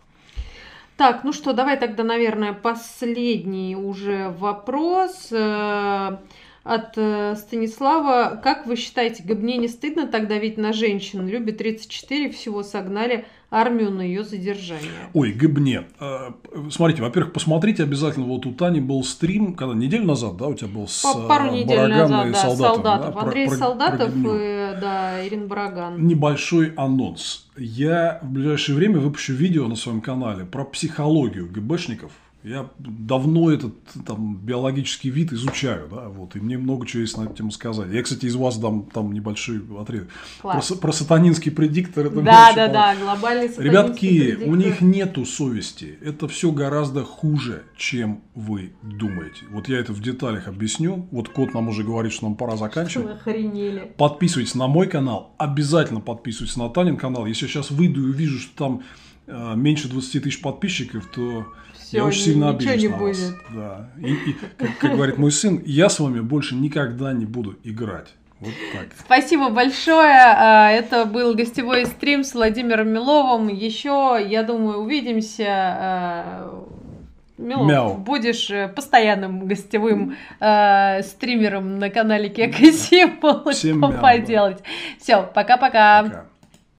Так, ну что, давай тогда, наверное, последний уже вопрос э, от э, Станислава. Как вы считаете, Габне не стыдно тогда ведь на женщин? Любит 34, всего согнали армию на ее задержание. Ой, Гыбне. Э, смотрите, во-первых, посмотрите обязательно, вот у Тани был стрим, когда неделю назад, да, у тебя был с э, Пару недель назад, да, Солдатов. Солдатов. Да, Андрей про, Солдатов про и да, Ирина Бараган. Небольшой анонс. Я в ближайшее время выпущу видео на своем канале про психологию ГБшников, я давно этот там, биологический вид изучаю, да, вот, и мне много чего есть на эту тему сказать. Я, кстати, из вас дам там небольшой отрыв. Про, про сатанинский предиктор. Это да, да, да, глобальный сатанинский Ребятки, предиктор. у них нету совести. Это все гораздо хуже, чем вы думаете. Вот я это в деталях объясню. Вот кот нам уже говорит, что нам пора заканчивать. Что охренели. Подписывайтесь на мой канал. Обязательно подписывайтесь на Танин канал. Если я сейчас выйду и увижу, что там э, меньше 20 тысяч подписчиков, то все, я очень сильно обижусь не на будет. вас. Да. И, и как, как говорит мой сын, я с вами больше никогда не буду играть. Вот так. Спасибо большое. А, это был гостевой стрим с Владимиром Миловым. Еще, я думаю, увидимся. А, Милов, Мяу. будешь э, постоянным гостевым э, стримером на канале Кека Символ. Всем поделать. Все, пока-пока. Пока.